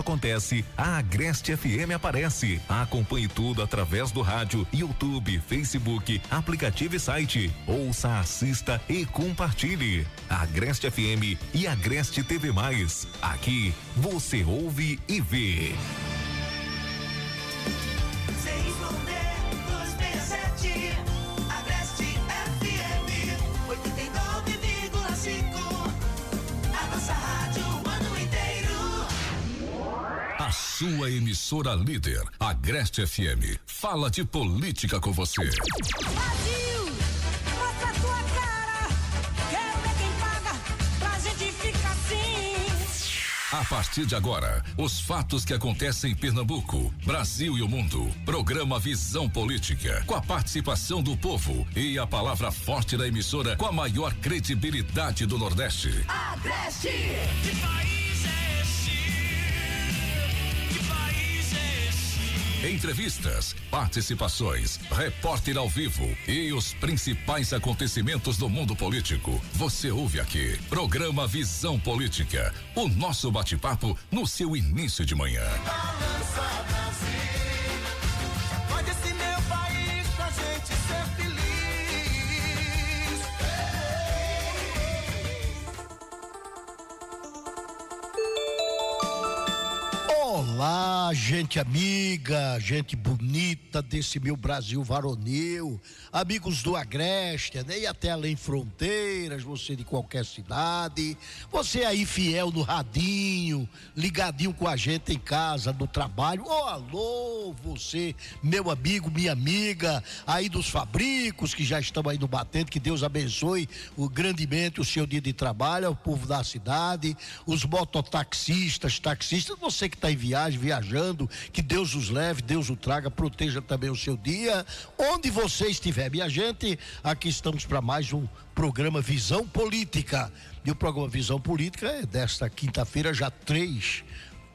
acontece, a Agreste FM aparece. Acompanhe tudo através do rádio, YouTube, Facebook, aplicativo e site. Ouça, assista e compartilhe. Agreste FM e Agreste TV Mais. Aqui você ouve e vê. Sua emissora líder, Agreste FM. Fala de política com você. Brasil, mostra a tua cara. Quero ver quem paga pra gente ficar assim. A partir de agora, os fatos que acontecem em Pernambuco, Brasil e o mundo. Programa Visão Política, com a participação do povo e a palavra forte da emissora com a maior credibilidade do Nordeste. Agreste. Que país Entrevistas, participações, repórter ao vivo e os principais acontecimentos do mundo político. Você ouve aqui. Programa Visão Política. O nosso bate-papo no seu início de manhã. Balança Brasil. Pode esse Olá, gente amiga, gente bonita desse meu Brasil varonil, amigos do Agreste, né? E até além fronteiras, você de qualquer cidade, você aí fiel no radinho, ligadinho com a gente em casa, no trabalho. Oh, alô, você, meu amigo, minha amiga, aí dos fabricos que já estão aí no batente, que Deus abençoe o grandemente o seu dia de trabalho, ao povo da cidade, os mototaxistas, taxistas, você que está em viagem, viajando, que Deus os leve, Deus o traga, proteja também o seu dia, onde você estiver. Minha gente, aqui estamos para mais um programa Visão Política. E o programa Visão Política é desta quinta-feira, já três.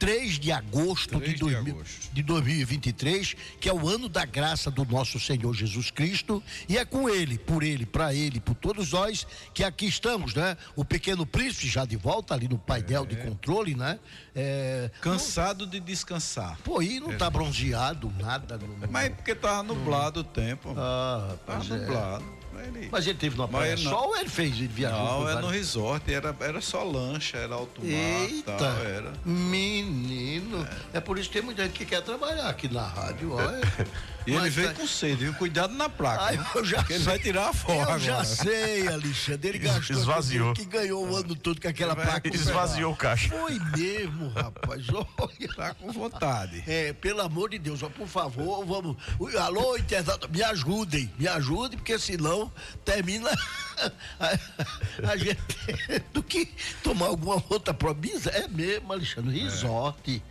3 de agosto, de, 2000 de 2023, que é o ano da graça do nosso Senhor Jesus Cristo, e é com ele, por ele, para ele, por todos nós que aqui estamos, né? O pequeno príncipe já de volta ali no painel de controle, né? É, Cansado de descansar. Pô, e não tá bronzeado, nada. Não, Mas é porque tava nublado o tempo. Ah, Tava rapaz, é. nublado. Mas ele, Mas ele teve numa Mas praia ele não- só ou ele fez? Ele viajou? não, é no resort, era, era só lancha, era alto mar, Eita, tal, era. menino. É. por isso que tem muita gente que quer trabalhar aqui na rádio, olha. E ele veio tá- com sede, viu? Cuidado na placa. Ai, eu já ele vai tirar a foto Eu agora. já sei, Alexandre. Ele gastou Esvaziou. que ganhou o ano todo com aquela placa. Esvaziou o caixa. Foi mesmo, rapaz. Olha. Tá com vontade. É, pelo amor de Deus, ó, por favor, vamos. Alô, internauta, me ajudem, me ajudem, porque senão termina a, a gente tendo que tomar alguma outra província. É mesmo, Alexandre, resort.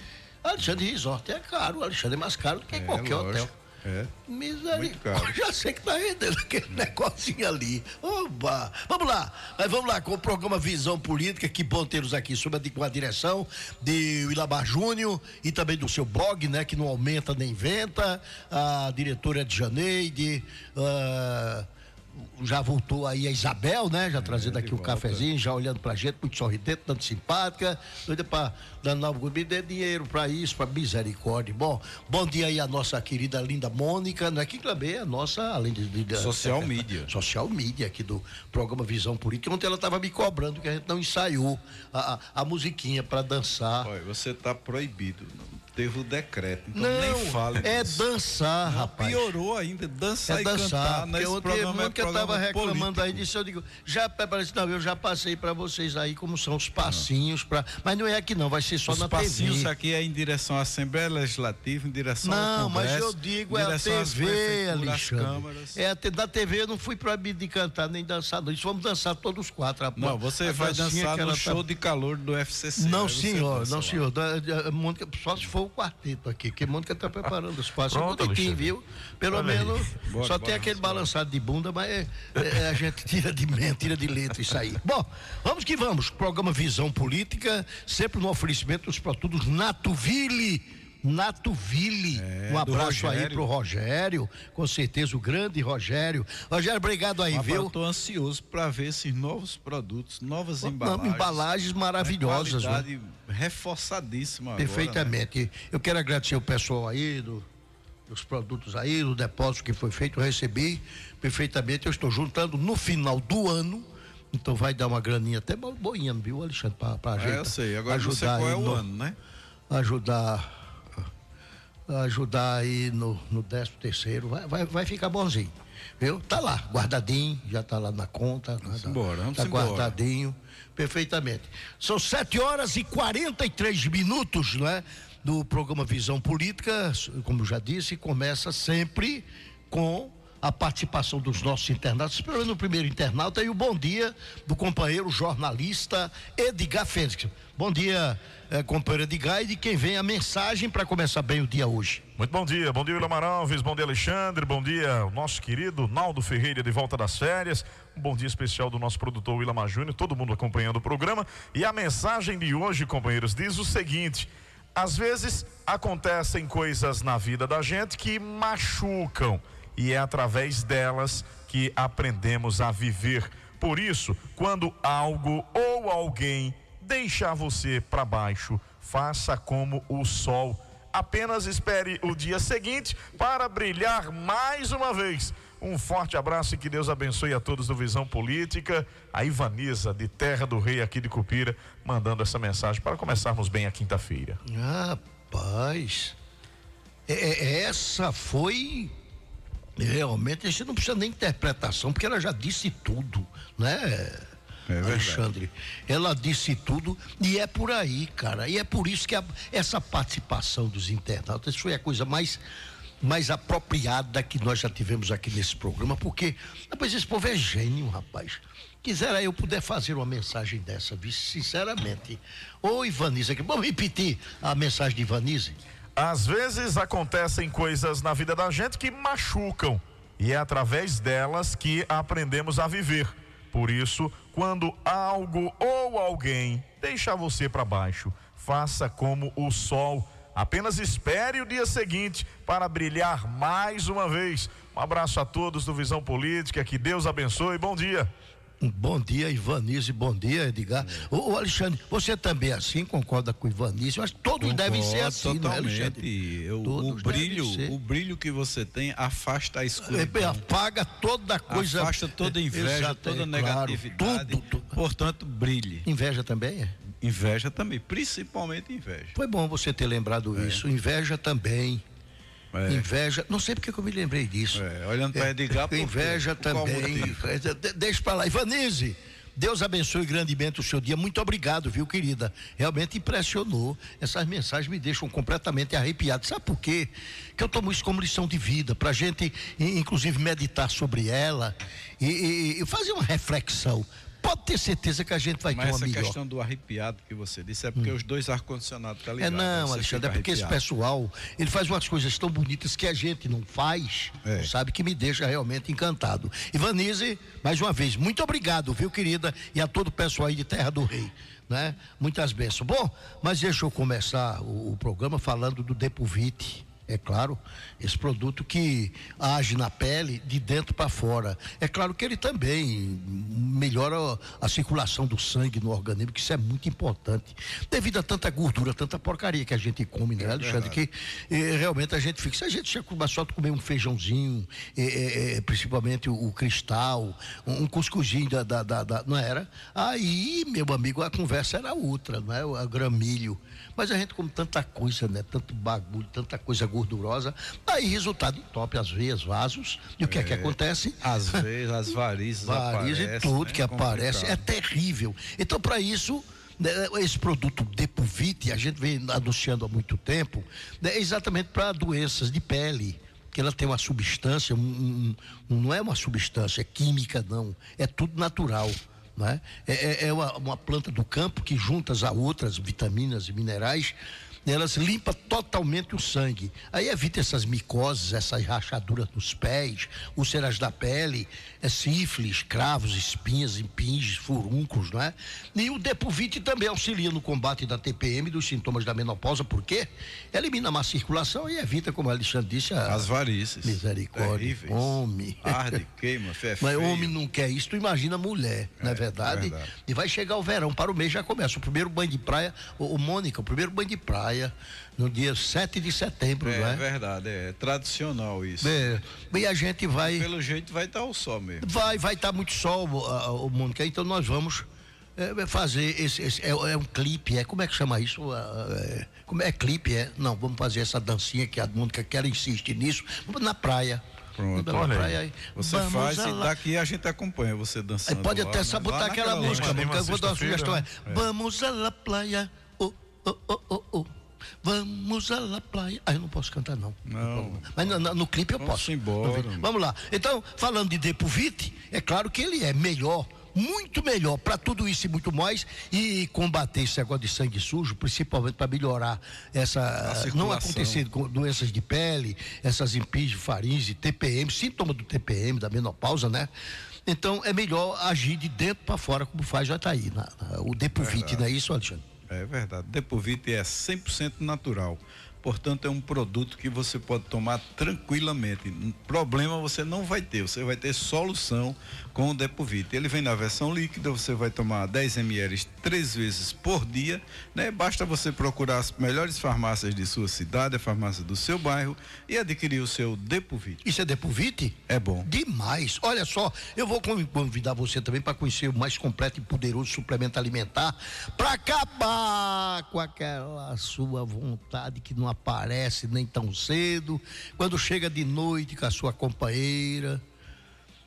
Alexandre Resort é caro, Alexandre é mais caro do que É, qualquer lógico. hotel. É. Misericórdia. Já sei que tá rendendo aquele negocinho ali. Oba! Vamos lá, mas vamos lá com o programa Visão Política. Que bom tê-los aqui sob a, di- com a direção de Ilabar Júnior e também do seu blog, né? Que não aumenta nem inventa. A diretora de Janeide. ah, já voltou aí a Isabel, né? Já trazendo aqui o volta. cafezinho, já olhando pra gente, muito sorridente, tanto simpática, doida pra dar novo me dê dinheiro pra isso, pra misericórdia. Bom, bom dia aí a nossa querida linda Mônica, né? Que também é a nossa, além de. de Social media. Social media aqui do programa Visão Política. Ontem ela tava me cobrando que a gente não ensaiou a, a, a musiquinha pra dançar. Olha, você tá proibido. Teve o decreto, então não, nem fale é disso. dançar, Não, rapaz. Piorou ainda, dançar É e dançar, cantar. porque Nesse programa é que eu tava reclamando político. aí disso, eu digo, já parece, não, eu já passei pra vocês aí como são os passinhos para, mas não é aqui não, vai ser só Os na passinhos TV. aqui é em direção à Assembleia Legislativa, em direção ao Não, mas Congresso, eu digo é a TV, Alexandre. É a da TV eu não fui proibido de cantar nem dançar, não. Isso vamos dançar todos os quatro. A- Não, você vai dançar no tá- show de calor do FCC. Não, senhor, não, senhor. Da, da- Mônica, só se for o quarteto aqui, porque Mônica tá preparando os passos Pronto, bonitinho, viu? Pelo Olha menos Bora, só bora, tem aquele bora. balançado de bunda, mas é- é- a gente tira de mente, tira de letra isso aí. Bom, vamos que vamos. Programa Visão Política, sempre no oferecimento dos produtos Natuville. Natuville. É, um abraço aí pro Rogério, com certeza o grande Rogério. Rogério, obrigado aí, eu viu? estou ansioso para ver esses novos produtos, novas Não, embalagens. embalagens maravilhosas, Uma né? qualidade reforçadíssima agora, né? Perfeitamente. Eu quero agradecer o pessoal aí do, dos produtos aí, do depósito que foi feito, eu recebi perfeitamente. Eu estou juntando no final do ano. Então vai dar uma graninha até bo- boinha, viu, Alexandre? Para né? gente. É, eu sei. Agora ajudar qual aí é o no- ano, né? Ajudar. Ajudar aí no, no 13 terceiro. Vai, vai, vai ficar bonzinho. Viu? Tá lá, guardadinho, já tá lá na conta. Vamos tá, embora, vamos tá embora. guardadinho. Perfeitamente. São 7 horas e 43 minutos, não é? Do programa Visão Política, como já disse, começa sempre com a participação dos nossos internautas. Esperando o primeiro internauta e o bom dia do companheiro jornalista Edgar Félix. Bom dia, eh, companheiro Edgar, e de quem vem a mensagem para começar bem o dia hoje. Muito bom dia, bom dia William Alves, bom dia Alexandre, bom dia nosso querido Naldo Ferreira de volta das férias, um bom dia especial do nosso produtor William Júnior, todo mundo acompanhando o programa e a mensagem de hoje, companheiros, diz o seguinte, às vezes acontecem coisas na vida da gente que machucam e é através delas que aprendemos a viver. Por isso, quando algo ou alguém deixar você para baixo, faça como o sol. Apenas espere o dia seguinte para brilhar mais uma vez. Um forte abraço e que Deus abençoe a todos do Visão Política. A Ivaniza, de Terra do Rei, aqui de Cupira, mandando essa mensagem para começarmos bem a quinta-feira. Rapaz, é- é- essa foi realmente, a gente não precisa nem interpretação, porque ela já disse tudo, né? verdade. Alexandre, ela disse tudo e é por aí, cara. E é por isso que a- essa participação dos internautas foi a coisa mais mais apropriada que nós já tivemos aqui nesse programa, porque rapaz, esse povo é gênio, rapaz. Quisera eu puder fazer uma mensagem dessa, sinceramente. Ô aqui, vamos repetir a mensagem de Ivanise? Às vezes acontecem coisas na vida da gente que machucam e é através delas que aprendemos a viver. Por isso, quando algo ou alguém deixar você para baixo, faça como o sol. Apenas espere o dia seguinte para brilhar mais uma vez. Um abraço a todos do Visão Política, que Deus abençoe. Bom dia. Bom dia, Ivanise, bom dia, Edgar. Ô, ô, Alexandre, você também é assim, concorda com o Ivanise? Que todos devem ser Concordo assim, não é, Alexandre? totalmente. Eu- o Todos devem brilho, o brilho que você tem afasta a É, escuridão. apaga toda coisa. afasta toda inveja, Exato, toda é, negatividade. Claro, tudo, tudo. Portanto, brilhe. Inveja também é? Inveja também, principalmente inveja. Foi bom você ter lembrado isso. Inveja também. É. Inveja, não sei porque que eu me lembrei disso. É, olhando para Edgar, por quê? Inveja Por também. É, Deixa pra lá. Ivanise, Deus abençoe grandemente o seu dia. Muito obrigado, viu, querida? Realmente impressionou. Essas mensagens me deixam completamente arrepiado. Sabe por quê? Que eu tomo isso como lição de vida, pra gente, i- inclusive, meditar sobre ela e, e- e fazer uma reflexão. Pode ter certeza que a gente vai Mas ter uma essa melhor. questão do arrepiado que você disse é porque os dois ar-condicionados estão É ligados. não, você Alexandre, é porque esse arrepiado. pessoal, ele faz umas coisas tão bonitas que a gente não faz, É. sabe, que me deixa realmente encantado. Ivanise, mais uma vez, muito obrigado, viu, querida, e a todo o pessoal aí de Terra do Rei, né? Muitas bênçãos. Bom, mas deixa eu começar o, o programa falando do Depovite. É claro, esse produto que age na pele de dentro para fora. É claro que ele também melhora a circulação do sangue no organismo, que isso é muito importante. Devido a tanta gordura, tanta porcaria que a gente come, né, Alexandre? Que eh, realmente a gente fica. Se a gente começar só a comer um feijãozinho, eh, eh, principalmente o, o cristal, um, um cuscuzinho da, da, da- da- Não era? Aí, meu amigo, a conversa era outra, não é? O gramilho. Mas a gente come tanta coisa, né? Tanto bagulho, tanta coisa gordurosa. Aí, resultado, entope as veias, vasos. E o que é, que acontece? Às vezes as varizes Varizes e aparecem, tudo né? que aparece é terrível. Então, para isso, né, esse produto Depovite, a gente vem anunciando há muito tempo, né, é exatamente para doenças de pele. Que ela tem uma substância, um- um- não é uma substância química, não. É tudo natural. Não é? É, é- é uma, uma planta do campo que juntas a outras vitaminas e minerais Elas limpam totalmente o sangue. Aí evita essas micoses, essas rachaduras nos pés, úlceras da pele, é, sífilis, cravos, espinhas, impinges, furúnculos, não é? E o Depovite também auxilia no combate da TPM dos sintomas da menopausa, porque elimina a má circulação e evita, como Alexandre disse, a As varizes. misericórdia. Terríveis. Homem. Arde, queima, é Mas feio. homem não quer isso, tu imagina mulher, não é verdade? verdade. E vai chegar o verão, para o mês já começa. O primeiro banho de praia, o, Mônica, o primeiro banho de praia, no dia 7 de setembro, É, não é? verdade, é tradicional isso. É, e a gente vai. Pelo jeito vai estar o sol mesmo. Vai, vai estar muito sol, o, Mônica, então nós vamos é, fazer esse, esse- é, é um clipe, é como é que chama isso? É, como é clipe, é? Não, vamos fazer essa dancinha que a Mônica quer insiste nisso, vamos na praia. Pronto. Olha praia aí. Você Vamos faz e daqui a gente acompanha você Aí dançando. pode lá, até Lá botar aquela música, porque eu vou dar uma sugestão. É, né? Vamos à la oh, oh, oh, oh, oh. Vamos à la playa. Ah, eu não posso cantar, não. Não. Mas no, no- no clipe eu Vamos posso. embora. Vamos lá. Então, falando de Depovite, é claro que ele é melhor. Muito melhor para tudo isso e muito mais e combater esse negócio de sangue sujo, principalmente para melhorar essa não acontecer com doenças de pele, essas impinges, faringe, TPM, sintoma do TPM, da menopausa, né? Então é melhor agir de dentro para fora, como faz já tá aí, na- na- o Depovite, não é isso, Alexandre? É verdade. Depovite é 100% natural. Portanto, é um produto que você pode tomar tranquilamente. Problema você não vai ter. Você vai ter solução com o Depovite. Ele vem na versão líquida, você vai tomar 10 ml três vezes por dia. Né? Basta você procurar as melhores farmácias de sua cidade, a farmácia do seu bairro e adquirir o seu Depovite. Isso é Depovite? É bom. Demais. Olha só, eu vou conv- convidar você também para conhecer o mais completo e poderoso suplemento alimentar para acabar com aquela sua vontade que não aparece nem tão cedo, quando chega de noite com a sua companheira.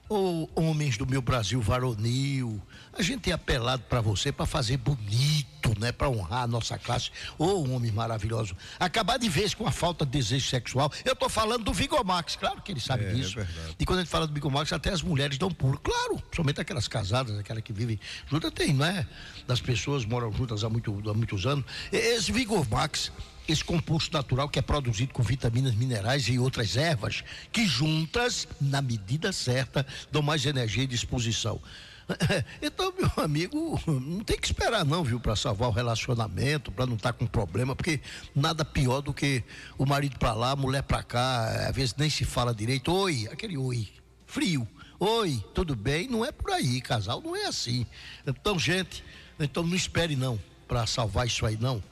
Ou homens do meu Brasil varonil, a gente tem apelado para você para fazer bonito, né, para honrar a nossa classe. Ô homem maravilhoso, acabar de vez com a falta de desejo sexual. Eu tô falando do Vigomax, claro que ele sabe É, é disso. verdade. E quando a gente fala do Bigomax, até as mulheres dão pulo. Claro, somente aquelas casadas, aquelas que vivem juntas, tem, não é? Das pessoas moram juntas há, muito, há muitos anos. Esse Vigomax, esse composto natural que é produzido com vitaminas, minerais e outras ervas, que juntas, na medida certa, dão mais energia e disposição. Então, meu amigo, não tem que esperar não, viu, para salvar o relacionamento, para não estar com problema, porque nada pior do que o marido para lá, a mulher para cá, às vezes nem se fala direito. Oi, aquele oi, frio. Oi, tudo bem? Não é por aí, casal, não é assim. Então, gente, então não espere não para salvar isso aí não.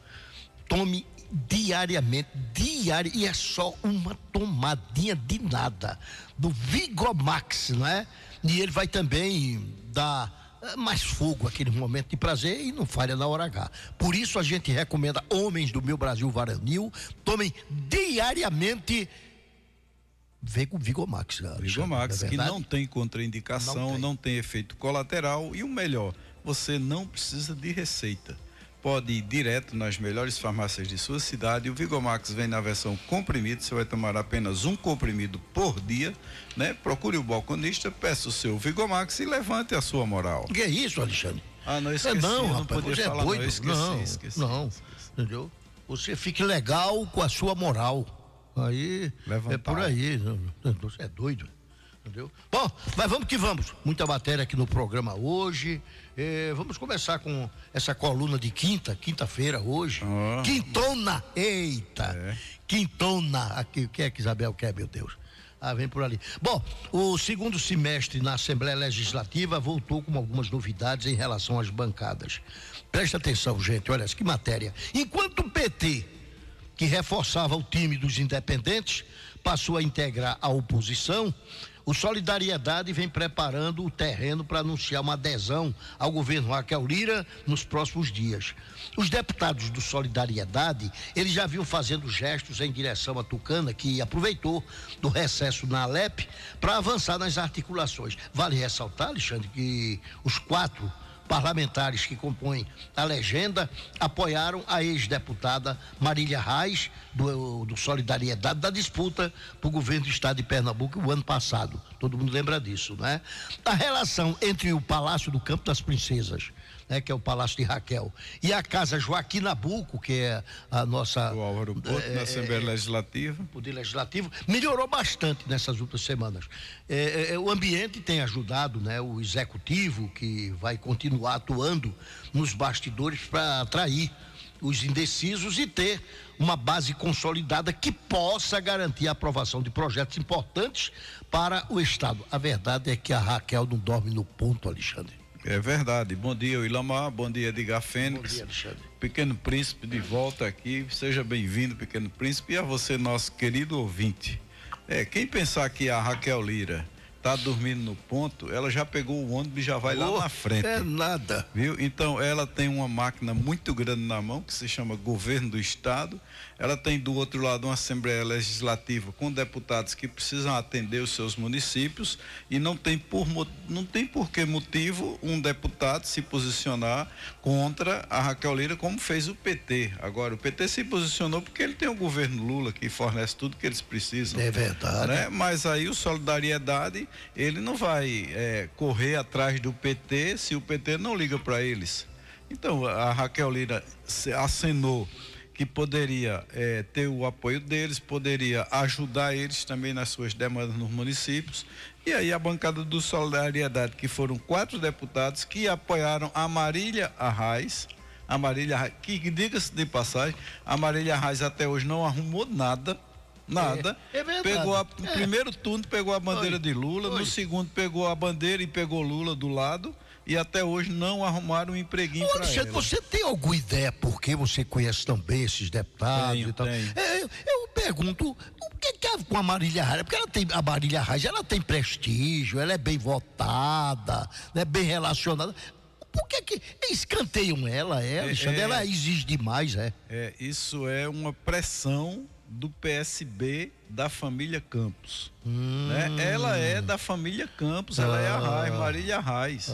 Tome diariamente, diário, e é só uma tomadinha de nada, do Vigomax, não é? E ele vai também dar eh, mais fogo, aquele momento de prazer e não falha na hora H. Por isso a gente recomenda homens do meu Brasil varonil, tomem diariamente Vigomax. Alexandre, Vigomax, não é que não tem contraindicação, Não não tem. tem. efeito colateral e o melhor, você não precisa de receita. Pode ir direto nas melhores farmácias de sua cidade. O Vigomax vem na versão comprimido, você vai tomar apenas um comprimido por dia, né? Procure o balconista, peça o seu Vigomax e levante a sua moral. Que é isso, Alexandre? Ah, não É esqueci, não, eu não rapaz, podia você falar, é não, doido. eu esqueci, não, esqueci, não, esqueci. entendeu? Você fique legal com a sua moral. Aí Leva um é por aí. não- não- Você é doido, entendeu? Bom, mas vamos que vamos. Muita matéria aqui no programa hoje. Eh, vamos começar com essa coluna de quinta, quinta-feira hoje. Ah. Quintona, eita, É. quintona. Aqui, o que é que Isabel quer, meu Deus? Ah, vem por ali. Bom, o segundo semestre na Assembleia Legislativa voltou com algumas novidades em relação às bancadas. Presta atenção, gente, olha que matéria. Enquanto o PT, que reforçava o time dos independentes, passou a integrar a oposição, o Solidariedade vem preparando o terreno para anunciar uma adesão ao governo Raquel Lira nos próximos dias. Os deputados do Solidariedade, eles já vinham fazendo gestos em direção a Tucana, que aproveitou do recesso na Alep para avançar nas articulações. Vale ressaltar, Alexandre, que os quatro parlamentares que compõem a legenda apoiaram a ex-deputada Marília Reis, do, do Solidariedade, da disputa para o governo do estado de Pernambuco o ano passado. Todo mundo lembra disso, né? A relação entre o Palácio do Campo das Princesas né, que é o Palácio de Raquel, e a Casa Joaquim Nabuco, que é a nossa. O Álvaro Porto, é, na Assembleia Legislativa. Poder Legislativo, melhorou bastante nessas últimas semanas. É, é, o ambiente tem ajudado, né? O executivo que vai continuar atuando nos bastidores para atrair os indecisos e ter uma base consolidada que possa garantir a aprovação de projetos importantes para o Estado. A verdade é que a Raquel não dorme no ponto, Alexandre. É verdade. Bom dia, Ilamar. Bom dia, Edgar Fênix. Bom dia, Alexandre. Pequeno Príncipe de volta aqui. Seja bem-vindo, Pequeno Príncipe, e a você, nosso querido ouvinte. É, quem pensar que a Raquel Lira tá dormindo no ponto, ela já pegou o ônibus e já vai lá Oh, na frente. É nada. Viu? Então ela tem uma máquina muito grande na mão que se chama governo do estado. Ela tem do outro lado uma Assembleia Legislativa com deputados que precisam atender os seus municípios e não tem por não tem por que motivo um deputado se posicionar contra a Raquel Lira como fez o PT. Agora o PT se posicionou porque ele tem o governo Lula que fornece tudo que eles precisam. É verdade. Né? Mas aí o Solidariedade, ele não vai é, correr atrás do PT se o PT não liga para eles. Então, a Raquel Lira acenou que poderia é, ter o apoio deles, poderia ajudar eles também nas suas demandas nos municípios. E aí a bancada do Solidariedade, que foram quatro deputados que apoiaram a Marília Arraes, a Marília Arraes, que diga-se de passagem, a Marília Arraes até hoje não arrumou nada, nada. É, é pegou a, no É. primeiro turno pegou a bandeira Oi, de Lula, oi. no segundo pegou a bandeira e pegou Lula do lado e até hoje não arrumaram um empreguinho para ela. você tem alguma ideia por que você conhece tão bem esses deputados Tenho, e tal? tenho. É, eu, eu pergunto, o que que é com a Marília Reis? Porque ela tem, a Marília Reis, ela tem prestígio, ela é bem votada, né, bem relacionada. Por que que escanteiam ela, é, Alexandre? é. Ela exige demais, é? É, isso é uma pressão do PSB da família Campos. né? Ela é da família Campos, ela é a Raiz, Marília Raiz.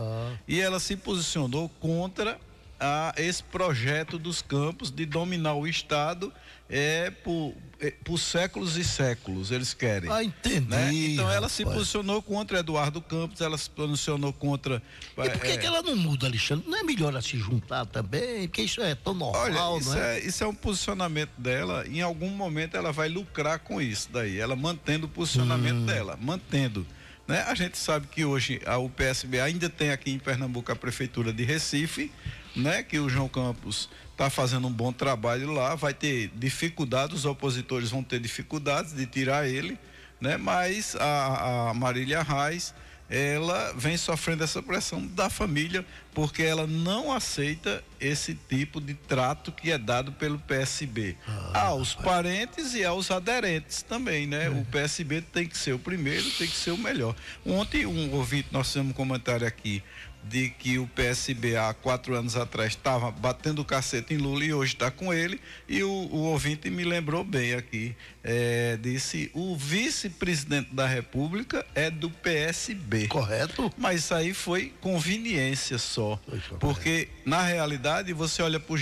E ela se posicionou contra a, esse projeto dos Campos de dominar o Estado é, por, é, por séculos e séculos, eles querem. Ah, entendi. né? Então ela se rapaz. posicionou contra Eduardo Campos, ela se posicionou contra. E por que, é, que ela não muda, Alexandre? Não é melhor ela se juntar também? Porque isso é tão normal, Olha, isso não é? é? isso é um posicionamento dela. Em algum momento ela vai lucrar com isso daí. Ela mantendo o posicionamento Hum. dela, mantendo. Né? A gente sabe que hoje a, o PSB ainda tem aqui em Pernambuco a prefeitura de Recife, né? Que o João Campos está fazendo um bom trabalho lá. Vai ter dificuldades, os opositores vão ter dificuldades de tirar ele, né? Mas a, a Marília Reis ela vem sofrendo essa pressão da família porque ela não aceita esse tipo de trato que é dado pelo PSB aos parentes e aos aderentes também, né? O PSB tem que ser o primeiro, tem que ser o melhor. Ontem um ouvinte nós fizemos um comentário aqui de que o PSB há quatro anos atrás estava batendo o cacete em Lula e hoje está com ele. E o, o ouvinte me lembrou bem aqui. é, disse: o vice-presidente da República é do PSB. Correto? Mas isso aí foi conveniência só. Porque, na realidade, você olha para o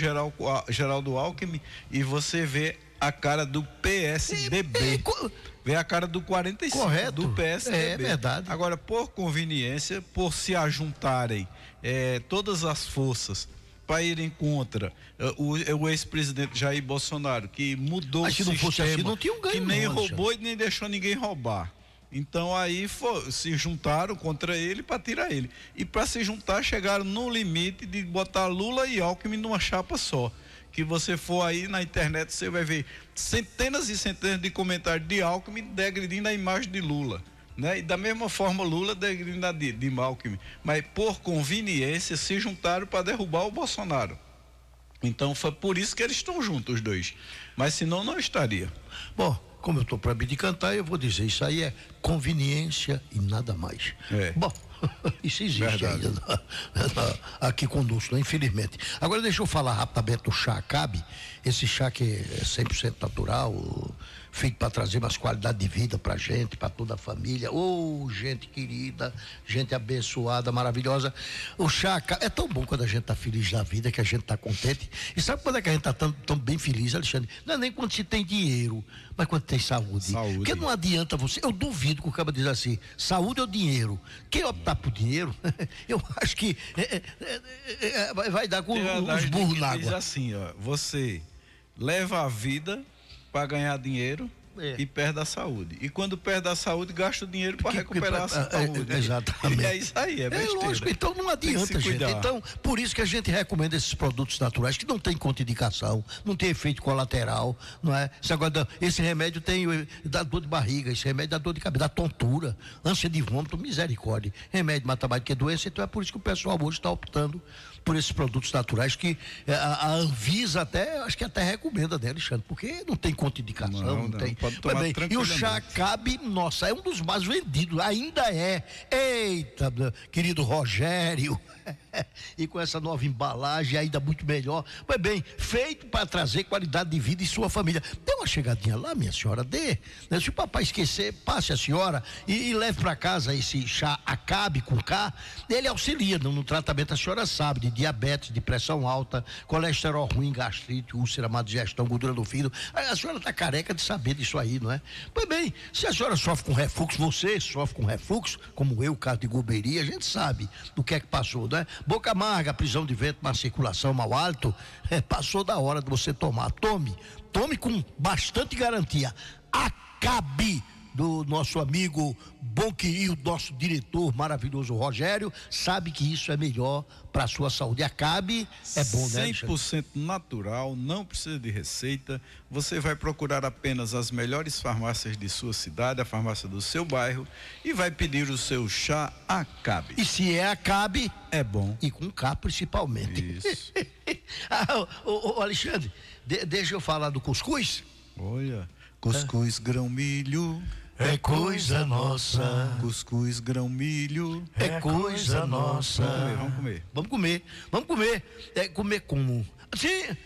Geraldo Alckmin e você vê a cara do PSDB. É, co- Vê a cara do 45 Correto. do PSDB. É verdade. Agora, por conveniência, por se ajuntarem eh, todas as forças para irem contra eh, o, o ex-presidente Jair Bolsonaro, que mudou Mas o se não sistema, fosse assim, não tinha um ganho, que nem não, roubou e nem deixou ninguém roubar. Então aí se juntaram contra ele para tirar ele. E para se juntar chegaram no limite de botar Lula e Alckmin numa chapa só. Que você for aí na internet, você vai ver centenas e centenas de comentários de Alckmin degredindo a imagem de Lula. Né? E da mesma forma Lula degredindo a de, de Alckmin. Mas por conveniência se juntaram para derrubar o Bolsonaro. Então foi por isso que eles estão juntos, os dois. Mas senão não estaria. Bom, como eu estou para de cantar, eu vou dizer, isso aí é conveniência e nada mais. É. Bom, isso existe ainda na- na- aqui conosco, né? infelizmente. Agora deixa eu falar rapidamente do chá Cabe, esse chá que é 100% natural, feito para trazer mais qualidade de vida pra gente, para toda a família. Ô, gente querida, gente abençoada, maravilhosa. O chá, ca- é tão bom quando a gente tá feliz da vida, que a gente tá contente. E sabe quando é que a gente tá tão, tão bem feliz, Alexandre? Não é nem quando se tem dinheiro, mas quando tem saúde. Saúde. Porque não adianta você, eu duvido que o cara diz assim, saúde ou dinheiro. Quem optar por dinheiro, eu acho que é, é, é, é, vai- dar com os burros na diz água. assim, ó, você leva a vida para ganhar dinheiro É. e perde a saúde. E quando perde a saúde, gasta o dinheiro para recuperar a é, é, saúde. exatamente. E é isso aí, é É besteira. lógico, então não adianta, gente. Então, por isso que a gente recomenda esses produtos naturais que não tem contraindicação, não tem efeito colateral, não é? Esse, agora, esse remédio tem eh, dá dor de barriga, esse remédio dá dor de cabeça, dá tontura, ânsia de vômito, misericórdia. Remédio mata mais do que doença, então é por isso que o pessoal hoje está optando por esses produtos naturais que eh, a, a Anvisa até, acho que até recomenda, né, Alexandre? Porque não tem contraindicação, não, Não, não, tem. pode tomar e o chá cabe, nossa, é um dos mais vendidos, ainda é. Eita, querido Rogério. e com essa nova embalagem ainda muito melhor. Pois bem, feito para trazer qualidade de vida em sua família. Dê uma chegadinha lá, minha senhora, dê. Né? Se o papai esquecer, passe a senhora e, e leve para casa esse chá Acabe com K. Ele auxilia no, no tratamento, a senhora sabe, de diabetes, de pressão alta, colesterol ruim, gastrite, úlcera, má digestão, gordura do fígado. A, senhora está careca de saber disso aí, não é? Pois bem, se a senhora sofre com refluxo, você sofre com refluxo, como eu, caso de goberia, a gente sabe do que é que passou, não é? Boca amarga, prisão de vento, má circulação, mau hálito, é, passou da hora de você tomar. Tome, tome com bastante garantia. Acabe do nosso amigo Bonqui e o nosso diretor maravilhoso Rogério, sabe que isso é melhor para a sua saúde. Acabe, é bom, né? Alexandre? 100% natural, não precisa de receita. Você vai procurar apenas as melhores farmácias de sua cidade, a farmácia do seu bairro, e vai pedir o seu chá Acabe. E se é Acabe, É bom. e com K principalmente. Isso. ah, ô, Alexandre, de- deixa eu falar do cuscuz. Olha, cuscuz grão milho, É coisa nossa, cuscuz grão milho. é coisa nossa. Vamos comer, vamos comer. Vamos comer, vamos comer. É comer como? Sim,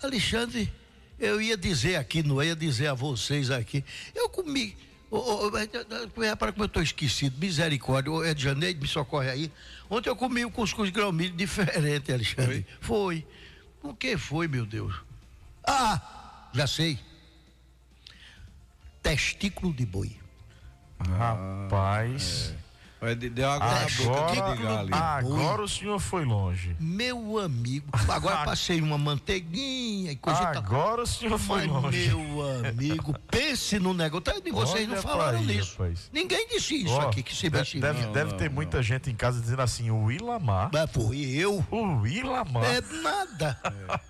Alexandre, eu ia dizer aqui, não ia dizer a vocês aqui. Eu comi. Ô, Repara como eu estou esquecido. Misericórdia. Ô, É de janeiro, me socorre aí. Ontem eu comi o cuscuz grão milho diferente, Alexandre. Foi? O que foi, meu Deus? Ah, já sei. Testículo de boi. Rapaz. De, deu água na boca Agora, agora o senhor foi longe. Meu amigo. Agora passei uma manteiguinha e coisa. Agora o senhor foi longe. meu amigo, pense no negócio. Tá, E vocês não falaram nisso. Ninguém disse isso aqui que se mexe. deve, deve ter muita gente em casa dizendo assim, o Ilamar. Mas foi eu. O Ilamar. É nada.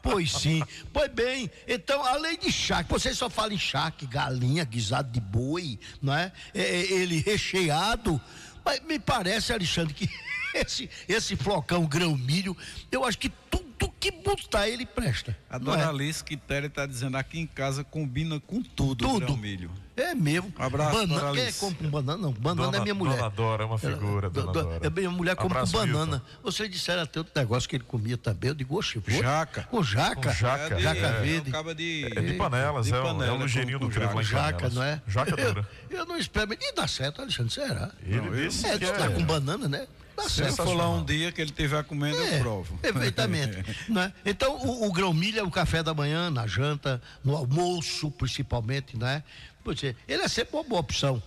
Pois sim. Pois bem, então, além de charque, vocês só falam em charque, galinha, guisado de boi, não é? É, é, Ele recheado. Mas me parece, Alexandre, que esse, esse flocão grão-milho, eu acho que tudo que botar ele presta. A não é? dona Alice Quitéria está dizendo aqui em casa combina com tudo, Tudo. grão milho. É mesmo. Um abraço, banana, dona Quem é Alice. que come com banana? Não, banana Dona- é minha mulher. Dona Dora é uma figura, dona do- Dora. É minha mulher come Abraço, com banana. Milton. Vocês disseram até outro negócio que ele comia também. Eu digo, oxe, vou. Jaca. Com jaca. Com jaca. de- Jaca é, verde. acaba de, É de panelas, é, o- é o ligeirinho do trevo lá em Jaca, não é? Jaca dura. Eu, eu não espero. E dá certo, Alexandre, será? Ele disse É, que tá é. com banana, né? Dá Se certo. for lá um dia que ele estiver comendo, É, eu provo. Perfeitamente. né? Então, o, o grão-milho é o café da manhã, na janta, no almoço, principalmente, né? Pois é, ele é sempre uma boa opção.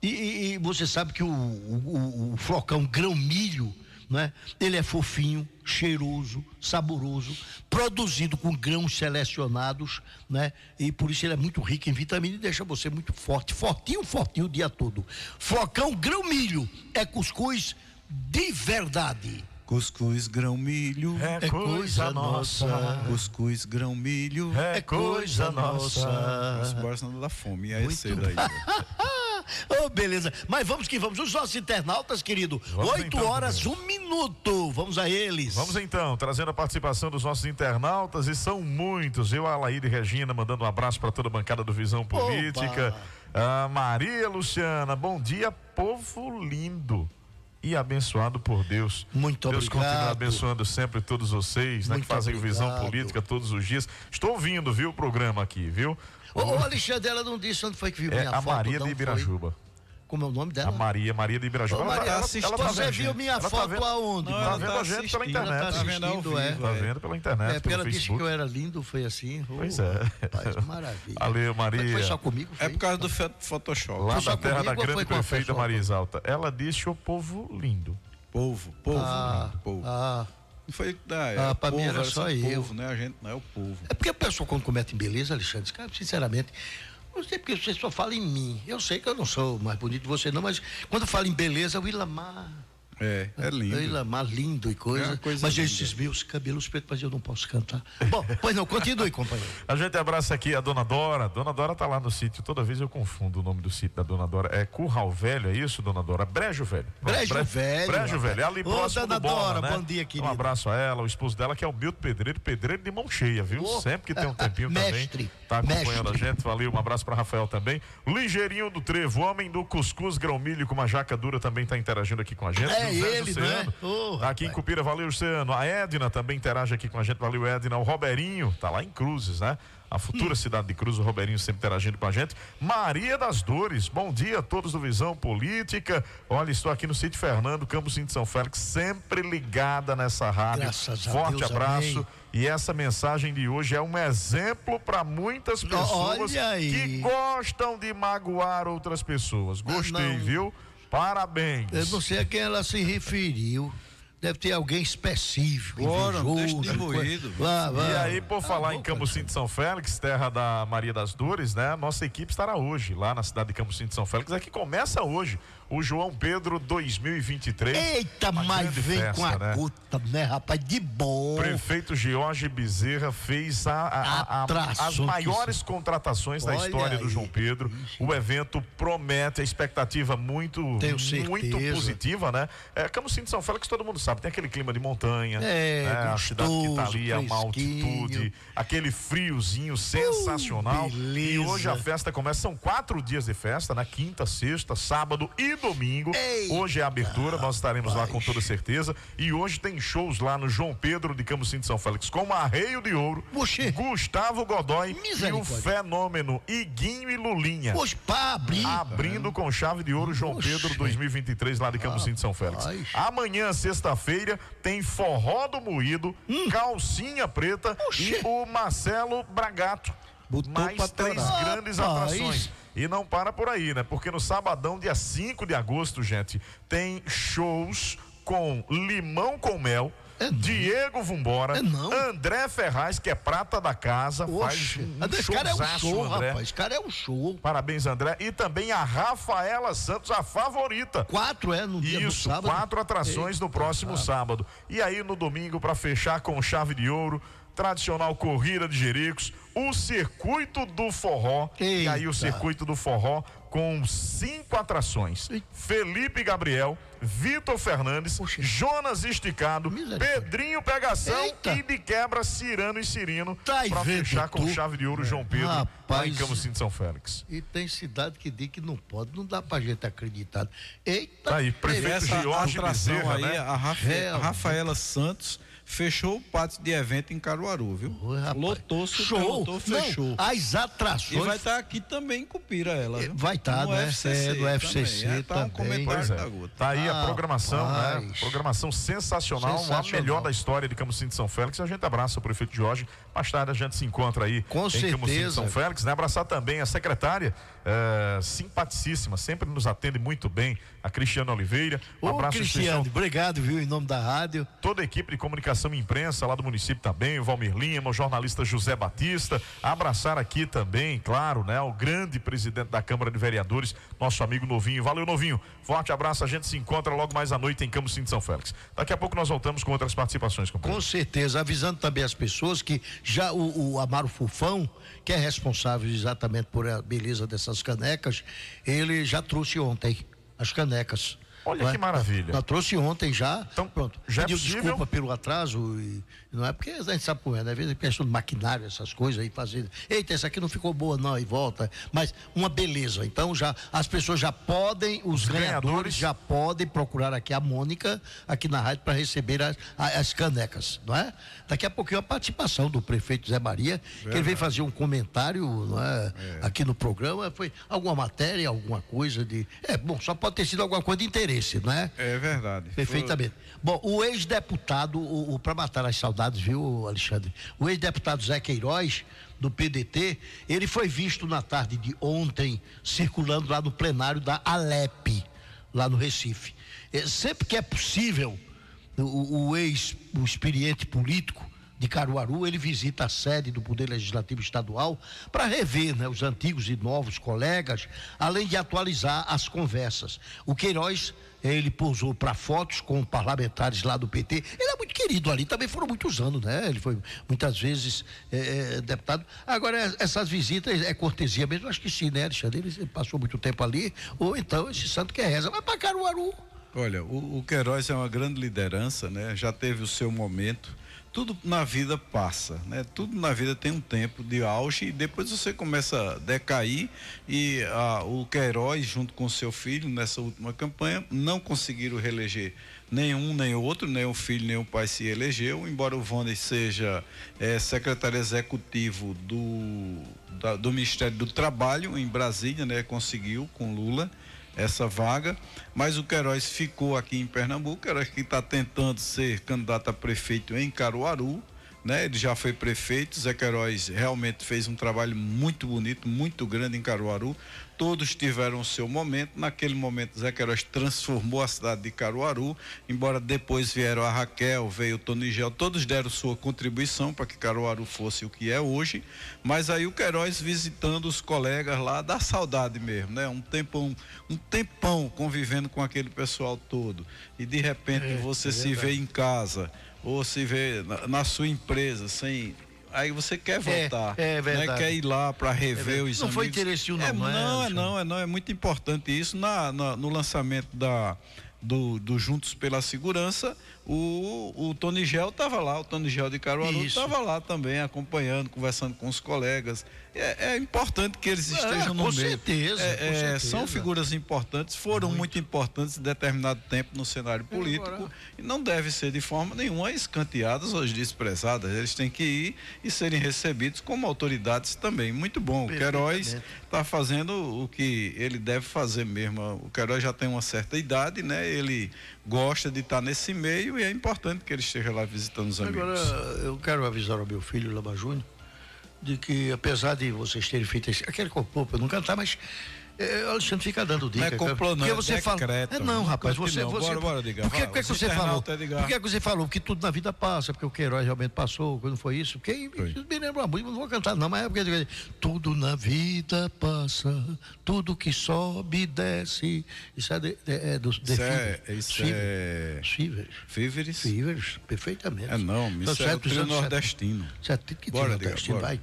E, e- e você sabe que o, o- o- o flocão grão-milho, né? Ele é fofinho, cheiroso, saboroso, produzido com grãos selecionados, né? E por isso ele é muito rico em vitamina e deixa você muito forte, fortinho, fortinho o dia todo. Flocão grão-milho é cuscuz de verdade. Cuscuz grão milho. É É coisa nossa. nossa. Cuscuz grão milho. É coisa nossa. Nossa, bora senão não dá fome. E aí é Muito cedo aí. Oh, beleza. Mas vamos que vamos. Os nossos internautas, querido. Vamos Oito então, horas, um minuto. Vamos a eles. Vamos então, trazendo a participação dos nossos internautas, e são muitos. Eu, Alaíde e Regina, mandando um abraço para toda a bancada do Visão Política. A Maria Luciana, bom dia, povo lindo. E abençoado por Deus. Muito Deus obrigado. continue abençoando sempre todos vocês, né, que Muito fazem visão obrigado. política todos os dias. Estou ouvindo, viu, o programa aqui, viu? Ô, ô, Alexandre, ela não disse onde foi que viu É minha a foto. Maria não de foi? Como é o nome A dela? Maria, Maria de Ibirajuba. Ô, Ela tá- Maria, ela- assiste- ela tá Você viu minha ela tá foto vendo- aonde? Não, Tá ela vendo tá a gente pela assistindo, internet. ela tá assistindo, é. Tá é. vendo pela internet, É, porque pelo ela disse que eu era lindo, foi assim. Ô, Pois é. Rapaz, maravilha. Valeu, Maria. Foi só comigo? É Foi? por causa do Photoshop. Lá da terra comigo da grande a prefeita? Maria Exalta. Ela disse o povo lindo. Povo, povo, Ah, né? povo. ah. Não foi da é, Ah, pra povo, mim era era só eu. povo, né? A gente não é o povo. É porque a pessoa quando comete em beleza, Alexandre, cara, sinceramente, não sei porque você só fala em mim. Eu sei que eu não sou mais bonito que você não, mas quando fala em beleza, o Ilamar. É, é lindo. O Ilamar lindo e É coisa. uma coisa mas linda. esses meus cabelos pretos, mas eu não posso cantar. Bom, pois não, continue, companheiro. A gente abraça aqui a Dona Dora. Dona Dora tá lá no sítio. Toda vez eu confundo o nome do sítio da Dona Dora. É Curral Velho, é isso, Dona Dora? Brejo Velho. Brejo Bre- Velho, Brejo. Velho. É ali Ô, próximo Dona do Bola, Dora, né? bom dia, querida. Um abraço a ela, o esposo dela, que é o Milton Pedreiro, pedreiro de mão cheia, viu? Ô, Sempre que tem um tempinho mestre, também. Tá acompanhando mestre. a gente. Valeu, um abraço para Rafael também. Ligeirinho do Trevo, homem do cuscuz grão-milho com uma jaca dura também tá interagindo aqui com a gente. É José ele, né? Tá aqui em Cupira, valeu, Luciano. A Edna também interage aqui com a gente, valeu, Edna. O Roberinho, tá lá em Cruzes, né? A futura cidade de Cruz, o Roberinho sempre interagindo com a gente. Maria das Dores, bom dia a todos do Visão Política. Olha, estou aqui no sítio Fernando, Campos de São Félix, sempre ligada nessa rádio. Graças Forte Deus, abraço. amém. E essa mensagem de hoje é um exemplo para muitas pessoas que gostam de magoar outras pessoas. Gostei, não. viu? Parabéns. Eu não sei a quem ela se referiu. Deve ter alguém específico. Ora, vá. E aí, por falar Ah, em Cambucinho de São Félix, terra da Maria das Dores, né? Nossa equipe estará hoje lá na cidade de Cambucinho de São Félix. É que começa hoje o João Pedro 2023. Eita, mas vem festa, com a né? gota, né, rapaz? De bom. Prefeito Jorge Bezerra fez a- a- a- as maiores contratações da história do aí. João Pedro. O evento promete a expectativa muito, muito positiva, né? É, Camusim de São Félix, todo mundo sabe, tem aquele clima de montanha. É, né? A cidade que gostoso, ali, a uma altitude, aquele friozinho sensacional. e beleza. hoje a festa começa, são quatro dias de festa, né? Quinta, sexta, sábado e domingo. Eita, hoje é a abertura, nós estaremos lá com toda certeza. E hoje tem shows lá no João Pedro de Camusim de São Félix, com Arreio de Ouro, Oxê. Gustavo Godoy e o fenômeno Iguinho e Lulinha. Poxa, pra abrir. Abrindo com chave de ouro João Oxê. Pedro 2023 lá de Camusim de São Félix. Amanhã, sexta-feira, tem Forró do Moído, Calcinha Preta Hum. Oxê. e o Marcelo Bragato. Botou Mais três grandes Rapaz. atrações. E não para por aí, né? Porque no sabadão, dia 5 de agosto, gente, tem shows com Limão com Mel. É. Diego Vambora, É. André Ferraz, que é prata da casa, Oxe, faz um cara é um show, André. rapaz. Esse cara é um show. Parabéns, André. E também a Rafaela Santos, a favorita. Quatro é no dia Isso, sábado. quatro atrações no próximo sábado. E aí no domingo, para fechar com chave de ouro, tradicional corrida de Jericos, o circuito do forró. E aí o Eita. circuito do forró com cinco atrações. Eita. Felipe Gabriel, Vitor Fernandes, Poxa. Jonas Esticado. Pedrinho Pegação Eita. e de quebra Cirano e Cirino. Tá vendo fechar com tu? chave de ouro João Pedro lá em Rapaz. Camusim de São Félix. E tem cidade que diz que não pode, não dá pra gente acreditar. Eita! Tá aí, E prefeito Jorge atração Bezerra, aí, né? a, Rafa- Realmente. a Rafaela Santos fechou o pátio de evento em Caruaru, viu? Oi. Lotou, se Show! lotou, fechou. Não, as atrações. E vai estar aqui também em Cupira ela. viu? Vai tá, né? É, no FCC também. É, tá um comentário é. da gota. Tá aí a Ah, programação, né? Programação sensacional, Sensacional. a melhor da história de Camusim de São Félix. A gente abraça o prefeito Jorge. Mais tarde a gente se encontra aí Com em Camusim de certeza. São Félix, né? Abraçar também a secretária, eh, simpaticíssima, sempre nos atende muito bem, a Cristiana Oliveira. Um Ô, abraço Cristiano, obrigado, viu, em nome da rádio. toda a equipe de comunicação e imprensa lá do município também, o Valmir Lima, o jornalista José Batista, abraçar aqui também, claro, né, o grande presidente da Câmara de Vereadores, nosso amigo Novinho. Valeu, Novinho. Forte abraço, a gente se encontra logo mais à noite em Camusim de São Félix. Daqui a pouco nós voltamos com outras participações, companheiro. Com certeza, avisando também as pessoas que já o, o Amaro Fufão, que é responsável exatamente por a beleza dessas canecas, ele já trouxe ontem as canecas. Olha não que maravilha. Nós trouxe ontem já. Então, pronto. já é Pediu possível? desculpa pelo atraso. E, não é porque a gente sabe como é, né? Às vezes é questão de maquinário, essas coisas aí, fazer. Eita, essa aqui não ficou boa, não, e volta. Mas uma beleza. Então já as pessoas já podem, os, ganhadores, ganhadores. já podem procurar aqui a Mônica, aqui na rádio, para receber as, as canecas, não é? Daqui a pouquinho a participação do prefeito Zé Maria, que ele veio fazer um comentário, não é? Aqui no programa. Foi alguma matéria, alguma coisa de. É, bom, só pode ter sido alguma coisa de interesse, não é? É verdade. Perfeitamente. Bom, o ex-deputado, o, o para matar as saudades, viu, Alexandre? O ex-deputado Zé Queiroz, do PDT, ele foi visto na tarde de ontem circulando lá no plenário da Alep, lá no Recife. Eh, sempre que é possível, o, o ex, o experiente político de Caruaru, ele visita a sede do Poder Legislativo Estadual para rever né, os antigos e novos colegas, além de atualizar as conversas. O Queiroz, ele pousou para fotos com parlamentares lá do PT. Ele é muito querido ali, também foram muitos anos, né? Ele foi muitas vezes eh, eh, deputado. Agora, eh, essas visitas é cortesia mesmo, acho que sim, né, Alexandre? Ele passou muito tempo ali, ou então esse santo que reza, vai para Caruaru. Olha, o, o Queiroz é uma grande liderança, né? Já teve o seu momento. Tudo na vida passa, né? Tudo na vida tem um tempo de auge e depois você começa a decair e ah, o Queiroz junto com seu filho nessa última campanha não conseguiram reeleger nenhum nem outro, nem o filho nem o pai se elegeu, embora o Vondes seja eh, secretário executivo do, da- do Ministério do Trabalho em Brasília, né? Conseguiu com Lula essa vaga, mas o Queiroz ficou aqui em Pernambuco, o Queiroz que está tentando ser candidato a prefeito em Caruaru, né? Ele já foi prefeito, Zé Queiroz realmente fez um trabalho muito bonito, muito grande em Caruaru. Todos tiveram o seu momento. Naquele momento, Zé Queiroz transformou a cidade de Caruaru, embora depois vieram a Raquel, veio o Tonigel, todos deram sua contribuição para que Caruaru fosse o que é hoje. Mas aí o Queiroz visitando os colegas lá, dá saudade mesmo, né? Um tempão, um tempão convivendo com aquele pessoal todo. E de repente você se vê em casa ou se vê na, na sua empresa sem aí você quer voltar, é né? verdade. quer ir lá para rever verdade. os Não foi amigos. interessinho não, é, não é, não, é não, é não, é muito importante isso na, na- no lançamento da do, do Juntos pela Segurança, o, o Tony Gel estava lá, o Tony Gel de Caruaru estava lá também, acompanhando, conversando com os colegas. É, é importante que eles É, estejam no com meio. certeza, É, com é, certeza. São figuras importantes, foram muito. importantes em determinado tempo no cenário político e não deve ser de forma nenhuma escanteadas ou desprezadas. Eles têm que ir e serem recebidos como autoridades também. Muito bom. O Queiroz está fazendo o que ele deve fazer mesmo. O Queiroz já tem uma certa idade, né? Ele gosta de estar nesse meio e é importante que ele esteja lá visitando os amigos. Agora, eu quero avisar ao meu filho, Lama Júnior, de que apesar de vocês terem feito esse, aquele para eu não cantar, mas é, Alexandre fica dando dica. Não é complô, não, porque é você fala, decreto. é não, rapaz, você, você Bora, bora, Edgar, Por que, que, você falou? Por que, que você falou que tudo na vida passa, porque o Queiroz realmente passou, quando foi isso? Porque Foi. me lembra música, não vou cantar não, mas é porque tudo na vida passa, tudo que sobe desce. Isso é, de, de, é dos Isso é, Fivers. isso Fivers. é Fivers. Fivers, perfeitamente. É não, Então, isso é o trio nordestino. Certo, que Diga, nordestino, bora. vai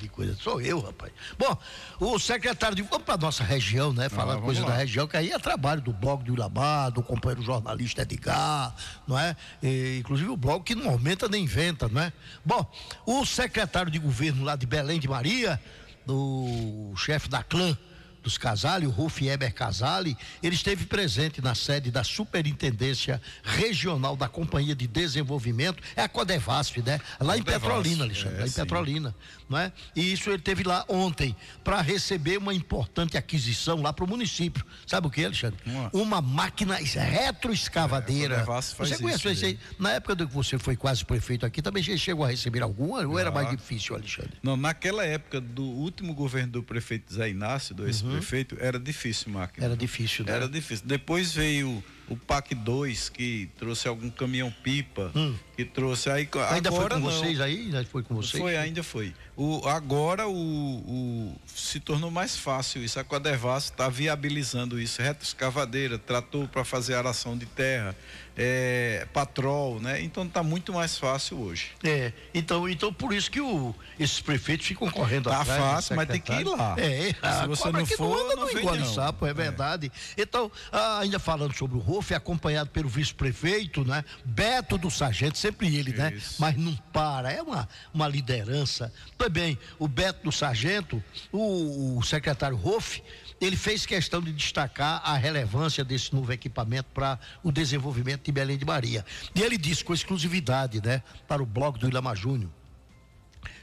de coisa. Sou eu, rapaz. Bom, o secretário de. Para nossa região, né? Falar Ah, coisa lá. da região, que aí é trabalho do blog do Ilamar, do companheiro jornalista Edgar, não é? E, inclusive o blog que não aumenta nem inventa, não é? Bom, o secretário de governo lá de Belém de Maria, o chefe da clã dos Casale, o Ruf Eber Casale, ele esteve presente na sede da Superintendência Regional da Companhia de Desenvolvimento, é a Codevasf, né? Lá em Codevasf, Petrolina, Alexandre, é, lá em sim. Petrolina, não é? E isso ele teve lá ontem para receber uma importante aquisição lá para o município. Sabe o que, Alexandre? Uma- Uma máquina retroescavadeira. É, você conhece isso aí? Na época do que você foi quase prefeito aqui, também já chegou a receber alguma ou era mais difícil, Alexandre? Não, naquela época do último governo do prefeito Zé Inácio, do ex-prefeito, era difícil máquina. Uhum. Era difícil, né? Era difícil. Depois veio o PAC 2, que trouxe algum caminhão-pipa, que trouxe aí. Hum. Ainda foi agora com não. vocês aí? Ainda foi com vocês? Foi, ainda foi. O, agora o, o- se tornou mais fácil isso. A Codevas está viabilizando isso. Retroescavadeira, trator para fazer aração de terra, é, patrol, né? Então tá muito mais fácil hoje. É, então, então por isso que o, esses prefeitos ficam correndo Tá atrás. do fácil, mas tem que ir lá. É, Se a você cobra não que for, anda não vem, engole não. sapo, é verdade. Então, ah, ainda falando sobre o Rolf, acompanhado pelo vice-prefeito, né? Beto do Sargento, sempre ele, né? Isso. Mas não para, é uma, uma liderança. Também, o Beto do Sargento, o, o secretário Rolf, ele fez questão de destacar a relevância desse novo equipamento para o desenvolvimento de Belém de Maria. E ele disse com exclusividade, né, para o blog do Ilama Júnior.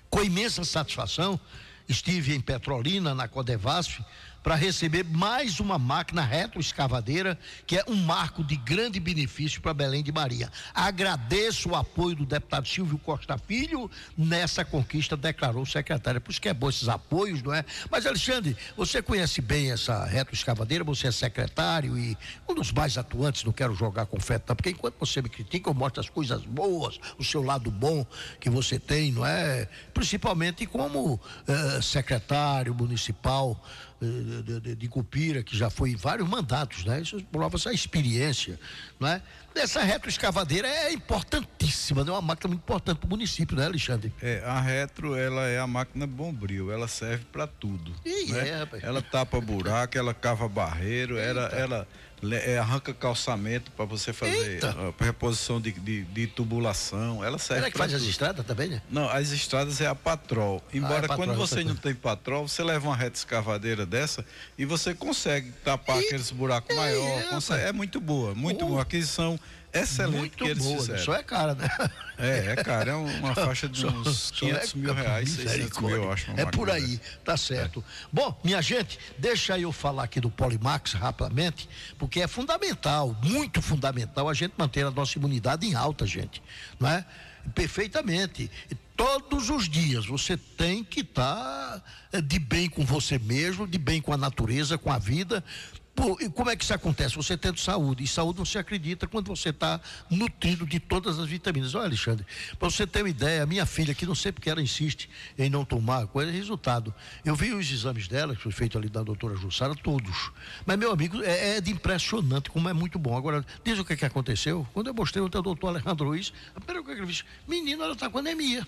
Com imensa satisfação, estive em Petrolina, na Codevasf, para receber mais uma máquina retroescavadeira, que é um marco de grande benefício para Belém de Maria. Agradeço o apoio do deputado Silvio Costa Filho nessa conquista, declarou o secretário. Por isso que é bom esses apoios, não é? Mas, Alexandre, você conhece bem essa retroescavadeira, você é secretário e um dos mais atuantes, não quero jogar confete, não, porque enquanto você me critica, eu mostro as coisas boas, o seu lado bom que você tem, não é? Principalmente como eh, secretário municipal de, de, de Cupira, que já foi em vários mandatos, né? Isso prova essa experiência, não é? Essa retroescavadeira é importantíssima, é uma máquina muito importante para o município, né, Alexandre? É, a retro, ela é a máquina bombril, ela serve para tudo. Ih, né? é, rapaz. Ela tapa buraco, ela cava barreiro, ela, ela é, arranca calçamento para você fazer Eita. a reposição de, de, de tubulação. Ela serve Ela é que faz as tudo. estradas também, né? Não, as estradas é a patrol. Embora Ah, é patrol, quando você não tem patrol, você leva uma reta escavadeira dessa e você consegue tapar aqueles buracos maiores. é, consegue- rapaz. é muito boa, muito Oh. boa. Aquisição excelente muito que eles boa, né? fizeram. só é cara, né? É, é cara, é uma faixa de uns Só 500 é mil reais, 600 misericórdia. mil, eu acho. É por aí, dessa. tá certo. Bom, minha gente, deixa eu falar aqui do Polimax rapidamente, porque é fundamental, muito fundamental a gente manter a nossa imunidade em alta, gente, não é? Perfeitamente. Todos os dias você tem que estar de bem com você mesmo, de bem com a natureza, com a vida. E como é que isso acontece? Você tendo saúde. E saúde se acredita quando você está nutrido de todas as vitaminas. Olha, Alexandre, para você ter uma ideia, a minha filha, que não sei porque ela insiste em não tomar coisa, resultado. Eu vi os exames dela, que foi feito ali da doutora Jussara, todos. Mas, meu amigo, é, é impressionante como é muito bom. Agora, diz o que, que aconteceu? Quando eu mostrei ontem ao doutor Alejandro Ruiz, a primeira coisa que ele disse, menino, ela está com anemia.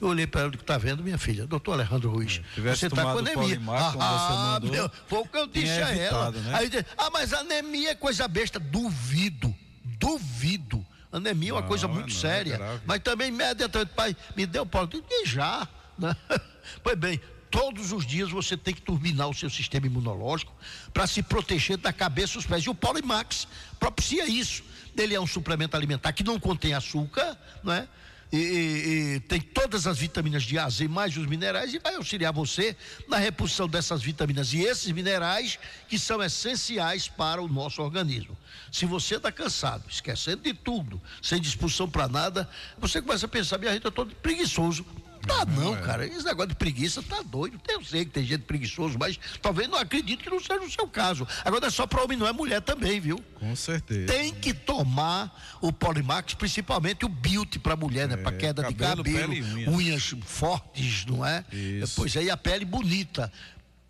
Eu olhei para ela e digo, tá vendo, minha filha? Doutor Alejandro Ruiz, tivesse você está com anemia. Polimax, como você mandou, meu, foi o que eu disse a ela. né? Aí diz, ah, mas anemia é coisa besta. Duvido, duvido. Anemia é uma Não, coisa é muito não, é séria. grave. mas também imediatamente, pai, me deu pau. Digo, já. Né? Pois bem, todos os dias você tem que turbinar o seu sistema imunológico para se proteger da cabeça aos pés. E o Polimax propicia isso. Ele é um suplemento alimentar que não contém açúcar, não é? E, e- e tem todas as vitaminas de A, Z, mais os minerais e vai auxiliar você na reposição dessas vitaminas e esses minerais que são essenciais para o nosso organismo. Se você está cansado, esquecendo de tudo, sem disposição para nada, você começa a pensar, minha gente, eu estou preguiçoso. Tá não, é. cara. Esse negócio de preguiça tá doido. Eu sei que tem gente preguiçoso, mas talvez não acredito que não seja o seu caso. Agora é só para homem, não é mulher também, viu? Com certeza. Tem que tomar o Polimax, principalmente o Beauty para mulher, né? Para queda de É, cabelo, cabelo, pele e unhas. fortes, não é? Isso. Pois aí a pele bonita.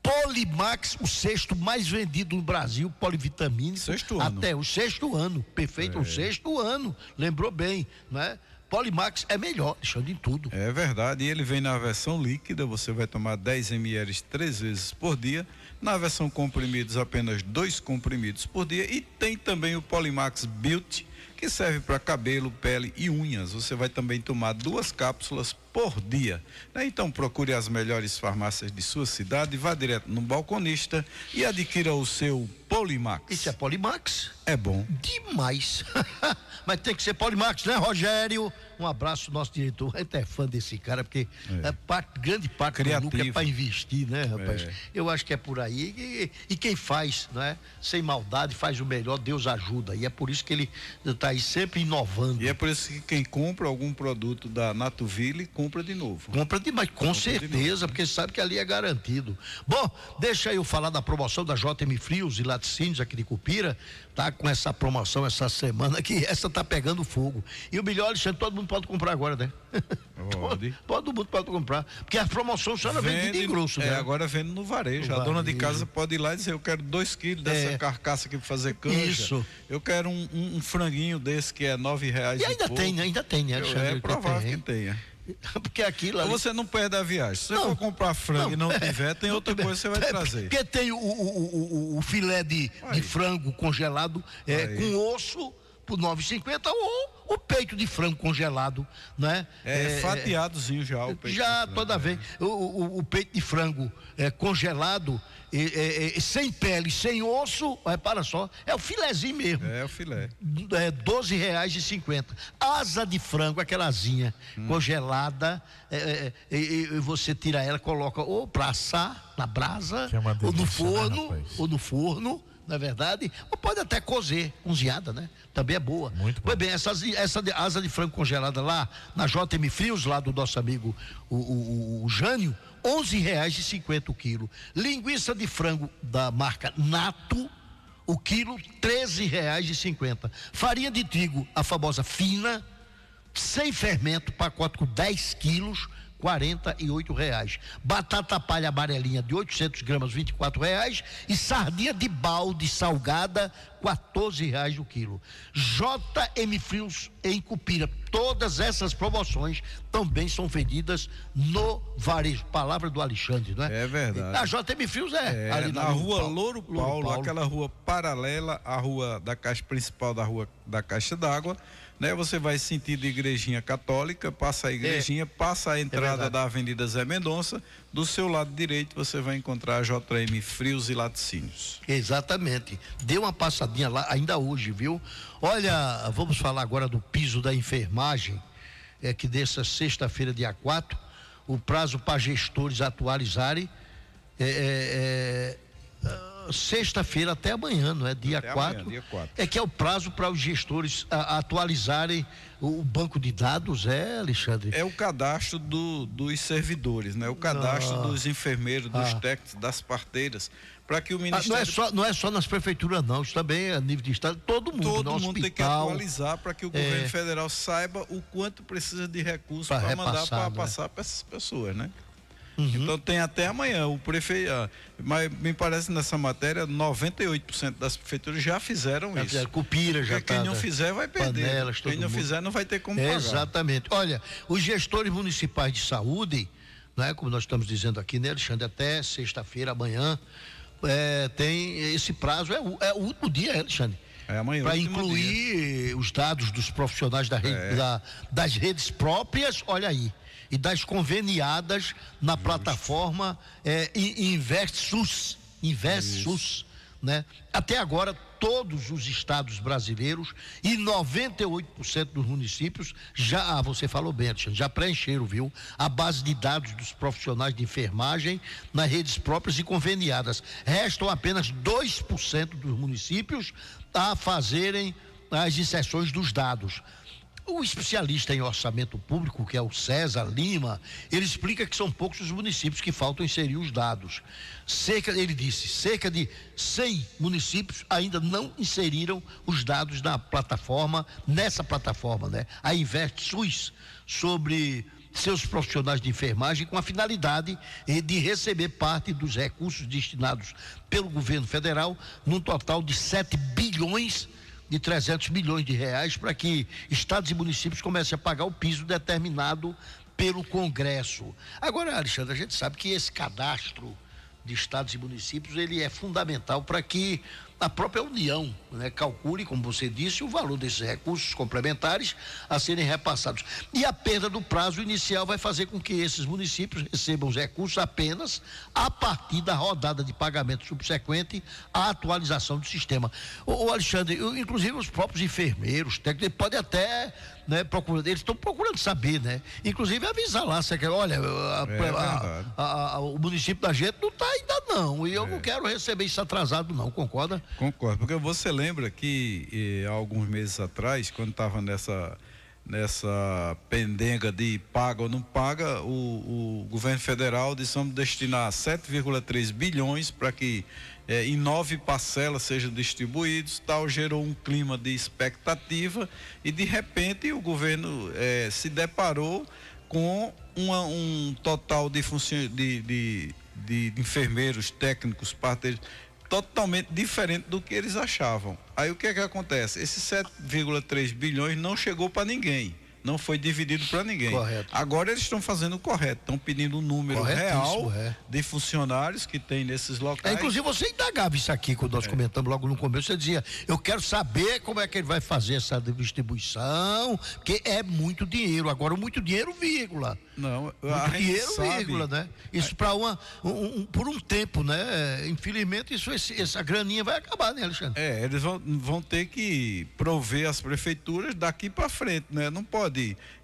Polimax, o sexto mais vendido no Brasil, polivitamínico. Sexto ano. Até o sexto ano, perfeito, o sexto ano. Lembrou bem, não é? Polimax é melhor, deixando em tudo. É verdade, e ele vem na versão líquida, você vai tomar 10 ml três vezes por dia. Na versão comprimidos, apenas dois comprimidos por dia. E tem também o Polimax Beauty, que serve para cabelo, pele e unhas. Você vai também tomar duas cápsulas por dia. né? Então procure as melhores farmácias de sua cidade, vá direto no balconista e adquira o seu Polimax. Isso é Polimax? É bom. Demais. Mas tem que ser Polimax, né, Rogério? Um abraço, nosso diretor. A gente é fã desse cara, porque é. parte, grande parte do lucro é Criativo. para investir, né, rapaz? É. Eu acho que é por aí. E, e quem faz, né? Sem maldade, faz o melhor, Deus ajuda. E é por isso que ele está aí sempre inovando. E é por isso que quem compra algum produto da Natuville compra compra de novo. Compra demais, com certeza, porque sabe que ali é garantido. Bom, deixa eu falar da promoção da JM Frios e Laticínios aqui de Cupira, tá com essa promoção essa semana que essa tá pegando fogo. E o melhor, Alexandre, todo mundo pode comprar agora, né? Pode. todo mundo pode comprar, porque a promoção só vende de grosso, é, né? agora vende no varejo. No a dona de varejo. casa pode ir lá e dizer, eu quero dois quilos dessa É. carcaça aqui para fazer canja. Isso. Eu quero um, um- um franguinho desse que é nove reais E ainda pouco. tem, né? Ainda tem, né, Eu- Alexandre? É Que provável que tenha. Porque aquilo ali... Você não perde a viagem. Se você Não. for comprar frango e não é. tiver, tem outra coisa que você vai É, trazer. Porque tem o, o, o, o- filé de, de frango congelado é, com osso por 9,50 ou o peito de frango congelado, né? É, fatiadozinho já o peito já toda é. vez. O, o- o peito de frango é, congelado, é, é, é, sem pele, sem osso, repara só, é o filézinho mesmo. É o filé. É, 12 reais e 50. Asa de frango, aquela asinha Hum. congelada, é, é, é, e, você tira ela, coloca ou para assar na brasa, é uma ou no né, forno, ou no forno, na verdade, ou pode até cozer, cozinhada, né? Também é boa. Muito bom. Pois bem, essa, essa de- asa de frango congelada lá, na JM Frios, lá do nosso amigo o, o, o- o Jânio, R$ 11,50 o quilo. Linguiça de frango da marca Nato, o quilo R$ 13,50. Farinha de trigo, a famosa fina, sem fermento, pacote com 10 quilos, R$ reais. Batata palha amarelinha de 800 gramas, R$ reais. E sardinha de balde salgada, R$ reais o quilo. JM Frios em Cupira. Todas essas promoções também são vendidas no varejo. Palavra do Alexandre, não é? É verdade. A JM Frios é, É, ali na rua Louro Paulo, Paulo. aquela rua paralela à rua da caixa principal da rua da Caixa d'Água, né? Você vai sentido Igrejinha Católica, passa a igrejinha, passa a entrada É. da Avenida Zé Mendonça, do seu lado direito você vai encontrar a JM Frios e Laticínios. Exatamente. Dê uma passadinha lá ainda hoje, viu? Olha, vamos falar agora do piso da enfermagem, é que dessa sexta-feira, dia 4, o prazo para gestores atualizarem é, é, é, sexta-feira até amanhã, não é? Dia Até 4. amanhã, dia quatro. É que é o prazo para os gestores a- atualizarem o, o banco de dados, é, Alexandre? É o cadastro do- dos servidores, né? O cadastro Ah. dos enfermeiros, dos Ah. técnicos, das parteiras, para que o Ah, Ministério não, é só, não é só nas prefeituras, não. Isso também é a nível de estado, todo mundo. Todo no mundo tem que hospital. atualizar para que o É. governo federal saiba o quanto precisa de recursos para mandar para né? passar para essas pessoas, né? Uhum. Então tem até amanhã o prefeito, ah, mas me parece nessa matéria 98% das prefeituras já fizeram Já isso. fizeram, Cupira já Porque quem tá, não né? fizer vai perder. Panelas, quem não mundo. fizer não vai ter como É, pagar. exatamente. Olha, os gestores municipais de saúde, né, como nós estamos dizendo aqui, né, Alexandre, até sexta-feira, amanhã, é, tem esse prazo, é, o- é o último dia, é, Alexandre. É amanhã, Para incluir os dados dos profissionais da rede- É. da- das redes próprias, olha aí, e das conveniadas na plataforma é, Inversus. Né? Até agora, todos os estados brasileiros e 98% dos municípios já, ah, você falou bem, já preencheram, viu? A base de dados dos profissionais de enfermagem nas redes próprias e conveniadas. Restam apenas 2% dos municípios a fazerem as inserções dos dados. O especialista em orçamento público, que é o César Lima, ele explica que são poucos os municípios que faltam inserir os dados. Cerca, ele disse, cerca de 100 municípios ainda não inseriram os dados na plataforma, nessa plataforma, né? A Invest SUS, sobre seus profissionais de enfermagem com a finalidade eh, de receber parte dos recursos destinados pelo governo federal, num total de 7 bilhões de 300 milhões de reais para que estados e municípios comecem a pagar o piso determinado pelo Congresso. Agora, Alexandre, a gente sabe que esse cadastro de estados e municípios ele é fundamental para que a própria União né, calcule, como você disse, o valor desses recursos complementares a serem repassados. E a perda do prazo inicial vai fazer com que esses municípios recebam os recursos apenas a partir da rodada de pagamento subsequente à atualização do sistema. O, Alexandre, eu, inclusive os próprios enfermeiros, técnicos, podem até né, procurar, eles estão procurando saber, né? Inclusive avisar lá, você quer, olha, a- verdade. a- a- o município da gente não está ainda não, e eu É. não quero receber isso atrasado não, concorda? Concordo, porque você lembra que eh, há alguns meses atrás, quando estava nessa nessa pendenga de paga ou não paga, o, o governo federal disse vamos destinar 7,3 bilhões para que eh, em nove parcelas sejam distribuídos, tal gerou um clima de expectativa e de repente o governo eh, se deparou com uma- um total de, funcio- de, de, de enfermeiros, técnicos, parteiros totalmente diferente do que eles achavam. Aí o que é que acontece? Esse 7,3 bilhões não chegou para ninguém. Não foi dividido para ninguém. Correto. Agora eles estão fazendo o correto, estão pedindo um número real é. de funcionários que tem nesses É, locais. inclusive você indagava isso aqui quando nós comentamos logo no começo, você dizia, eu quero saber como é que ele vai fazer essa distribuição, porque é muito dinheiro, agora muito dinheiro, vírgula. Não, Muito dinheiro, sabe- vírgula, né? Isso para uma um- um- por um tempo, né? Infelizmente isso esse- essa graninha vai acabar, né, Alexandre? É, eles vão, vão ter que prover as prefeituras daqui para frente, né? Não pode,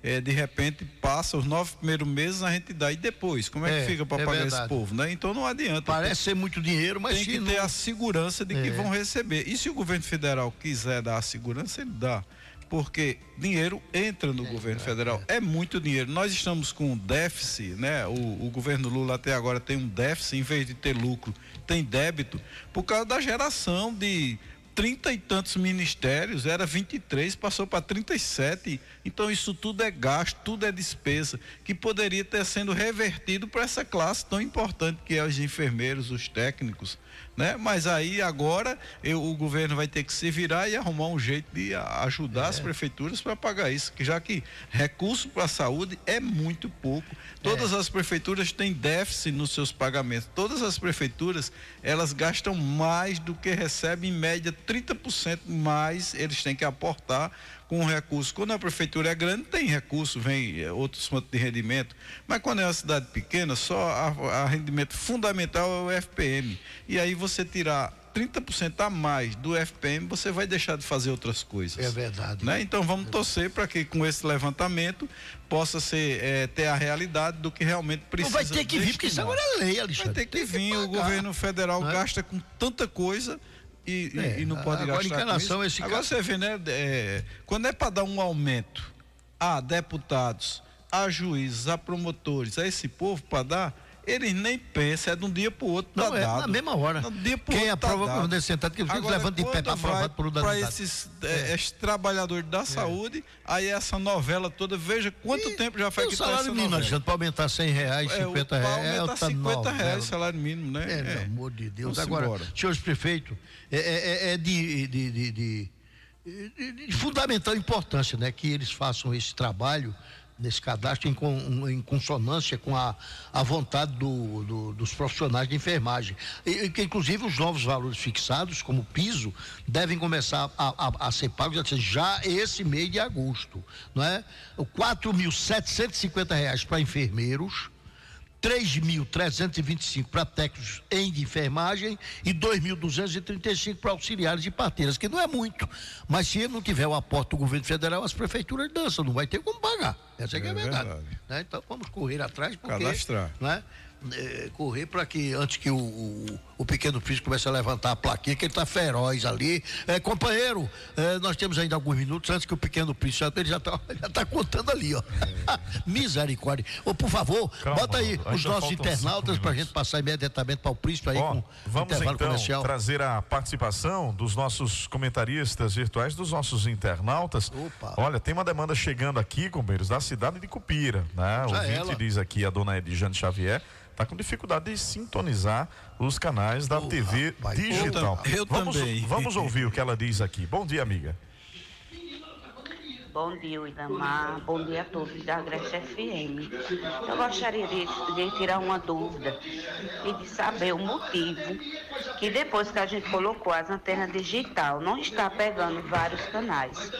é, de repente, passa os nove primeiros meses a gente dá e depois, como é, É, que fica para é pagar verdade. esse povo, né? Então não adianta. Parece ser muito dinheiro, mas tem que não- ter a segurança de que É. vão receber. E se o governo federal quiser dar a segurança, ele dá. Porque dinheiro entra no governo federal. É. muito dinheiro. Nós estamos com um déficit, né? O, o governo Lula até agora tem um déficit, em vez de ter lucro, tem débito, por causa da geração de trinta e tantos ministérios, era 23, passou para 37. Então isso tudo é gasto, tudo é despesa, que poderia ter sendo revertido para essa classe tão importante que é os enfermeiros, os técnicos, né? Mas aí agora eu- o governo vai ter que se virar e arrumar um jeito de ajudar as prefeituras para pagar isso, que já que recurso para a saúde é muito pouco. Todas as prefeituras têm déficit nos seus pagamentos. Todas as prefeituras, elas gastam mais do que recebem em média 30% mais eles têm que aportar com o recurso. Quando a prefeitura é grande, tem recurso, vem eh, outros fontes de rendimento. Mas quando é uma cidade pequena, só a, a rendimento fundamental é o FPM. E aí você tirar 30% a mais do FPM, você vai deixar de fazer outras coisas. É verdade. Né? Então vamos torcer para que com esse levantamento possa ser eh, ter a realidade do que realmente Não precisa. vai ter que vir, porque isso destinar. agora é lei, Alexandre. Vai ter que Tem vir, o pagar. governo federal Né? gasta com tanta coisa e, É, e não pode agora, gastar em relação com a isso. esse Agora caso- você vê, né, é, quando é para dar um aumento a deputados, a juízes, a promotores, a esse povo para dar, eles nem pensam, é de um dia para o outro Não, tá é dado. na mesma hora. De um dia pro Quem outro tá aprova quando é sentado, que Agora, levanta de pé para aprovar por Para unanimidade. esses, é, esses trabalhadores da saúde, aí essa novela toda, veja quanto E- tempo já o que tá salário essa mínimo, novela. Alexandre, para aumentar 100 reais, É, 50 o- reais. é aumentar outra 50 novela. reais o salário mínimo, né? É, meu amor de Deus. Vamos Agora, embora. senhores prefeitos, é, é- é de, de- de- de fundamental importância né, que eles façam esse trabalho nesse cadastro em, con- em consonância com a, a vontade do- do- dos profissionais de enfermagem. E, que, inclusive, os novos valores fixados, como piso, devem começar a, a- a ser pagos já esse mês de agosto. Não é? 4.750 reais para enfermeiros. 3.325 para técnicos em enfermagem e 2.235 para auxiliares de parteiras, que não é muito. Mas se não tiver o aporte do governo federal, as prefeituras dançam, não vai ter como pagar. Essa é, é a É verdade. verdade. né? Então vamos correr atrás, porque. Cadastrar. Né? É, correr para que antes que o, o, o pequeno príncipe comece a levantar a plaquinha, que ele está feroz ali. É, companheiro, é, nós temos ainda alguns minutos antes que o pequeno príncipe ele já está tá contando ali, ó. Misericórdia. Ô, por favor, Calma, bota aí os nossos internautas para a gente passar imediatamente para o príncipe aí Ó, com o vamos intervalo então comercial. trazer a participação dos nossos comentaristas virtuais, dos nossos internautas. Opa. Olha, tem uma demanda chegando aqui, companheiros, da cidade de Cupira, né? O Já ouvinte ela. diz aqui, a dona Edjane Xavier, tá com dificuldade de sintonizar os canais da Ô, TV rapaz, digital. eu eu vamos, também. Vamos ouvir o que ela diz aqui. Bom dia, amiga. Bom dia, Idamar. Bom dia a todos da Agreste FM. Eu gostaria de, de tirar uma dúvida e de saber o motivo que depois que a gente colocou as antenas digital não está pegando vários canais.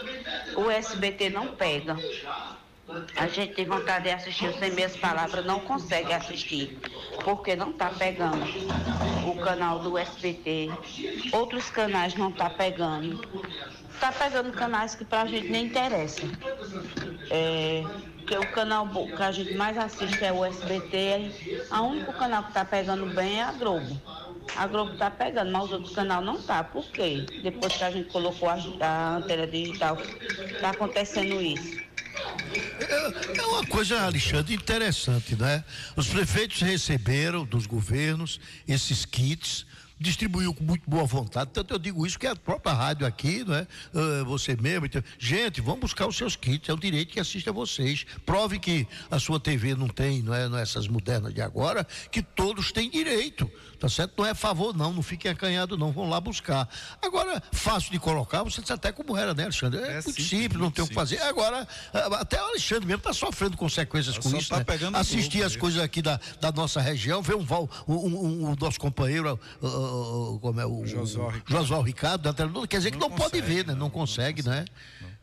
O SBT não pega. A gente tem vontade de assistir Sem Meias Palavras, não consegue assistir, porque não está pegando o canal do SBT. Outros canais não está pegando. Está pegando canais que pra gente nem interessa. É, que o canal que a gente mais assiste é o SBT. A único canal que está pegando bem é a Globo. A Globo está pegando, mas os outros canais não tá. Por quê? Depois que a gente colocou a, a antena digital, está acontecendo isso. É, é uma coisa, Alexandre, interessante, né? Os prefeitos receberam dos governos esses kits distribuiu com muito boa vontade. Tanto eu digo isso que a própria rádio aqui, não é? Ah, você mesmo. Então, gente, vamos buscar os seus kits, é o direito que assiste a vocês. Prove que a sua TV não tem, não é, não é essas modernas de agora, que todos têm direito. Tá certo? Não é favor, não, não fiquem acanhados, não, vão lá buscar. Agora, fácil de colocar, você sabe até como era, né, Alexandre? É, É muito simples, simples, não muito tem o que fazer. Agora, até o Alexandre mesmo está sofrendo consequências com Só isso. tá né? pegando Assistir Globo as mesmo. coisas aqui da, da nossa região, ver um, um, um- um- o nosso companheiro, ah, como é o Josué Ricardo. Ricardo, da televisão, quer dizer que Não não, pode consegue, ver, né? Não, não, não consegue, né?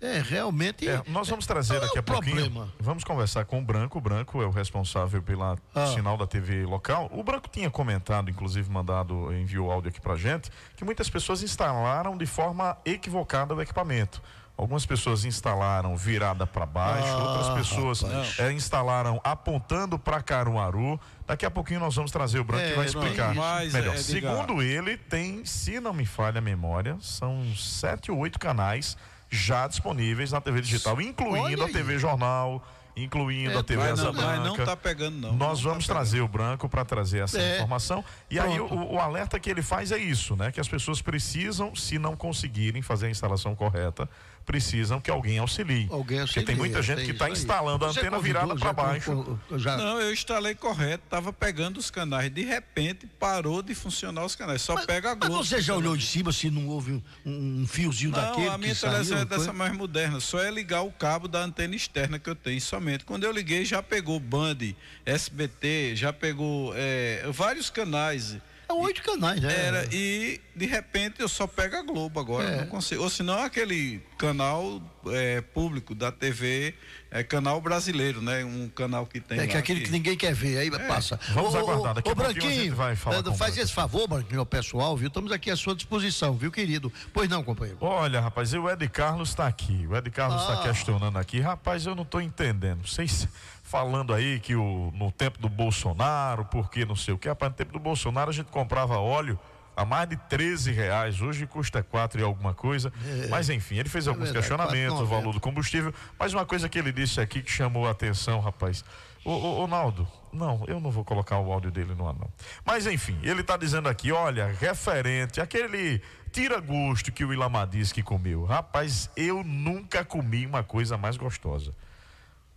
É, realmente. É, nós vamos trazer é daqui a pouquinho. problema. Vamos conversar com o Branco. O Branco é o responsável pela Ah. sinal da TV local. O Branco tinha comentado, inclusive mandado, enviou áudio aqui pra gente, que muitas pessoas instalaram de forma equivocada o equipamento. Algumas pessoas instalaram virada para baixo, Ah, outras pessoas rapaz. eh, instalaram apontando para Caruaru. Daqui a pouquinho nós vamos trazer o Branco É, que vai explicar melhor. é, Segundo ele, tem, se não me falha a memória, são sete ou oito canais já disponíveis na TV digital, incluindo a. TV Jornal, incluindo É, a TV Mas Asa não, mas não Branca. tá pegando, não. Nós Não vamos tá trazer o Branco para trazer essa É. informação. E aí Pronto. o, o alerta que ele faz é isso, né? Que as pessoas precisam, se não conseguirem fazer a instalação correta, precisam que alguém auxilie. Alguém Porque tem muita gente que está instalando a antena convidou, virada para baixo. Já, Não, eu instalei correto, tava pegando os canais. De repente, parou de funcionar os canais. Só pega a mas Globo. você já olhou em cima se não houve um, um fiozinho Não, daquele? a minha que televisão saiu, é dessa foi? mais moderna. Só é ligar o cabo da antena externa que eu tenho somente. Quando eu liguei, já pegou Band, SBT, já pegou é, vários canais. É oito canais, né? Era, e de repente eu só pego a Globo agora, É. não consigo. Ou senão aquele canal é, público da TV, é canal brasileiro, né? Um canal que tem. É que lá aquele que ninguém quer ver, aí passa. Vamos Ô, aguardar, daqui ô, a pouquinho a Branquinho, gente vai falar faz esse favor, Branquinho, ao pessoal, viu? Estamos aqui à sua disposição, viu, querido? Pois não, companheiro. Olha, rapaz, e o Ed Carlos está aqui. O Ed Carlos está Ah. questionando aqui. Rapaz, eu não estou entendendo. Vocês falando aí que o, no tempo do Bolsonaro, porque não sei o que. Rapaz, no tempo do Bolsonaro a gente comprava óleo a mais de 13 reais. Hoje custa quatro e alguma coisa. Mas enfim, ele fez alguns É. verdade, questionamentos, o 4,90. valor do combustível. Mas uma coisa que ele disse aqui que chamou a atenção, rapaz. Ô, ô, ô, Naldo, não, eu não vou colocar o áudio dele no ar, não. Mas enfim, ele está dizendo aqui, olha, referente àquele tira-gosto que o Ilamar disse que comeu. Rapaz, eu nunca comi uma coisa mais gostosa.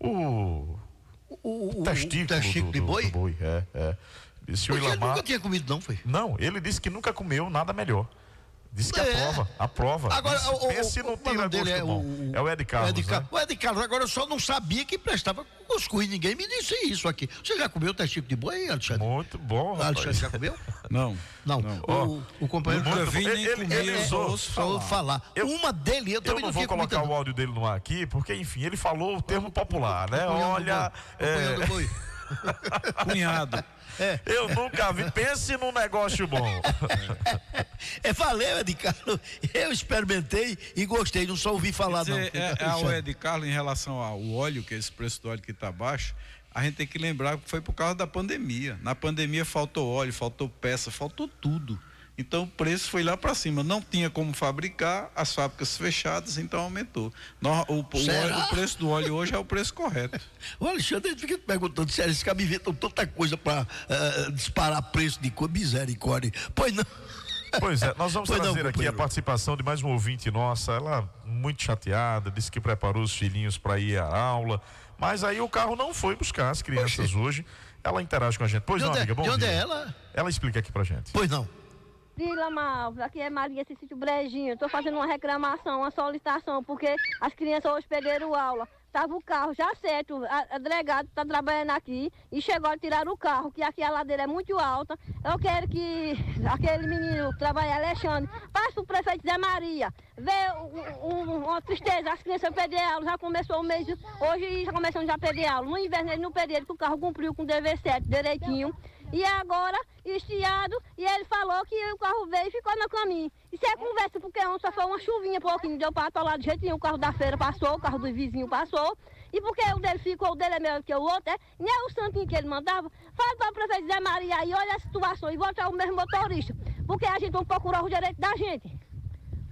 O O, o, testículo, o testículo do, de do- boi? do boi, é, é. Disse o Porque ele Ilamar... nunca tinha comido, não, foi? Não, ele disse que nunca comeu nada melhor. Disse que É. aprova, aprova. Agora, Disse, o, o, pense o, no o, o tira-gosto é bom. o, é o Ed Carlos, o Ed, né? Carlos. O Ed Carlos, agora eu só não sabia que prestava cuscuz. Ninguém me disse isso aqui. Você já comeu testículo de boi, Alexandre? Muito bom, rapaz. Alexandre já comeu? Não. Não. Ó, O, o companheiro Nunca vi Ele- ele eu usou- só falar. falar. Eu- Uma dele, eu Eu também não não, vou colocar o não. áudio dele no ar aqui, porque, enfim, ele falou o termo popular, né? O Olha. Acompanhando é, o. Cunhado. Eu nunca vi. Pense num negócio bom. É, valeu, Ed Carlos. Eu experimentei e gostei, não só ouvi falar, Quer não. dizer, é, é o Ed Carlos em relação ao óleo, que é esse preço do óleo que está baixo, a gente tem que lembrar que foi por causa da pandemia. Na pandemia faltou óleo, faltou peça, faltou tudo. Então o preço foi lá para cima. Não tinha como fabricar, as fábricas fechadas, então aumentou. O, o o preço do óleo hoje é o preço correto. O Alexandre fica perguntando se eles cabem inventam tanta coisa para disparar preço de coisa, misericórdia. Pois não. Pois é, nós vamos Pois não, trazer aqui a participação de mais um ouvinte nossa. Ela muito chateada, disse que preparou os filhinhos para ir à aula, mas aí o carro não foi buscar as crianças hoje. Ela interage com a gente. Pois De não, onde, é- amiga, bom de onde dia. é ela? Ela explica aqui pra gente. Pois não. Vila Malves, aqui é Maria, sítio Brejinho. Estou fazendo uma reclamação, uma solicitação, porque as crianças hoje perderam aula. Tava o carro já certo, a, a delegado está trabalhando aqui e chegou a tirar o carro, que aqui a ladeira é muito alta. Eu quero que aquele menino que trabalha, Alexandre, passe para o prefeito Zé Maria, vê um- um- uma tristeza, as crianças perderam aula, já começou o mês, hoje já começando já a perder aula. No inverno ele não perderam, porque o carro cumpriu com o dever certo, direitinho. E agora, estiado, e ele falou que o carro veio e ficou no caminho. Isso é conversa, porque ontem só foi uma chuvinha pouquinho, deu para atolar jeito nenhum. O carro da feira passou, o carro do vizinho passou. E porque o dele ficou, o dele é melhor que o outro, é? Nem é o santinho que ele mandava. Fala para o prefeito Zé Maria aí, olha a situação e volta o mesmo motorista. Porque a gente vai procurar os direitos da gente.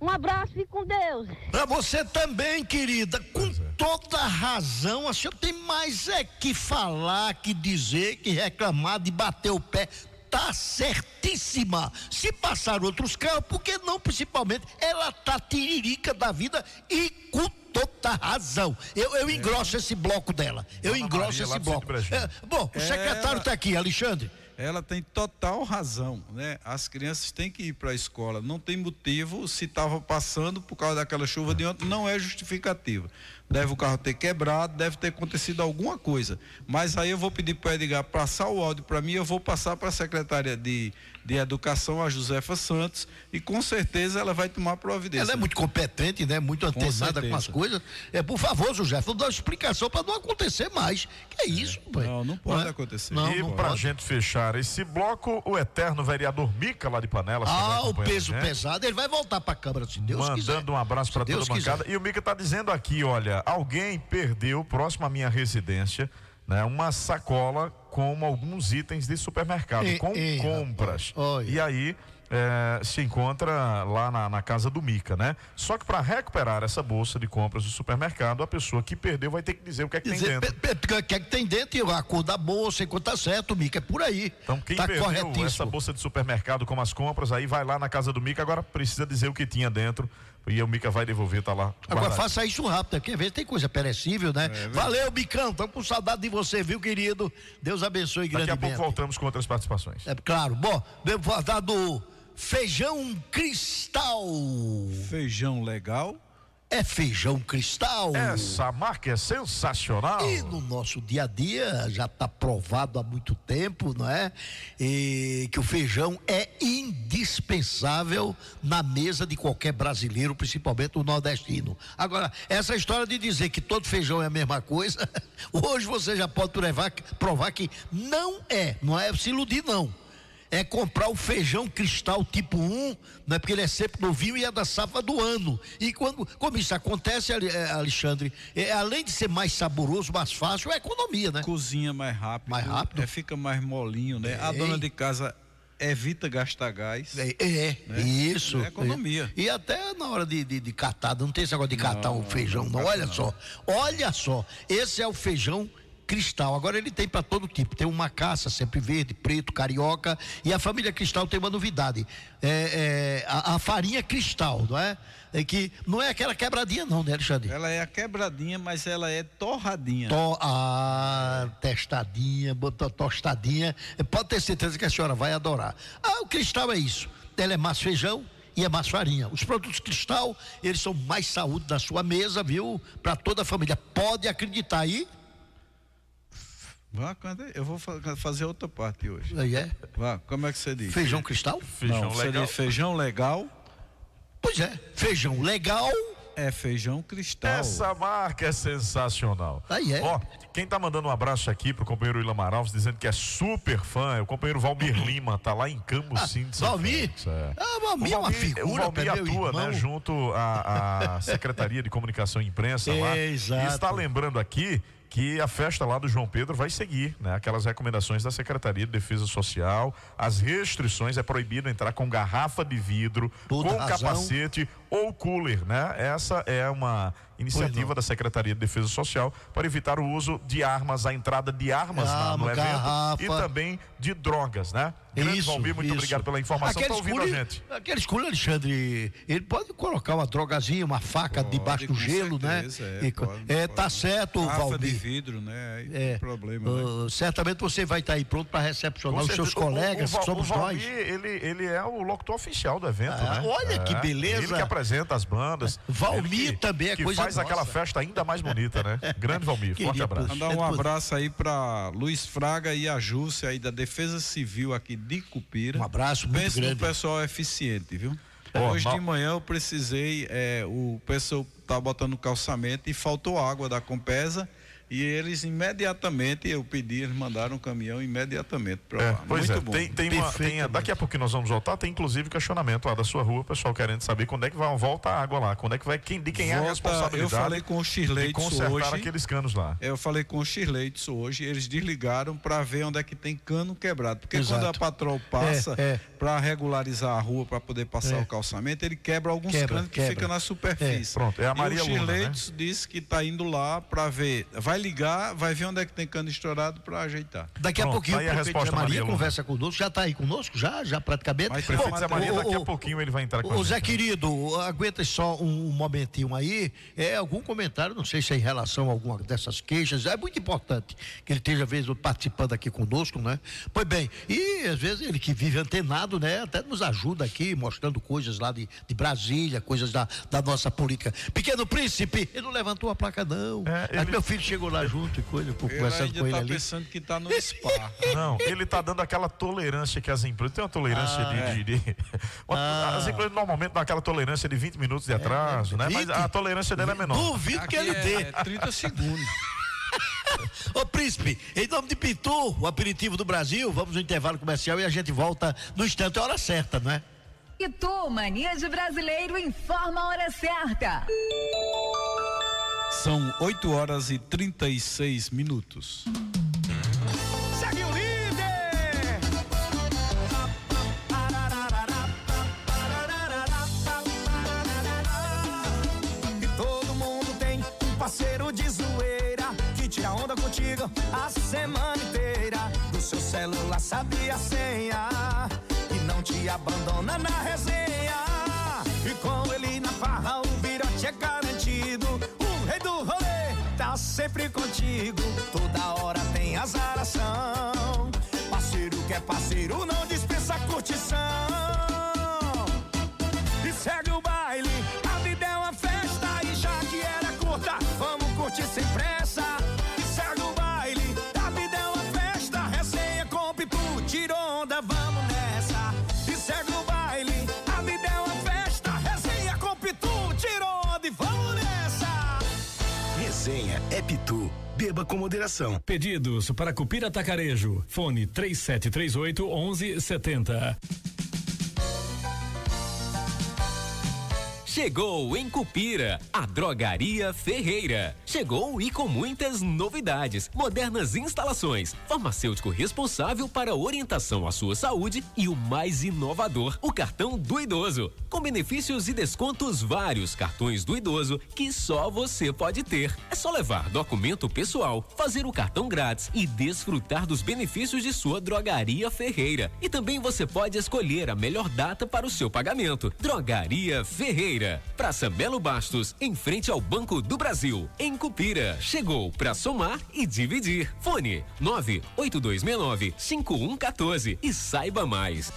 Um abraço, fique com Deus. Para você também, querida, com toda razão. A senhora tem mais é que falar, que dizer, que reclamar, de bater o pé. Tá certíssima. Se passar outros carros, por que não, principalmente? Ela tá tiririca da vida e com toda razão. Eu, eu engrosso esse bloco dela. Eu Dona engrosso Maria, esse bloco. É, bom, o secretário está aqui, Alexandre. Ela tem total razão, né? As crianças têm que ir para a escola. Não tem motivo se estava passando por causa daquela chuva de ontem, não é justificativa. Deve o carro ter quebrado, deve ter acontecido alguma coisa. Mas aí eu vou pedir para o Edgar passar o áudio para mim, eu vou passar para a secretária de, de Educação, a Josefa Santos, e com certeza ela vai tomar providência. Ela é muito competente, né? Muito antenada com, as certeza. coisas. É, por favor, José, dá uma explicação para não acontecer mais. Que é isso, pai? Não, não pode é? acontecer. Não, e não pra pode. gente fechar esse bloco, o eterno vereador Mica lá de vai Ah, o a peso pesado, ele vai voltar para a Câmara, se Deus quiser. Mandando um abraço para toda a Deus bancada. quiser. E o Mica tá dizendo aqui, olha, alguém perdeu próximo à minha residência, né, uma sacola com alguns itens de supermercado, Ei, com ei, compras. E aí eh, se encontra lá na, na casa do Mica, né? Só que para recuperar essa bolsa de compras do supermercado, a pessoa que perdeu vai ter que dizer o que é que tem Dizer, dentro. pe- pe- O que é que tem dentro e a cor da bolsa, enquanto tá certo, Mica, é por aí. Então, quem tá perdeu essa bolsa de supermercado com as compras, aí vai lá na casa do Mica, agora precisa dizer o que tinha dentro. E o Mica vai devolver, tá lá. Agora guardado. faça isso rápido, porque às vezes tem coisa perecível, né? É Valeu, Bicão, estamos com saudade de você, viu, querido? Deus abençoe Daqui a pouco voltamos com outras participações. É claro. Bom, devo falar do feijão cristal. Feijão legal. É feijão cristal. Essa marca é sensacional. E no nosso dia a dia já está provado há muito tempo, não é? E que o feijão é indispensável na mesa de qualquer brasileiro, principalmente o nordestino. Agora, essa história de dizer que todo feijão é a mesma coisa, hoje você já pode provar, provar que não é, não é se iludir não. É comprar o feijão cristal tipo 1, não é porque ele é sempre novinho e é da safra do ano. E quando como isso acontece, eh, Alexandre, é, além de ser mais saboroso, mais fácil, é economia, né? Cozinha mais rápido. Mais rápido. É, fica mais molinho, né? A É. dona de casa evita gastar gás. É, é, né? isso. É economia. E até na hora de, de, de catar, não tem esse negócio de catar o feijão, não. não Olha cata, só, olha só. Esse é o feijão cristal. Agora ele tem para todo tipo. Tem uma caça sempre verde, preto, carioca. E a família cristal tem uma novidade. É, é, a, a farinha cristal, não é? É que não é aquela quebradinha, não, né, Alexandre? Ela é a quebradinha, mas ela é torradinha. To, ah, testadinha, tostadinha. Eh, Pode ter certeza que a senhora vai adorar. Ah, o cristal é isso. Ela é mais feijão e é mais farinha. Os produtos cristal, eles são mais saúde na sua mesa, viu? Para toda a família. Pode acreditar aí. Vá? Eu vou fa- fazer outra parte hoje. Aí é. Vá, como é que você diz? Feijão cristal? Feijão Não, você legal. diz feijão legal Pois é. Feijão legal. é feijão cristal. Essa marca é sensacional. Aí é. Ó, quem tá mandando um abraço aqui pro companheiro Ilamar Alves, dizendo que é super fã, é o companheiro Valmir Lima, tá lá em Cambucim de São Ah, Valmir? É. Ah, Valmir é uma O figura, Valmir pé, meu atua, irmão. né, junto à, à Secretaria de Comunicação e Imprensa lá. Exato. E está lembrando aqui que a festa lá do João Pedro vai seguir, né? Aquelas recomendações da Secretaria de Defesa Social, as restrições é proibido entrar com garrafa de vidro, Toda com razão. capacete ou cooler, né? Essa é uma iniciativa da Secretaria de Defesa Social para evitar o uso de armas, a entrada de armas na- no evento garrafa. e também de drogas, né? Grande Valmir, muito isso. obrigado pela informação. Tá ouvindo a cooler- gente? Aqueles cooler, Alexandre, ele pode colocar uma drogazinha, uma faca Pode, debaixo do gelo, certeza, né? é, E- pode, é, pode. tá certo, Garrafa de Valmir. vidro, né? É, tem problema, né? uh, certamente você vai estar aí pronto para recepcionar Com os seus certeza. O- colegas, o, Val- que somos o Valmir, nós. Ele, ele é o locutor oficial do evento, Ah, né? olha que É, beleza. Ele que apresenta as bandas. Valmir que- também é que coisa faz aquela nossa. festa ainda mais bonita, né? Grande Valmir, forte Queria, abraço. Mandar um abraço aí para Luiz Fraga e a Júcia aí da Defesa Civil aqui de Cupira. Um abraço muito Pense grande. no pessoal eficiente, viu? Ó, Hoje mal- de manhã eu precisei, é, o pessoal tá botando calçamento e faltou água da Compesa. E eles imediatamente, eu pedi, eles mandaram um caminhão imediatamente para É, lá. pois Muito é, bom. tem, tem uma, tem daqui a pouco que nós vamos voltar, tem inclusive questionamento lá da sua rua, o pessoal querendo saber quando é que vai, volta a água lá, quando é que vai, quem, de quem é a Volta- responsabilidade Eu falei com o de Shirley consertar hoje. aqueles canos lá. Eu falei com o Shirleitz hoje, eles desligaram para ver onde é que tem cano quebrado. Porque Exato. quando a patrol passa É, é. para regularizar a rua, para poder passar É. o calçamento, ele quebra alguns Quebra, canos que quebra. ficam na superfície. Pronto, é a Maria e o Luna, né? Disse que está indo lá para ver, vai ligar, vai ver onde é que tem cano estourado para ajeitar. Daqui a Pronto, pouquinho tá aí a o prefeito resposta, Zé Maria Maria conversa conosco, já está aí conosco, já, já praticamente. Mas O prefeito Bom, Zé Maria, o- daqui a o- pouquinho ele vai entrar com a Ô gente. Zé querido, aguenta só um, um momentinho aí. É algum comentário, não sei se é em relação a alguma dessas queixas. É muito importante que ele esteja, às vezes, participando aqui conosco, né? Pois bem, e às vezes ele que vive antenado, né? Até nos ajuda aqui, mostrando coisas lá de, de Brasília, coisas da, da nossa política. Pequeno príncipe, ele não levantou a placa, não. É, Mas ele- meu filho chegou lá junto e coisa, conversando ainda com ele está ali. pensando que está no spa. Não, ele tá dando aquela tolerância que as empresas. Tem uma tolerância Ah, de. de- de- uma- As empresas normalmente dão aquela tolerância de 20 minutos de atraso, né? Mas 20? a tolerância dele é menor. Duvido que ele Aqui dê. é, é 30 segundos. Ô príncipe, em nome de Pitu, o aperitivo do Brasil, vamos no intervalo comercial e a gente volta no instante, é hora certa, não é? E tu, Mania de Brasileiro, informa a hora certa. São 8 horas e 36 minutos. Segue o líder! E todo mundo tem um parceiro de zoeira que tira onda contigo a semana inteira. Do seu celular sabe a senha e não te abandona na resenha. E com ele na farra o virote é garantido. Sempre contigo. Toda hora tem azaração. Parceiro que é parceiro não Beba com moderação. Pedidos para Cupira Atacarejo. Fone 3738 1170. Chegou em Cupira, a Drogaria Ferreira. Chegou e com muitas novidades, modernas instalações, farmacêutico responsável para orientação à sua saúde e o mais inovador, o cartão do idoso, com benefícios e descontos vários, cartões do idoso que só você pode ter. É só levar documento pessoal, fazer o cartão grátis e desfrutar dos benefícios de sua Drogaria Ferreira. E também você pode escolher a melhor data para o seu pagamento. Drogaria Ferreira, Praça Belo Bastos, em frente ao Banco do Brasil, em Cupira. Chegou para somar e dividir. Fone 98269 5114 e saiba mais.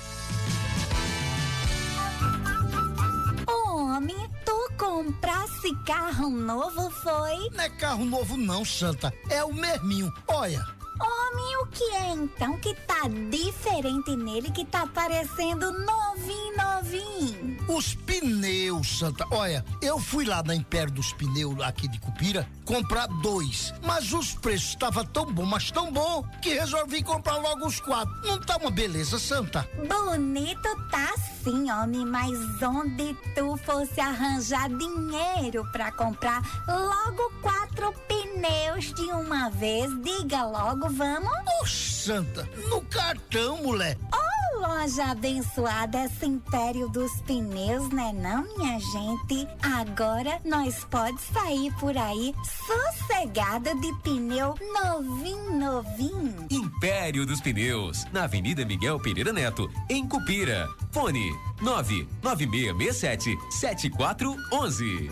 Homem, tu comprasse carro novo, foi? Não é carro novo não, Santa, é o mesminho, olha. Homem, o que é então que tá diferente nele que tá parecendo novinho, novinho? Os pneus, Santa. Olha, eu fui lá na Império dos Pneus, aqui de Cupira, comprar dois. Mas os preços estavam tão bom, mas tão bom, que resolvi comprar logo os quatro. Não tá uma beleza, Santa? Bonito tá sim, homem, mas onde tu fosse arranjar dinheiro pra comprar logo quatro pneus de uma vez, diga logo, vamos? Oxe, Santa, no cartão, mulher. Oh, loja abençoada, esse império dos pneus, né não, minha gente? Agora nós pode sair por aí sossegada de pneu novinho, novinho. Império dos Pneus, na Avenida Miguel Pereira Neto, em Cupira. Fone 99667 7411.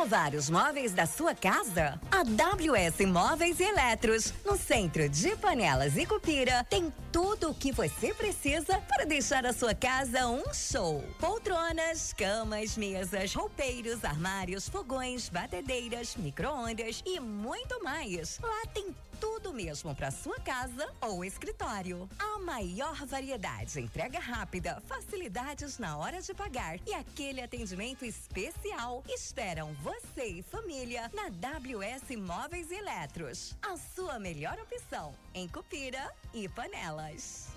Renovar os móveis da sua casa? A WS Móveis e Eletros, no centro de Panelas e Cupira, tem tudo o que você precisa para deixar a sua casa um show. Poltronas, camas, mesas, roupeiros, armários, fogões, batedeiras, micro-ondas e muito mais. Lá tem Tudo mesmo para sua casa ou escritório. A maior variedade, entrega rápida, facilidades na hora de pagar e aquele atendimento especial esperam você e família na WS Móveis e Eletros. A sua melhor opção em Cupira e Panelas.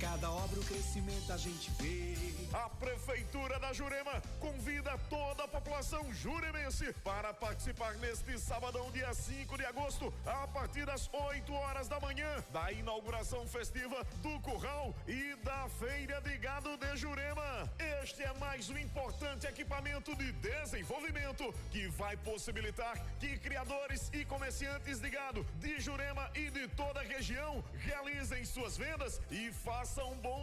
Cada obra o crescimento a gente vê. A Prefeitura da Jurema convida toda a população juremense para participar neste sabadão, dia 5 de agosto, a partir das 8 horas da manhã, da inauguração festiva do Curral e da Feira de Gado de Jurema. Este é mais um importante equipamento de desenvolvimento que vai possibilitar que criadores e comerciantes de gado de Jurema e de toda a região realizem suas vendas e façam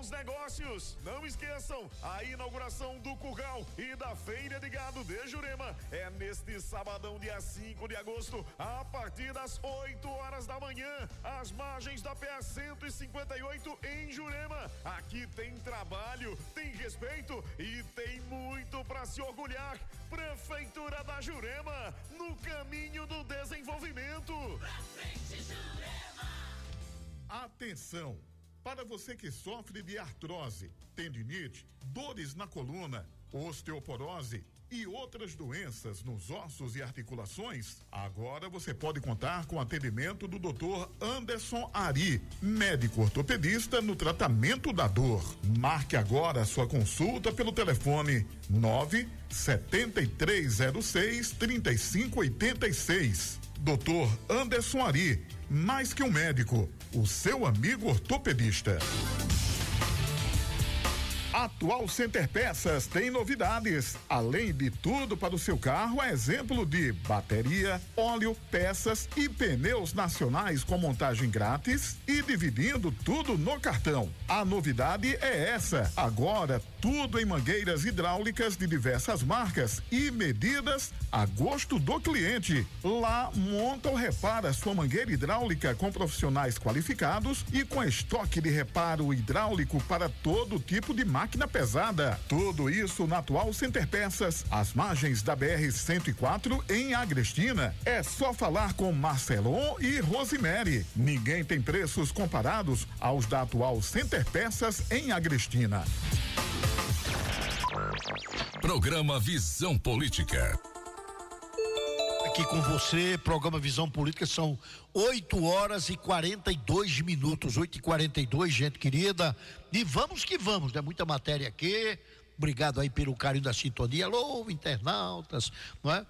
bons negócios. Não esqueçam, a inauguração do Curral e da Feira de Gado de Jurema é neste sabadão, dia 5 de agosto, a partir das 8 horas da manhã, às margens da PA 158 em Jurema. Aqui tem trabalho, tem respeito e tem muito para se orgulhar. Prefeitura da Jurema, no caminho do desenvolvimento. Atenção! Para você que sofre de artrose, tendinite, dores na coluna, osteoporose e outras doenças nos ossos e articulações, agora você pode contar com o atendimento do Dr. Anderson Ari, médico ortopedista no tratamento da dor. Marque agora sua consulta pelo telefone 9 7306 3586. Dr. Anderson Ari, mais que um médico, o seu amigo ortopedista. Atual Center Peças tem novidades. Além de tudo para o seu carro, é exemplo de bateria, óleo, peças e pneus nacionais com montagem grátis e dividindo tudo no cartão. A novidade é essa. Agora, tudo em mangueiras hidráulicas de diversas marcas e medidas a gosto do cliente. Lá monta ou repara sua mangueira hidráulica com profissionais qualificados e com estoque de reparo hidráulico para todo tipo de máquina pesada. Tudo isso na atual Center Peças, às margens da BR 104 em Agrestina. É só falar com Marcelon e Rosemary. Ninguém tem preços comparados aos da atual Center Peças em Agrestina. Programa Visão Política. Aqui com você, programa Visão Política, são 8 horas e 42 minutos, 8 e 42 gente querida. E vamos que vamos, né? Muita matéria aqui. Obrigado aí pelo carinho da sintonia. Alô, internautas, não é?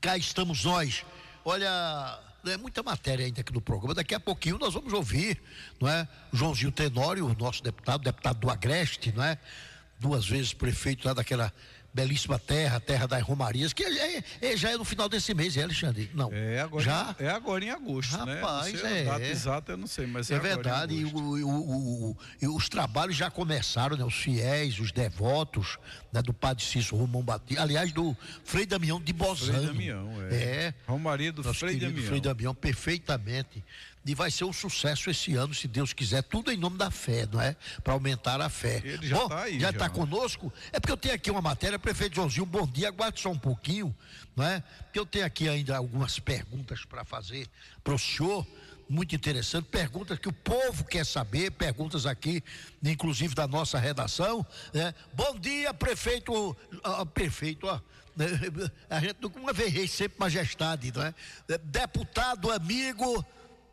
Cá estamos nós. Olha, é muita matéria ainda aqui no programa. Daqui a pouquinho nós vamos ouvir, não é? Joãozinho Tenório, nosso deputado, deputado do Agreste, não é? Duas vezes prefeito lá daquela belíssima terra, terra das Romarias, que é, é- já é no final desse mês, é, Alexandre? Não. É agora, Já? é agora em agosto, né? Rapaz, sei a é. data exata eu não sei, mas é, É verdade, e, agosto. o- o- o- os trabalhos já começaram, né? Os fiéis, os devotos, né? Do Padre Cícero Romão Batista, aliás, do Frei Damião de Bozano. Frei Damião, é. É. Romaria do Frei Damião. Frei Damião, perfeitamente. E vai ser um sucesso esse ano, se Deus quiser, tudo em nome da fé, não é? Para aumentar a fé. Ele já Bom, tá aí, Já está conosco? É porque eu tenho aqui uma matéria, prefeito Joãozinho, bom dia, aguarde só um pouquinho, não é? Porque eu tenho aqui ainda algumas perguntas para fazer para o senhor, muito interessante, perguntas que o povo quer saber, perguntas aqui, inclusive da nossa redação, né? Bom dia, prefeito, ah, prefeito, ó, a gente nunca vê rei, sempre majestade, não é? Deputado amigo,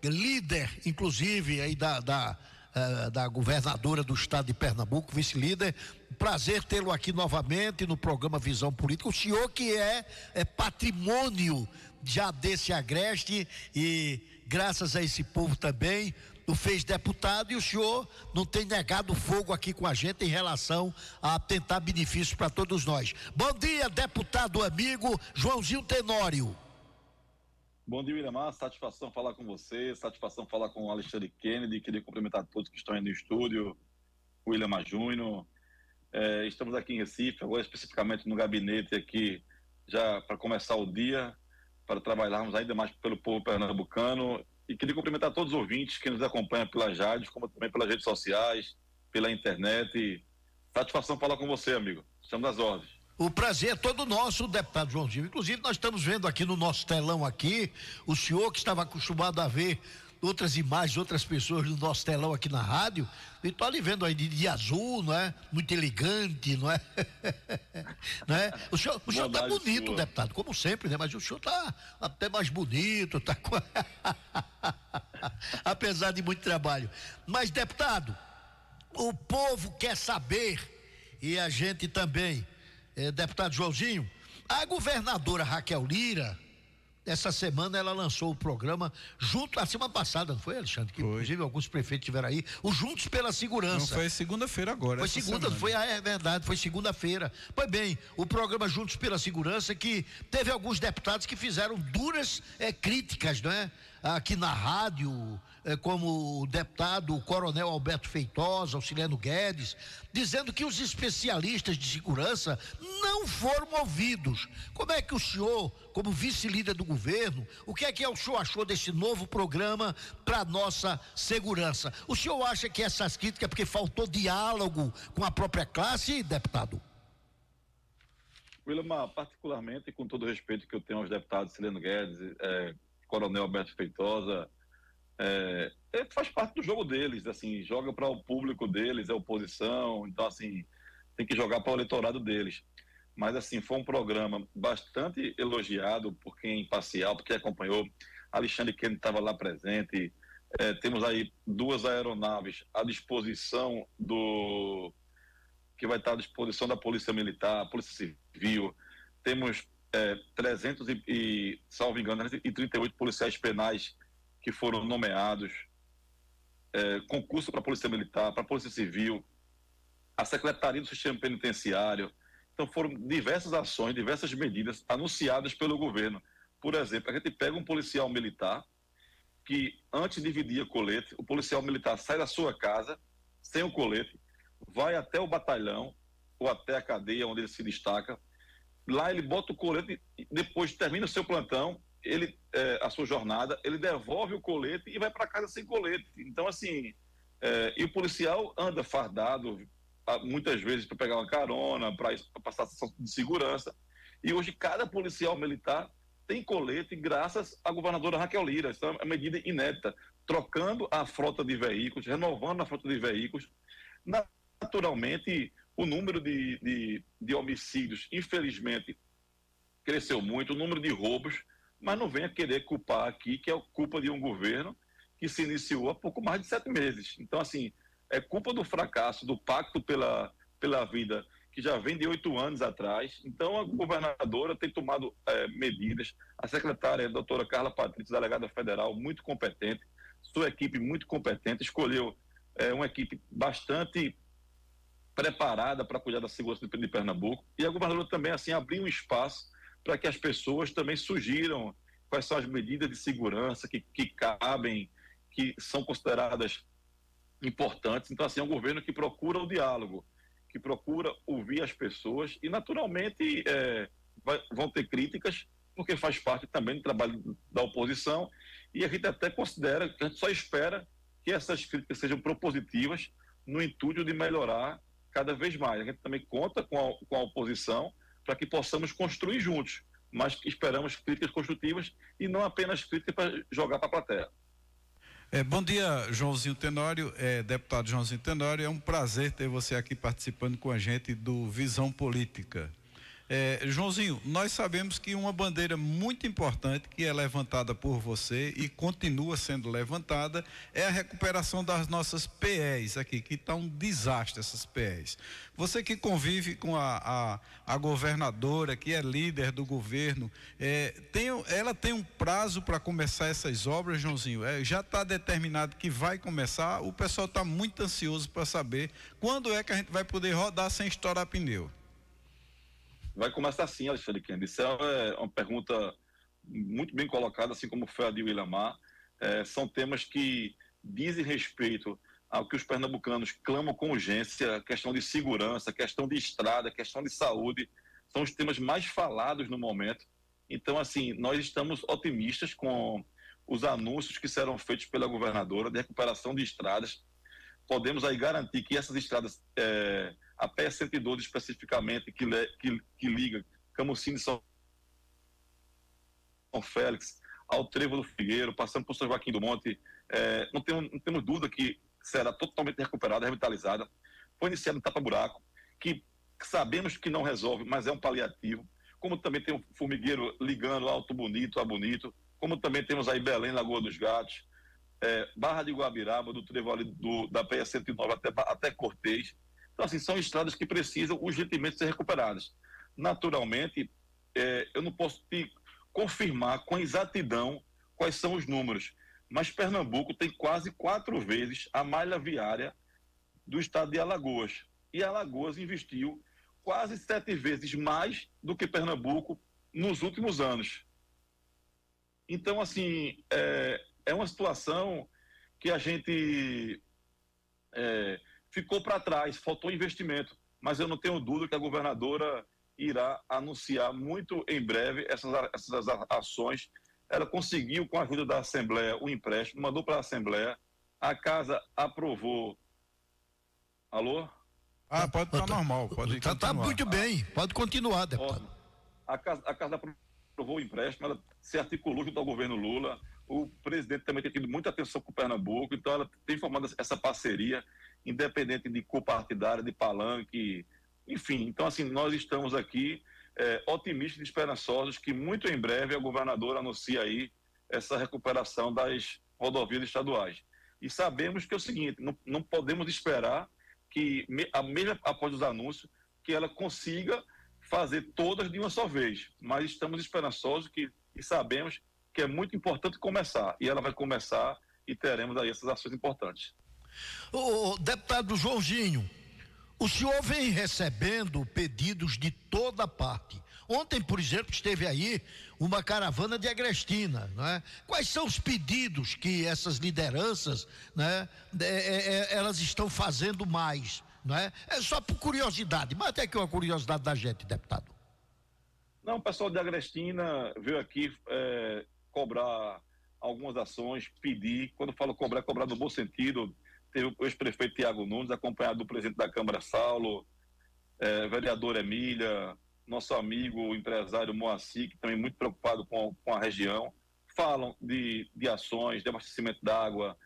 líder, inclusive, aí da, da, eh, da governadora do estado de Pernambuco, vice-líder. Prazer tê-lo aqui novamente no programa Visão Política. O senhor que é, é patrimônio já desse agreste e graças a esse povo também o fez deputado e o senhor não tem negado fogo aqui com a gente em relação a tentar benefícios para todos nós. Bom dia, deputado amigo Joãozinho Tenório. Bom dia, William. Satisfação falar com você, satisfação falar com o Alexandre Kennedy. Queria cumprimentar todos que estão aí no estúdio, o William Júnior. É, estamos aqui em Recife, agora especificamente no gabinete aqui, já para começar o dia, para trabalharmos ainda mais pelo povo pernambucano. E queria cumprimentar todos os ouvintes que nos acompanham pelas rádios, como também pelas redes sociais, pela internet. Satisfação falar com você, amigo. Estamos às ordens. O prazer é todo nosso, deputado Joãozinho. Inclusive, nós estamos vendo aqui no nosso telão aqui, o senhor que estava acostumado a ver outras imagens, outras pessoas no nosso telão aqui na rádio, e tô ali vendo aí de, de azul, não é? Muito elegante, não é? não é? O senhor, o senhor tá bonito, sua. deputado, como sempre, né? Mas o senhor tá até mais bonito, tá com... apesar de muito trabalho. Mas, deputado, o povo quer saber, e a gente também, eh, deputado Joãozinho, a governadora Raquel Lira, essa semana ela lançou o programa junto, a semana passada, não foi, Alexandre? Que inclusive alguns prefeitos tiveram aí, o Juntos pela Segurança. Não foi segunda-feira agora. Foi segunda, semana. foi, ah, é verdade, foi segunda-feira. Pois bem, o programa Juntos pela Segurança que teve alguns deputados que fizeram duras eh, críticas, não é? Aqui na rádio, como o deputado o Coronel Alberto Feitosa, Auxiliano Guedes, dizendo que os especialistas de segurança não foram ouvidos. Como é que o senhor, como vice-líder do governo, o que é que o senhor achou desse novo programa para nossa segurança? O senhor acha que essas críticas é porque faltou diálogo com a própria classe, deputado? Wilma, particularmente, com todo o respeito que eu tenho aos deputados Sileno Guedes, eh, Coronel Alberto Feitosa, é, é, faz parte do jogo deles, assim, joga para o público deles, é oposição, então, assim, tem que jogar para o eleitorado deles. Mas, assim, foi um programa bastante elogiado por quem imparcial, por quem acompanhou. Alexandre Kennedy estava lá presente. É, temos aí duas aeronaves à disposição do. que vai estar à disposição da Polícia Militar, Polícia Civil. Temos é, 300 e, e, salvo engano, 338 policiais penais que foram nomeados, é, concurso para a Polícia Militar, para a Polícia Civil, a Secretaria do Sistema Penitenciário. Então foram diversas ações, diversas medidas anunciadas pelo governo. Por exemplo, a gente pega um policial militar que antes dividia colete, o policial militar sai da sua casa sem o colete, vai até o batalhão ou até a cadeia onde ele se destaca, lá ele bota o colete, depois termina o seu plantão, ele é, a sua jornada, ele devolve o colete e vai para casa sem colete. Então, assim, é, e o policial anda fardado muitas vezes para pegar uma carona, para passar de segurança. E hoje cada policial militar tem colete graças à governadora Raquel Lira. Isso é uma medida inédita, trocando a frota de veículos, renovando a frota de veículos. Naturalmente, o número de, de, de homicídios, infelizmente, cresceu muito, o número de roubos, mas não venha querer culpar aqui que é culpa de um governo que se iniciou há pouco mais de sete meses. Então, assim, é culpa do fracasso, do pacto pela, pela vida, que já vem de oito anos atrás. Então, a governadora tem tomado é, medidas, a secretária, a doutora Carla Patrícia, delegada federal, muito competente, sua equipe muito competente, escolheu é, uma equipe bastante preparada para cuidar da segurança de Pernambuco, e a governadora também, assim, abriu um espaço para que as pessoas também sugiram quais são as medidas de segurança que, que cabem, que são consideradas importantes. Então, assim, é um governo que procura o diálogo, que procura ouvir as pessoas e, naturalmente, é, vai, vão ter críticas, porque faz parte também do trabalho da oposição e a gente até considera, a gente só espera que essas críticas sejam propositivas no intuito de melhorar cada vez mais. A gente também conta com a, com a oposição para que possamos construir juntos, mas esperamos críticas construtivas e não apenas críticas para jogar para a plateia. É, bom dia, Joãozinho Tenório, é, deputado Joãozinho Tenório. É um prazer ter você aqui participando com a gente do Visão Política. É, Joãozinho, nós sabemos que uma bandeira muito importante que é levantada por você e continua sendo levantada é a recuperação das nossas PEs aqui, que está um desastre essas PEs. Você que convive com a, a, a governadora, que é líder do governo, é, tem, ela tem um prazo para começar essas obras, Joãozinho? É, já está determinado que vai começar, o pessoal está muito ansioso para saber quando é que a gente vai poder rodar sem estourar pneu. Vai começar assim, Alexandre Kennedy. Isso é uma pergunta muito bem colocada, assim como foi a de Willamar. É, são temas que dizem respeito ao que os pernambucanos clamam com urgência, questão de segurança, questão de estrada, questão de saúde, são os temas mais falados no momento. Então, assim, nós estamos otimistas com os anúncios que serão feitos pela governadora de recuperação de estradas. Podemos aí garantir que essas estradas, é, a PE 112 especificamente, que, que, que liga Camucine e São Félix ao Trevo do Figueiro, passando por São Joaquim do Monte, é, não, temos, não temos dúvida que será totalmente recuperada, revitalizada. Foi iniciado um tapa-buraco, que sabemos que não resolve, mas é um paliativo. Como também tem um formigueiro ligando Alto Bonito a Bonito, como também temos aí Belém, Lagoa dos Gatos, é, Barra de Guabiraba, do trevo ali do, da PE 109 até, até Cortês. Então, assim, são estradas que precisam urgentemente ser recuperadas. Naturalmente, é, eu não posso te confirmar com exatidão quais são os números, mas Pernambuco tem quase quatro vezes a malha viária do estado de Alagoas. E Alagoas investiu quase sete vezes mais do que Pernambuco nos últimos anos. Então, assim, é, é uma situação que a gente é, ficou para trás, faltou investimento. Mas eu não tenho dúvida que a governadora irá anunciar muito em breve essas, essas ações. Ela conseguiu, com a ajuda da Assembleia, o um empréstimo, mandou para a Assembleia, a casa aprovou. Alô? Ah, pode estar tá normal, pode Está tá muito bem, pode continuar, deputado. a, casa, a casa aprovou o empréstimo, ela se articulou junto ao governo Lula, o presidente também tem tido muita atenção com o Pernambuco, então ela tem formado essa parceria, independente de cor partidária, de palanque, enfim. Então, assim, nós estamos aqui é, otimistas e esperançosos que muito em breve a governadora anuncia aí essa recuperação das rodovias estaduais. E sabemos que é o seguinte, não, não podemos esperar que, a mesmo após os anúncios, que ela consiga fazer todas de uma só vez. Mas estamos esperançosos que, e sabemos que é muito importante começar. E ela vai começar e teremos aí essas ações importantes. O deputado Joãozinho, o senhor vem recebendo pedidos de toda parte. Ontem, por exemplo, esteve aí uma caravana de Agrestina, né? Quais são os pedidos que essas lideranças, né? É, é, é, elas estão fazendo mais, não é? É só por curiosidade, mas até que é uma curiosidade da gente, deputado. Não, o pessoal de Agrestina veio aqui é, cobrar algumas ações, pedir, quando falo cobrar, cobrar no bom sentido, teve o ex-prefeito Tiago Nunes, acompanhado do presidente da Câmara Saulo, é, vereador Emília, nosso amigo o empresário Moacir, que também muito preocupado com, com a região, falam de, de ações, de abastecimento d'água,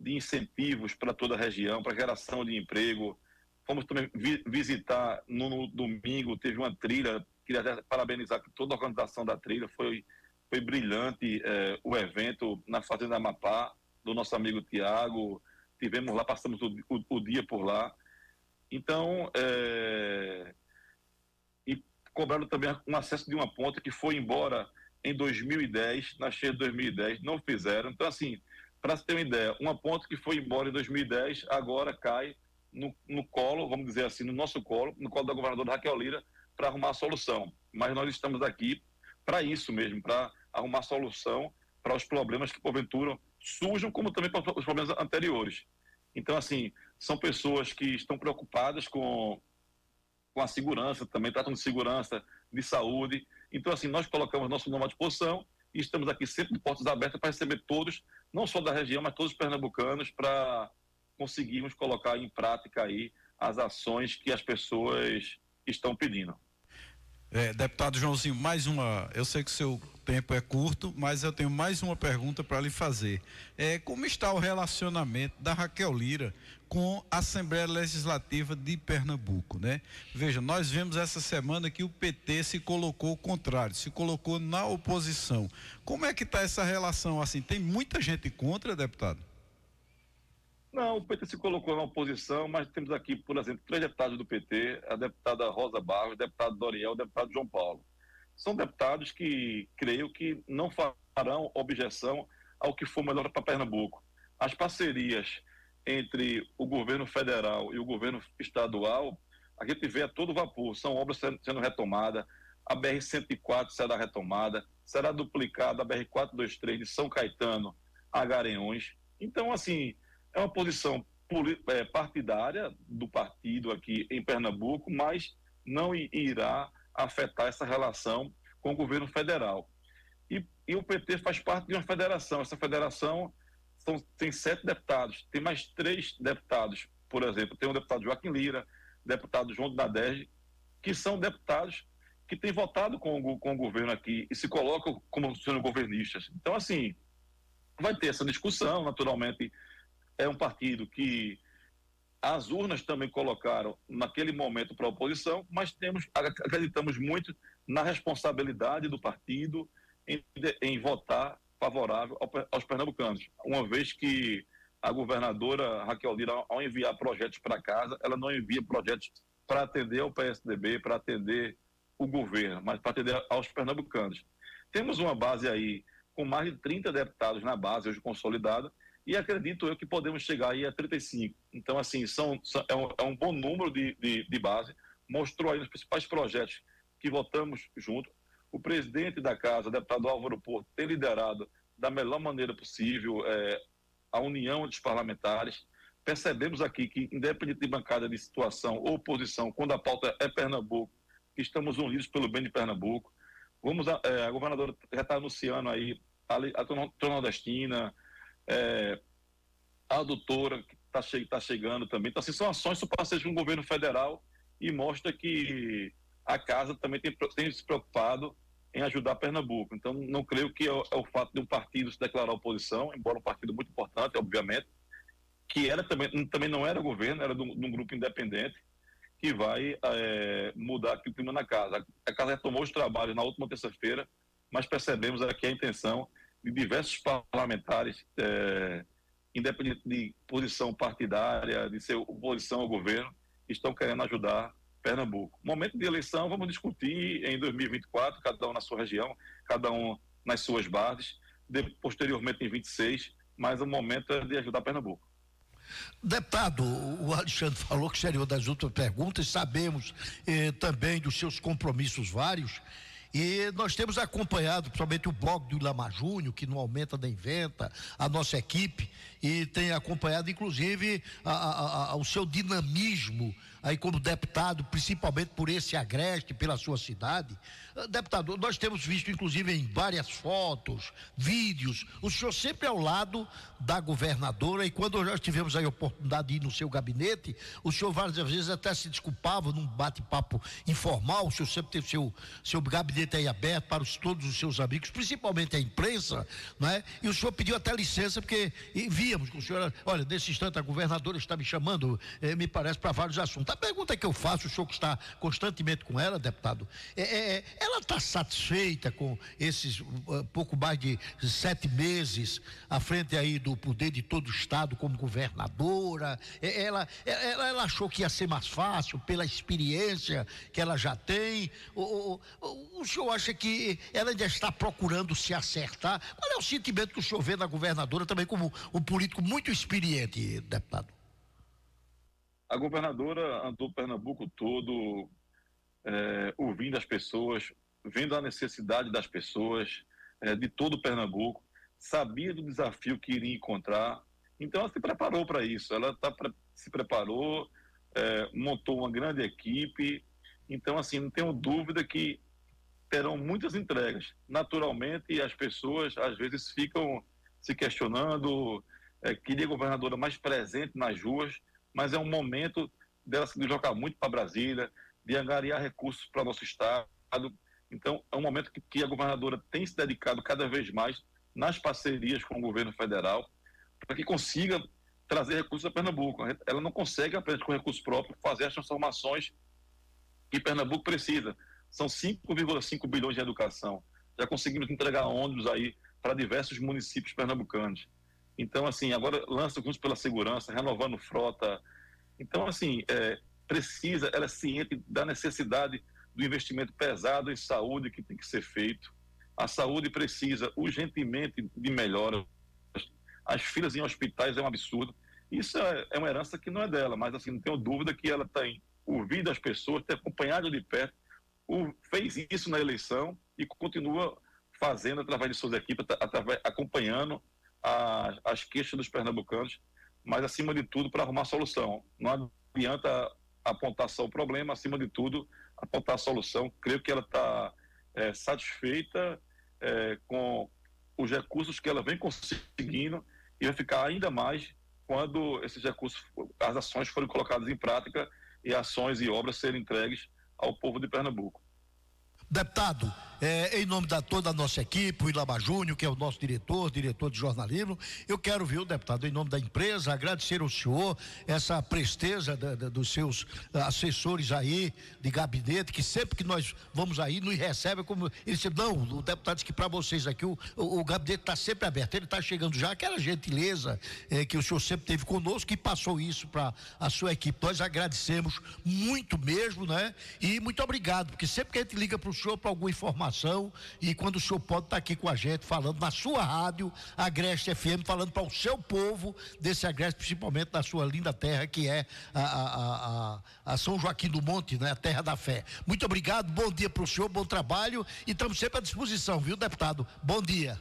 de incentivos para toda a região, para geração de emprego. Fomos também vi, visitar no, no, domingo, teve uma trilha, queria parabenizar toda a organização da trilha, foi foi brilhante é, o evento na Fazenda Amapá, do nosso amigo Tiago. Tivemos lá, passamos o, o, o, dia por lá. Então, é, e cobraram também um acesso de uma ponta que foi embora em 2010, na cheia de 2010, não fizeram. Então, assim, para você ter uma ideia, uma ponta que foi embora em 2010, agora cai no, no colo, vamos dizer assim, no nosso colo, no colo da governadora Raquel Lira, para arrumar a solução. Mas nós estamos aqui para isso mesmo, para arrumar solução para os problemas que, porventura, surjam, como também para os problemas anteriores. Então, assim, são pessoas que estão preocupadas com, com a segurança, também tratam de segurança, de saúde. Então, assim, nós colocamos nosso nome à disposição e estamos aqui sempre de portas abertas para receber todos, não só da região, mas todos os pernambucanos, para conseguirmos colocar em prática aí as ações que as pessoas estão pedindo. É, deputado Joãozinho, mais uma. Eu sei que o seu tempo é curto, mas eu tenho mais uma pergunta para lhe fazer. É, como está o relacionamento da Raquel Lira com a Assembleia Legislativa de Pernambuco, né? Veja, nós vemos essa semana que o PT se colocou contrário, se colocou na oposição. Como é que está essa relação assim? Tem muita gente contra, deputado? Não, o PT se colocou na oposição, mas temos aqui, por exemplo, três deputados do PT, a deputada Rosa Barros, o deputado Doriel, o deputado João Paulo. São deputados que creio que não farão objeção ao que for melhor para Pernambuco. As parcerias entre o governo federal e o governo estadual, a gente vê a todo vapor, são obras sendo, retomadas, a BR-104 será retomada, será duplicada a BR-423 de São Caetano a Garanhuns. Então, assim, é uma posição é, partidária do partido aqui em Pernambuco, mas não irá afetar essa relação com o governo federal. E, e o PT faz parte de uma federação. Essa federação são, tem sete deputados, tem mais três deputados, por exemplo. Tem o deputado Joaquim Lira, deputado João Nadege, que são deputados que têm votado com, o- com o governo aqui e se colocam como sendo governistas. Então, assim, vai ter essa discussão, naturalmente. É um partido que as urnas também colocaram naquele momento para a oposição, mas temos, ac- acreditamos muito na responsabilidade do partido em, em votar favorável aos pernambucanos, uma vez que a governadora Raquel Lira, ao enviar projetos para casa, ela não envia projetos para atender ao PSDB, para atender o governo, mas para atender aos pernambucanos. Temos uma base aí com mais de 30 deputados na base, hoje consolidada, e acredito eu que podemos chegar aí a 35. Então, assim, são, são- é, um, é um bom número de, de, de base, mostrou aí os principais projetos que votamos junto. O presidente da casa, deputado Álvaro Porto, tem liderado da melhor maneira possível é, a união dos parlamentares. Percebemos aqui que, independente de bancada de situação ou oposição, quando a pauta é Pernambuco, estamos unidos pelo bem de Pernambuco. Vamos a, é, a governadora já está anunciando aí a, a Tron- Tronodestina, é, a doutora que está che, tá chegando também. Então, assim, são ações parceiras com o governo federal e mostra que a casa também tem, tem se preocupado em ajudar Pernambuco. Então, não creio que é o, é o fato de um partido se declarar oposição, embora um partido muito importante, obviamente, que era também, também não era governo, era de um, de um grupo independente, que vai eh, mudar aqui o clima na casa. A casa retomou os trabalhos na última terça-feira, mas percebemos aqui a intenção de diversos parlamentares, eh, independente de posição partidária, de ser oposição ao governo, estão querendo ajudar Pernambuco. Momento de eleição, vamos discutir em 2024, cada um na sua região, cada um nas suas bases, de, posteriormente em 26, mas o momento é de ajudar Pernambuco. Deputado, o Alexandre falou que seria uma das outras perguntas, sabemos eh, também dos seus compromissos vários. E nós temos acompanhado, principalmente o blog do Ilamar Júnior, que não aumenta nem inventa, a nossa equipe, e tem acompanhado, inclusive, a- a- a- o seu dinamismo aí como deputado, principalmente por esse agreste, pela sua cidade. Ah, Deputado, nós temos visto, inclusive, em várias fotos, vídeos, o senhor sempre ao lado da governadora, e quando nós tivemos a oportunidade de ir no seu gabinete, o senhor várias vezes até se desculpava num bate-papo informal, o senhor sempre teve seu, seu gabinete aí aberto para os, todos os seus amigos, principalmente a imprensa, né? E o senhor pediu até licença, porque e o senhor, olha, nesse instante a governadora está me chamando, eh, me parece, para vários assuntos. A pergunta que eu faço, o senhor que está constantemente com ela, deputado, é, é, ela está satisfeita com esses uh, pouco mais de sete meses à frente aí do poder de todo o estado como governadora? É, ela, ela, ela achou que ia ser mais fácil pela experiência que ela já tem? O, senhor acha que ela ainda está procurando se acertar? Qual é o sentimento que o senhor vê na governadora também como um político muito experiente, deputado? A governadora andou Pernambuco todo eh, ouvindo as pessoas, vendo a necessidade das pessoas, eh, de todo Pernambuco, sabia do desafio que iria encontrar, então ela se preparou para isso, ela tá, se preparou, eh, montou uma grande equipe, então assim, não tenho dúvida que terão muitas entregas. Naturalmente, as pessoas às vezes ficam se questionando, eh, queria a governadora mais presente nas ruas, mas é um momento dela se deslocar muito para Brasília, de angariar recursos para nosso estado. Então, é um momento que, que a governadora tem se dedicado cada vez mais nas parcerias com o governo federal, para que consiga trazer recursos a Pernambuco. Ela não consegue, apenas com recursos próprios, fazer as transformações que Pernambuco precisa. São 5,5 bilhões de educação. Já conseguimos entregar ônibus aí para diversos municípios pernambucanos. Então, assim, agora lança juntos pela segurança, renovando frota. Então, assim, é, precisa, ela é ciente da necessidade do investimento pesado em saúde que tem que ser feito. A saúde precisa urgentemente de melhora. As filas em hospitais é um absurdo. Isso é, é uma herança que não é dela, mas assim, não tenho dúvida que ela tem ouvido as pessoas, tem acompanhado de perto, o, fez isso na eleição e continua fazendo através de suas equipes, através, acompanhando a, as queixas dos pernambucanos, mas acima de tudo para arrumar solução. Não adianta apontar só o problema, acima de tudo apontar a solução. Creio que ela está é, satisfeita é, com os recursos que ela vem conseguindo e vai ficar ainda mais quando esses recursos, as ações forem colocadas em prática e ações e obras serem entregues ao povo de Pernambuco. Deputado, é, em nome da toda a nossa equipe, o Ilama Júnior, que é o nosso diretor, diretor de jornalismo, eu quero, viu, deputado, em nome da empresa, agradecer ao senhor essa presteza da, da, dos seus assessores aí de gabinete, que sempre que nós vamos aí, nos recebe como. Ele disse, não, o deputado disse que para vocês aqui o, o, o gabinete está sempre aberto, ele está chegando já, aquela gentileza é, que o senhor sempre teve conosco e passou isso para a sua equipe. Nós agradecemos muito mesmo, né? E muito obrigado, porque sempre que a gente liga para o senhor para alguma informação, e quando o senhor pode estar aqui com a gente, falando na sua rádio, Agreste FM, falando para o seu povo desse Agreste, principalmente da sua linda terra que é a, a, a, a, São Joaquim do Monte, né? A terra da fé. Muito obrigado, bom dia para o senhor, bom trabalho e estamos sempre à disposição, viu, deputado? Bom dia.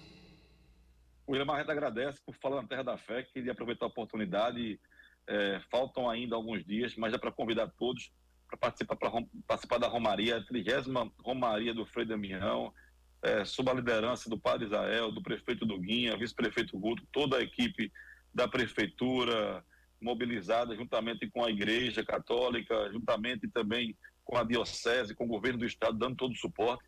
O William agradece por falar na Terra da Fé, queria aproveitar a oportunidade, é, faltam ainda alguns dias, mas é para convidar todos para participar, participar da Romaria, a trigésima Romaria do Frei Damião, é, sob a liderança do Padre Israel, do prefeito Duguinha, vice-prefeito Guto, toda a equipe da prefeitura mobilizada juntamente com a Igreja Católica, juntamente também com a Diocese, com o governo do Estado, dando todo o suporte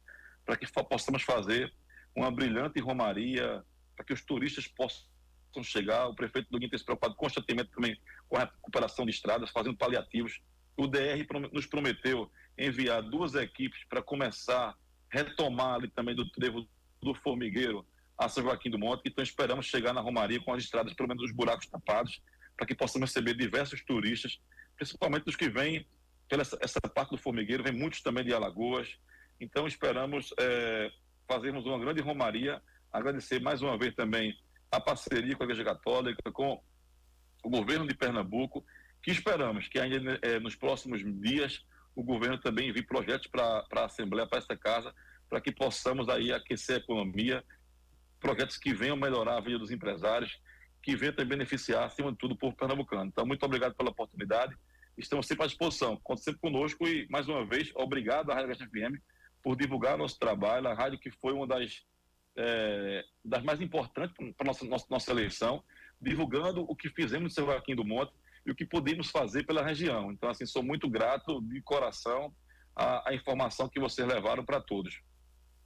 para que possamos fazer uma brilhante Romaria, para que os turistas possam chegar. O prefeito Duguinha tem se preocupado constantemente também com a recuperação de estradas, fazendo paliativos o DR nos prometeu enviar duas equipes para começar, retomar ali também do trevo do Formigueiro a São Joaquim do Monte, então esperamos chegar na Romaria com as estradas, pelo menos os buracos tapados, para que possamos receber diversos turistas, principalmente os que vêm pela essa, essa parte do Formigueiro, vem muitos também de Alagoas, então esperamos é, fazermos uma grande Romaria, agradecer mais uma vez também a parceria com a Igreja Católica, com o governo de Pernambuco que esperamos que ainda é, nos próximos dias o governo também envie projetos para a Assembleia, para esta casa, para que possamos aí aquecer a economia, projetos que venham melhorar a vida dos empresários, que venham também beneficiar, acima de tudo, o povo pernambucano. Então, muito obrigado pela oportunidade, estamos sempre à disposição, conte sempre conosco e, mais uma vez, obrigado à Rádio Gasta FM por divulgar nosso trabalho, a rádio que foi uma das, é, das mais importantes para a nossa, nossa, nossa eleição, divulgando o que fizemos no São Joaquim do Monte, e o que podemos fazer pela região. Então, assim, sou muito grato de coração à, informação que vocês levaram para todos.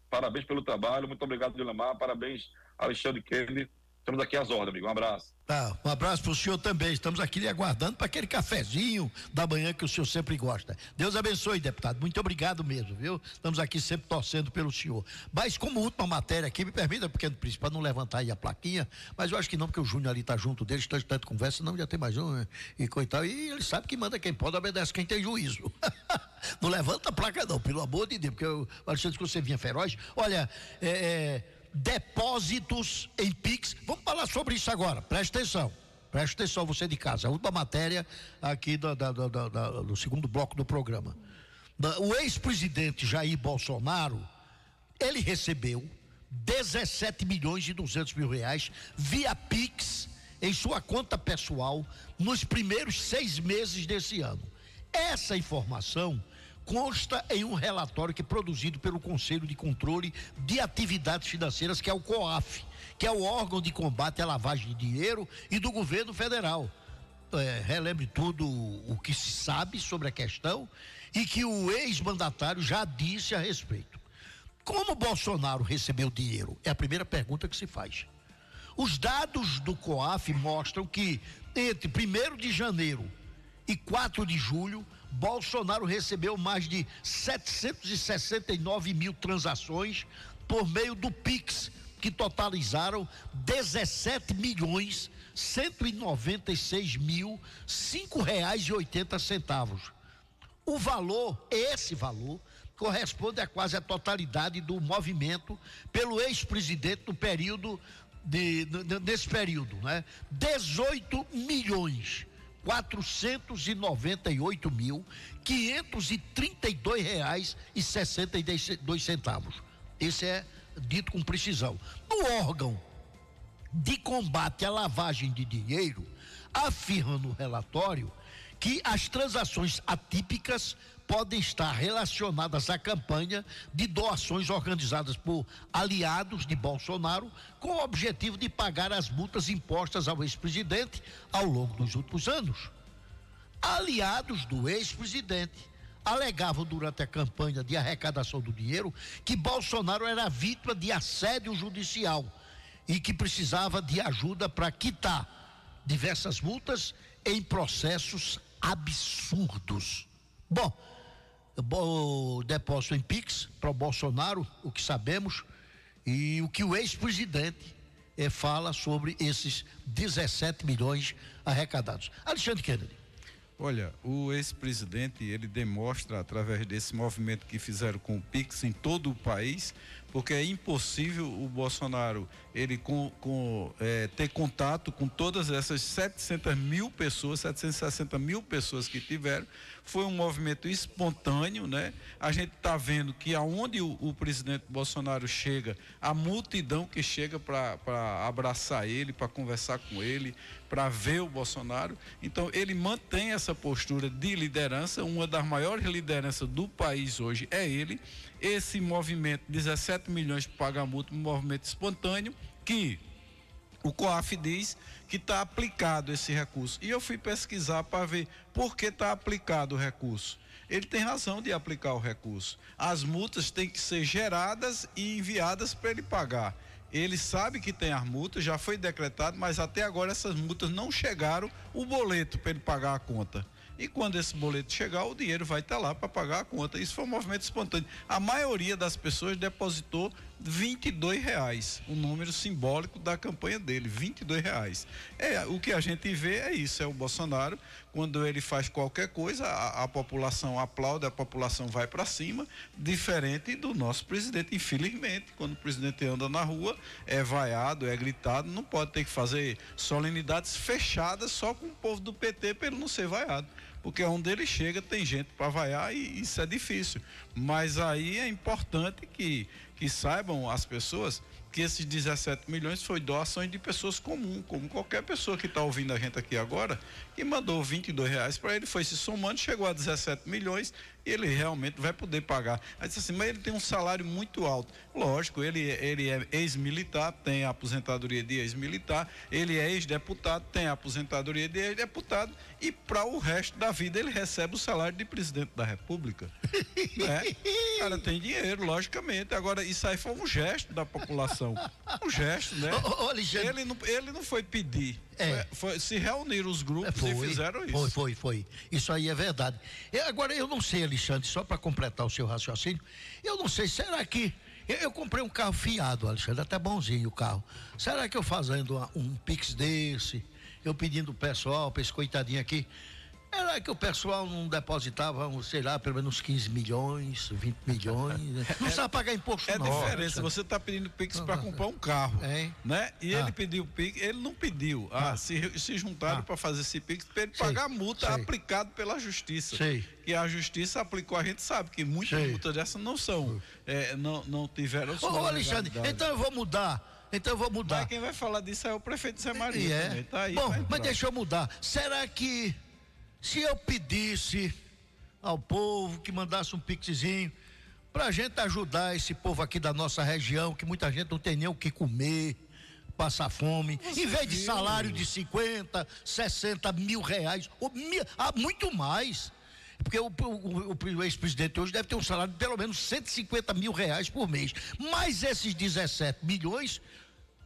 Parabéns pelo trabalho, muito obrigado, Dilamar, parabéns, Alexandre Kennedy. Estamos aqui às ordens, amigo. Um abraço. Tá, um abraço para o senhor também. Estamos aqui lhe aguardando para aquele cafezinho da manhã que o senhor sempre gosta. Deus abençoe, deputado. Muito obrigado mesmo, viu? Estamos aqui sempre torcendo pelo senhor. Mas como última matéria aqui, me permita, pequeno príncipe, para não levantar aí a plaquinha, mas eu acho que não, porque o Júnior ali está junto deles, tanto, tanto conversa, não, já tem mais um, né? e coitado. E ele sabe que manda quem pode, obedece quem tem juízo. não levanta a placa, não, pelo amor de Deus, porque eu achei que você vinha feroz. Olha, é, é depósitos em Pix. Vamos falar sobre isso agora, presta atenção. Presta atenção, você de casa. A última matéria aqui do, do, do, do segundo bloco do programa. O ex-presidente Jair Bolsonaro, ele recebeu 17 milhões e 200 mil reais via Pix em sua conta pessoal nos primeiros seis meses desse ano. Essa informação consta em um relatório que é produzido pelo Conselho de Controle de Atividades Financeiras, que é o COAF, que é o órgão de combate à lavagem de dinheiro e do governo federal. É, relembre tudo o que se sabe sobre a questão e que o ex-mandatário já disse a respeito. Como Bolsonaro recebeu dinheiro? É a primeira pergunta que se faz. Os dados do COAF mostram que entre 1 de janeiro e 4 de julho, Bolsonaro recebeu mais de 769 mil transações por meio do Pix, que totalizaram 17 milhões 196 mil cinco reais e oitenta centavos. O valor, esse valor, corresponde a quase a totalidade do movimento pelo ex-presidente no período de, nesse período, né? 18 milhões quatrocentos mil quinhentos e trinta e dois reais e sessenta e dois centavos. Esse é dito com precisão. No órgão de combate à lavagem de dinheiro, afirma no relatório que as transações atípicas podem estar relacionadas à campanha de doações organizadas por aliados de Bolsonaro com o objetivo de pagar as multas impostas ao ex-presidente ao longo dos últimos anos. aliados do ex-presidente. Alegavam durante a campanha de arrecadação do dinheiro que Bolsonaro era vítima de assédio judicial e que precisava de ajuda para quitar diversas multas em processos absurdos. Bom, o depósito em Pix para o Bolsonaro, o que sabemos, e o que o ex-presidente eh, fala sobre esses 17 milhões arrecadados. Alexandre Kennedy. Olha, o ex-presidente, ele demonstra através desse movimento que fizeram com o Pix em todo o país, porque é impossível o Bolsonaro ele com, com é, ter contato com todas essas 700 mil pessoas, 760 mil pessoas que tiveram. Foi um movimento espontâneo, né? A gente está vendo que aonde o, o, presidente Bolsonaro chega, a multidão que chega para abraçar ele, para conversar com ele, para ver o Bolsonaro. Então ele mantém essa postura de liderança, uma das maiores lideranças do país hoje é ele esse movimento, 17 milhões para pagar multa, um movimento espontâneo, que o COAF diz que está aplicado esse recurso. E eu fui pesquisar para ver por que está aplicado o recurso. Ele tem razão de aplicar o recurso. As multas têm que ser geradas e enviadas para ele pagar. Ele sabe que tem as multas, já foi decretado, mas até agora essas multas não chegaram o boleto para ele pagar a conta. E quando esse boleto chegar, o dinheiro vai estar lá para pagar a conta. Isso foi um movimento espontâneo. A maioria das pessoas depositou 22 reais, o um número simbólico da campanha dele, 22 reais. É o que a gente vê é isso, é o Bolsonaro quando ele faz qualquer coisa, a, a população aplaude, a população vai para cima, diferente do nosso presidente, infelizmente, quando o presidente anda na rua, é vaiado, é gritado, não pode ter que fazer solenidades fechadas só com o povo do PT para ele não ser vaiado porque onde ele chega tem gente para vaiar e isso é difícil. Mas aí é importante que, que saibam as pessoas que esses 17 milhões foi doações de pessoas comuns, como qualquer pessoa que está ouvindo a gente aqui agora, que mandou 22 reais para ele, foi se somando, chegou a 17 milhões e ele realmente vai poder pagar. Aí disse assim, mas ele tem um salário muito alto. Lógico, ele, ele é ex-militar, tem a aposentadoria de ex-militar, ele é ex-deputado, tem a aposentadoria de ex-deputado e para o resto da vida ele recebe o salário de presidente da República. né? O cara tem dinheiro, logicamente. Agora, isso aí foi um gesto da população. Um gesto, né? Ô, ô, ele, não, ele não foi pedir. É. Foi, foi, se reuniram os grupos foi, e fizeram isso. Foi, foi, foi. Isso aí é verdade. Eu, agora, eu não sei, Alexandre, só para completar o seu raciocínio, eu não sei, será que. Eu, eu, comprei um carro fiado, Alexandre, até bonzinho o carro. Será que eu fazendo uma, um pix desse, eu pedindo o pessoal, para esse coitadinho aqui, era que o pessoal não depositava, sei lá, pelo menos 15 milhões, 20 milhões. Né? Não precisava pagar imposto É não, diferença, você está pedindo Pix para comprar um carro. É. Né? E Ah. ele pediu Pix, ele não pediu. Ah, Ah. se, se juntaram Ah. para fazer esse Pix para ele Sei. pagar a multa Sei. aplicado pela justiça. Sei. E a justiça aplicou, a gente sabe que muitas Sei. multas dessas não são, é, não, não tiveram sua ô, Alexandre, então eu vou mudar. Então eu vou mudar. Mas quem vai falar disso é o prefeito Zé Maria. E é. Tá aí, Bom, vai mas deixa eu mudar. Será que se eu pedisse ao povo que mandasse um pixzinho pra gente ajudar esse povo aqui da nossa região, que muita gente não tem nem o que comer, passar fome, em vez de viu? salário de 50, 60 mil reais, ou mil, ah, muito mais. Porque o, o- o- o ex-presidente hoje deve ter um salário de pelo menos 150 mil reais por mês. Mas esses 17 milhões,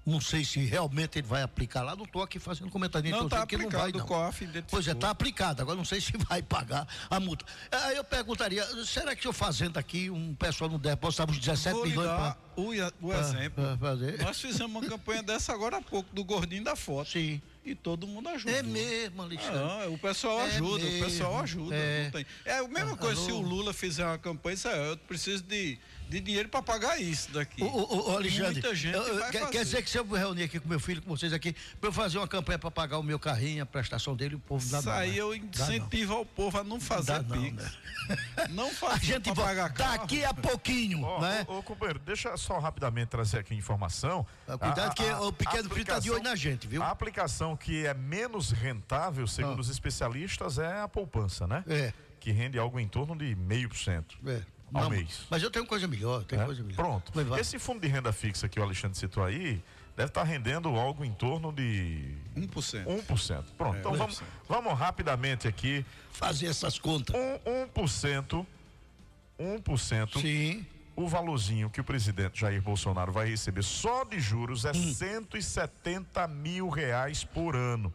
não sei se realmente ele vai aplicar lá, não estou aqui fazendo comentário. Não, tá dizendo que não aplicado, vai, o não. COAF identificou. Pois é, está aplicado. Agora não sei se vai pagar a multa. Aí eu perguntaria, será que eu fazendo aqui, um pessoal no depositava os 17 Vou milhões dar para. o, o pra- exemplo. pra fazer. Nós fizemos uma campanha dessa agora há pouco, do gordinho da foto. Sim. E todo mundo ajuda. É mesmo, Alexandre. Não, o pessoal É ajuda, o pessoal mesmo. ajuda. É. não tem. É a mesma Ah, coisa se alô? o Lula fizer uma campanha, isso aí, eu preciso de, de dinheiro para pagar isso daqui. Ô, ô, ô, Alexandre, Muita gente eu- eu- vai quer, dizer que se eu reunir aqui com meu filho, com vocês aqui, para eu fazer uma campanha para pagar o meu carrinho, a prestação dele, o povo dá Isso não, aí né? eu não. incentivo ao povo a não fazer Dá não, Pix. né? Não A fazer gente pra vai pagar carro. daqui a pouquinho, Ó, né? ô, companheiro, deixa só rapidamente trazer aqui informação. Ah, cuidado que o pequeno filho tá de olho na gente, viu? A aplicação que é menos rentável, segundo Ah. os especialistas, é a poupança, né? É. Que rende algo em torno de meio por cento É. ao Não, mês. Mas eu tenho coisa melhor, tenho É? coisa melhor. Pronto. Esse fundo de renda fixa que o Alexandre citou aí, deve estar rendendo algo em torno de 1%. 1%. Pronto, É, então 1%. vamos, vamos rapidamente aqui. Fazer essas contas. Um, 1%. 1%. Sim. O valorzinho que o presidente Jair Bolsonaro vai receber só de juros é 170 mil reais por ano.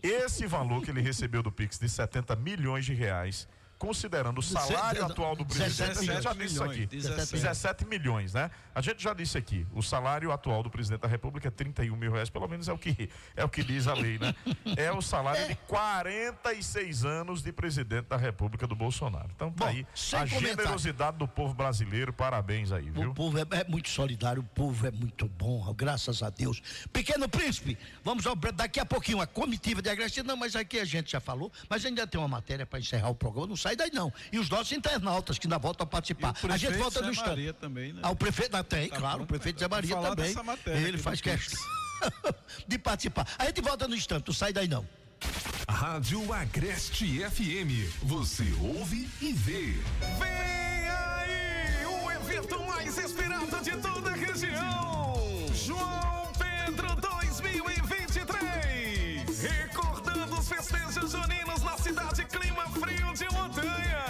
Esse valor que ele recebeu do Pix de 70 milhões de reais, considerando o salário atual do presidente, a gente já 17 disse aqui. milhões, 17. 17 milhões, né? A gente já disse aqui, o salário atual do presidente da República é 31 mil reais, pelo menos é o que, é o que diz a lei, né? É o salário de 46 anos de presidente da República do Bolsonaro. Então tá Bom, aí a comentário. generosidade do povo brasileiro, parabéns aí, viu? O povo é, é muito solidário, o povo é muito bom, graças a Deus. Pequeno Príncipe, vamos ao, daqui a pouquinho a comitiva de Agreste. Não, mas aqui a gente já falou, mas ainda tem uma matéria para encerrar o programa, não sai daí não. E os nossos internautas que ainda voltam a participar. A gente volta no instante. Maria também, né? Ah, o prefeito, ah, tem, Tá claro, bom, o prefeito é, Zé Maria vamos falar também. dessa matéria Ele faz questão de participar. A gente volta no instante, não sai daí não. Rádio Agreste FM. Você ouve e vê. Vem aí o evento mais esperado de toda a região. João Pedro 2023. Recordando os festejos juninos na cidade Clima Frio de Montanha.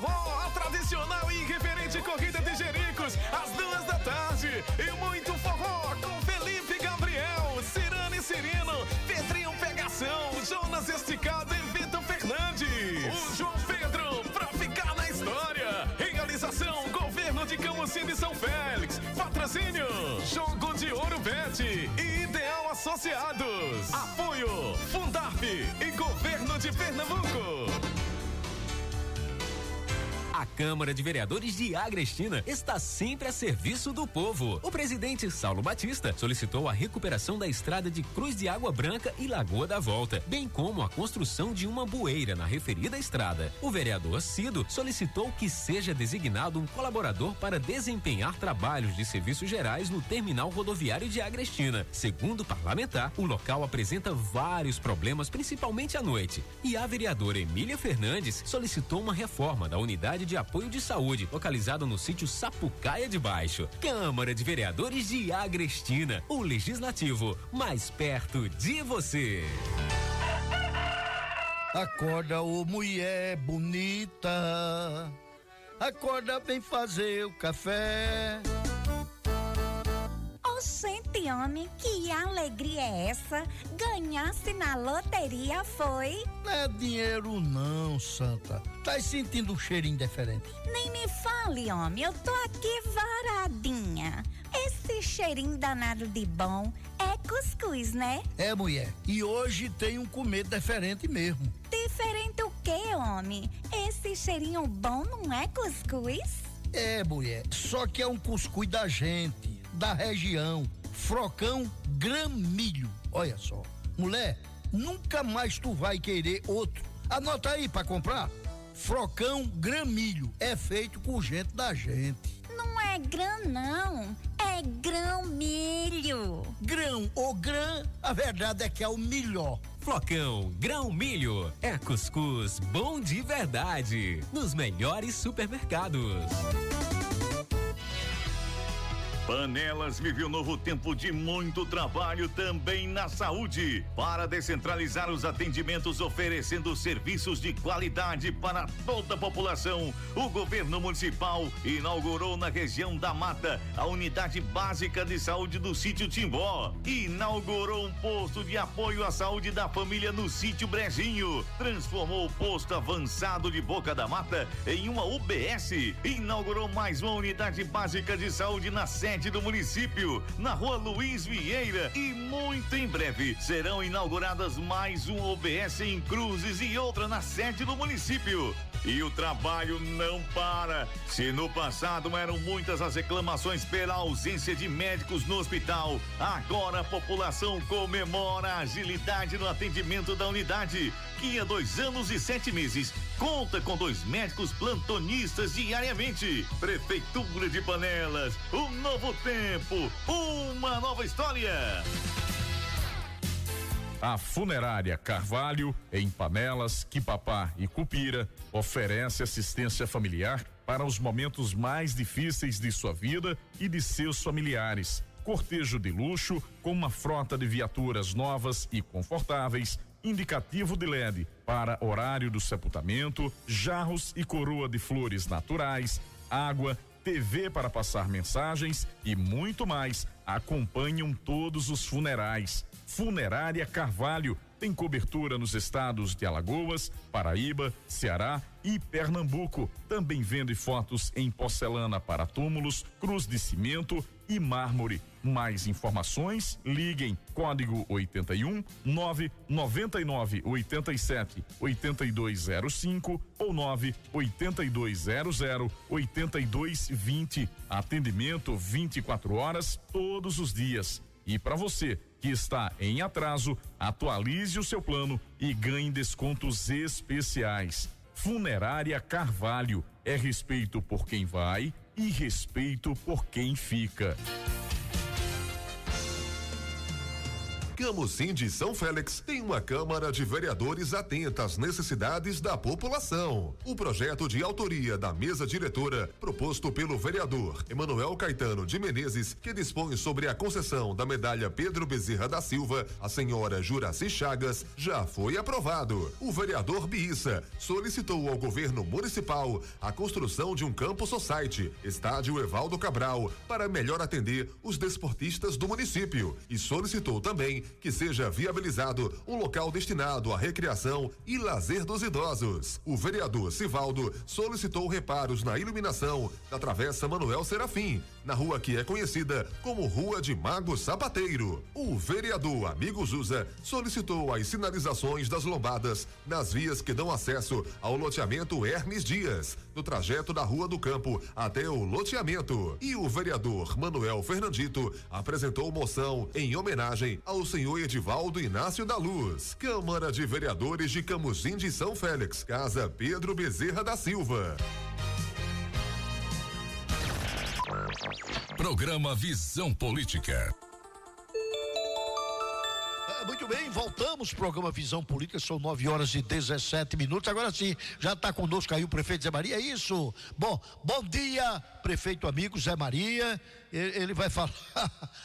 Forró, a tradicional e irreverente corrida de Jericos, às duas da tarde. E muito forró com Felipe Gabriel, Cirane Cirino, Pedrinho Pegação, Jonas Esticado e Vitor Fernandes. O João Pedro, pra ficar na história. Realização, Governo de Camusim e São Félix. Patrocínio, Jogo de Ouro Bet e Ideal Associados. Apoio, Fundarp e Governo de Pernambuco. A Câmara de Vereadores de Agrestina está sempre a serviço do povo. O presidente Saulo Batista solicitou a recuperação da estrada de Cruz de Água Branca e Lagoa da Volta, bem como a construção de uma bueira na referida estrada. O vereador Cido solicitou que seja designado um colaborador para desempenhar trabalhos de serviços gerais no terminal rodoviário de Agrestina. Segundo o parlamentar, o local apresenta vários problemas, principalmente à noite. E a vereadora Emília Fernandes solicitou uma reforma da unidade de apoio de saúde, localizada no sítio Sapucaia de Baixo. Câmara de Vereadores de Agrestina, o legislativo mais perto de você. Acorda, ô mulher bonita. Acorda, vem fazer o café. Oxente, homem, que alegria é essa? Ganhasse na loteria foi? Não é dinheiro não, Santa. Tá sentindo um cheirinho diferente. Nem me fale, homem, eu tô aqui varadinha. Esse cheirinho danado de bom é cuscuz, né? É, mulher. E hoje tem um comer diferente mesmo. Diferente o quê, homem? Esse cheirinho bom não é cuscuz? É, mulher. Só que é um cuscuz da gente, da região. Frocão gramilho. Olha só. Mulher, nunca mais tu vai querer outro. Anota aí pra comprar. Frocão gramilho. É feito com gente da gente. Não é grão, não. É grão milho. Grão ou grã, a verdade é que é o melhor. Flocão, grão milho, é cuscuz bom de verdade, nos melhores supermercados. Panelas vive um novo tempo de muito trabalho também na saúde. Para descentralizar os atendimentos, oferecendo serviços de qualidade para toda a população, o governo municipal inaugurou na região da Mata a unidade básica de saúde do sítio Timbó. Inaugurou um posto de apoio à saúde da família no sítio Brejinho. Transformou o posto avançado de Boca da Mata em uma UBS. Inaugurou mais uma unidade básica de saúde na sede sede do município, na rua Luiz Vieira. E muito em breve serão inauguradas mais um OBS em Cruzes e outra na sede do município. E o trabalho não para. Se no passado eram muitas as reclamações pela ausência de médicos no hospital, agora a população comemora a agilidade no atendimento da unidade, que há dois anos e sete meses conta com dois médicos plantonistas diariamente. Prefeitura de Panelas, um novo tempo, uma nova história. A funerária Carvalho, em Panelas, Quipapá e Cupira, oferece assistência familiar para os momentos mais difíceis de sua vida e de seus familiares. Cortejo de luxo, com uma frota de viaturas novas e confortáveis, indicativo de LED para horário do sepultamento, jarros e coroa de flores naturais, água, TV para passar mensagens e muito mais acompanham todos os funerais. Funerária Carvalho tem cobertura nos estados de Alagoas, Paraíba, Ceará e Pernambuco. Também vende fotos em porcelana para túmulos, cruz de cimento e mármore. Mais informações, liguem código 81 999 87 8205 ou 9 8200 8220. Atendimento 24 horas todos os dias. E para você que está em atraso, atualize o seu plano e ganhe descontos especiais. Funerária Carvalho é respeito por quem vai e respeito por quem fica. Camusim de São Félix tem uma Câmara de Vereadores atenta às necessidades da população. O projeto de autoria da mesa diretora, proposto pelo vereador Emanuel Caetano de Menezes, que dispõe sobre a concessão da medalha Pedro Bezerra da Silva à senhora Juraci Chagas, já foi aprovado. O vereador Biissa solicitou ao governo municipal a construção de um campo society, estádio Evaldo Cabral, para melhor atender os desportistas do município e solicitou também que seja viabilizado um local destinado à recreação e lazer dos idosos. O vereador Sivaldo solicitou reparos na iluminação da Travessa Manuel Serafim, na rua que é conhecida como Rua de Mago Sapateiro. O vereador Amigo Zusa solicitou as sinalizações das lombadas nas vias que dão acesso ao loteamento Hermes Dias, no trajeto da Rua do Campo até o loteamento. E o vereador Manuel Fernandito apresentou moção em homenagem ao senhor Edivaldo Inácio da Luz. Câmara de Vereadores de Camusim de São Félix, Casa Pedro Bezerra da Silva. Programa Visão Política. Ah, Muito bem, voltamos. Programa Visão Política, são 9 horas e 17 minutos. Agora sim, já está conosco aí o prefeito Zé Maria, é isso? Bom, bom dia, prefeito amigo Zé Maria. Ele, vai falar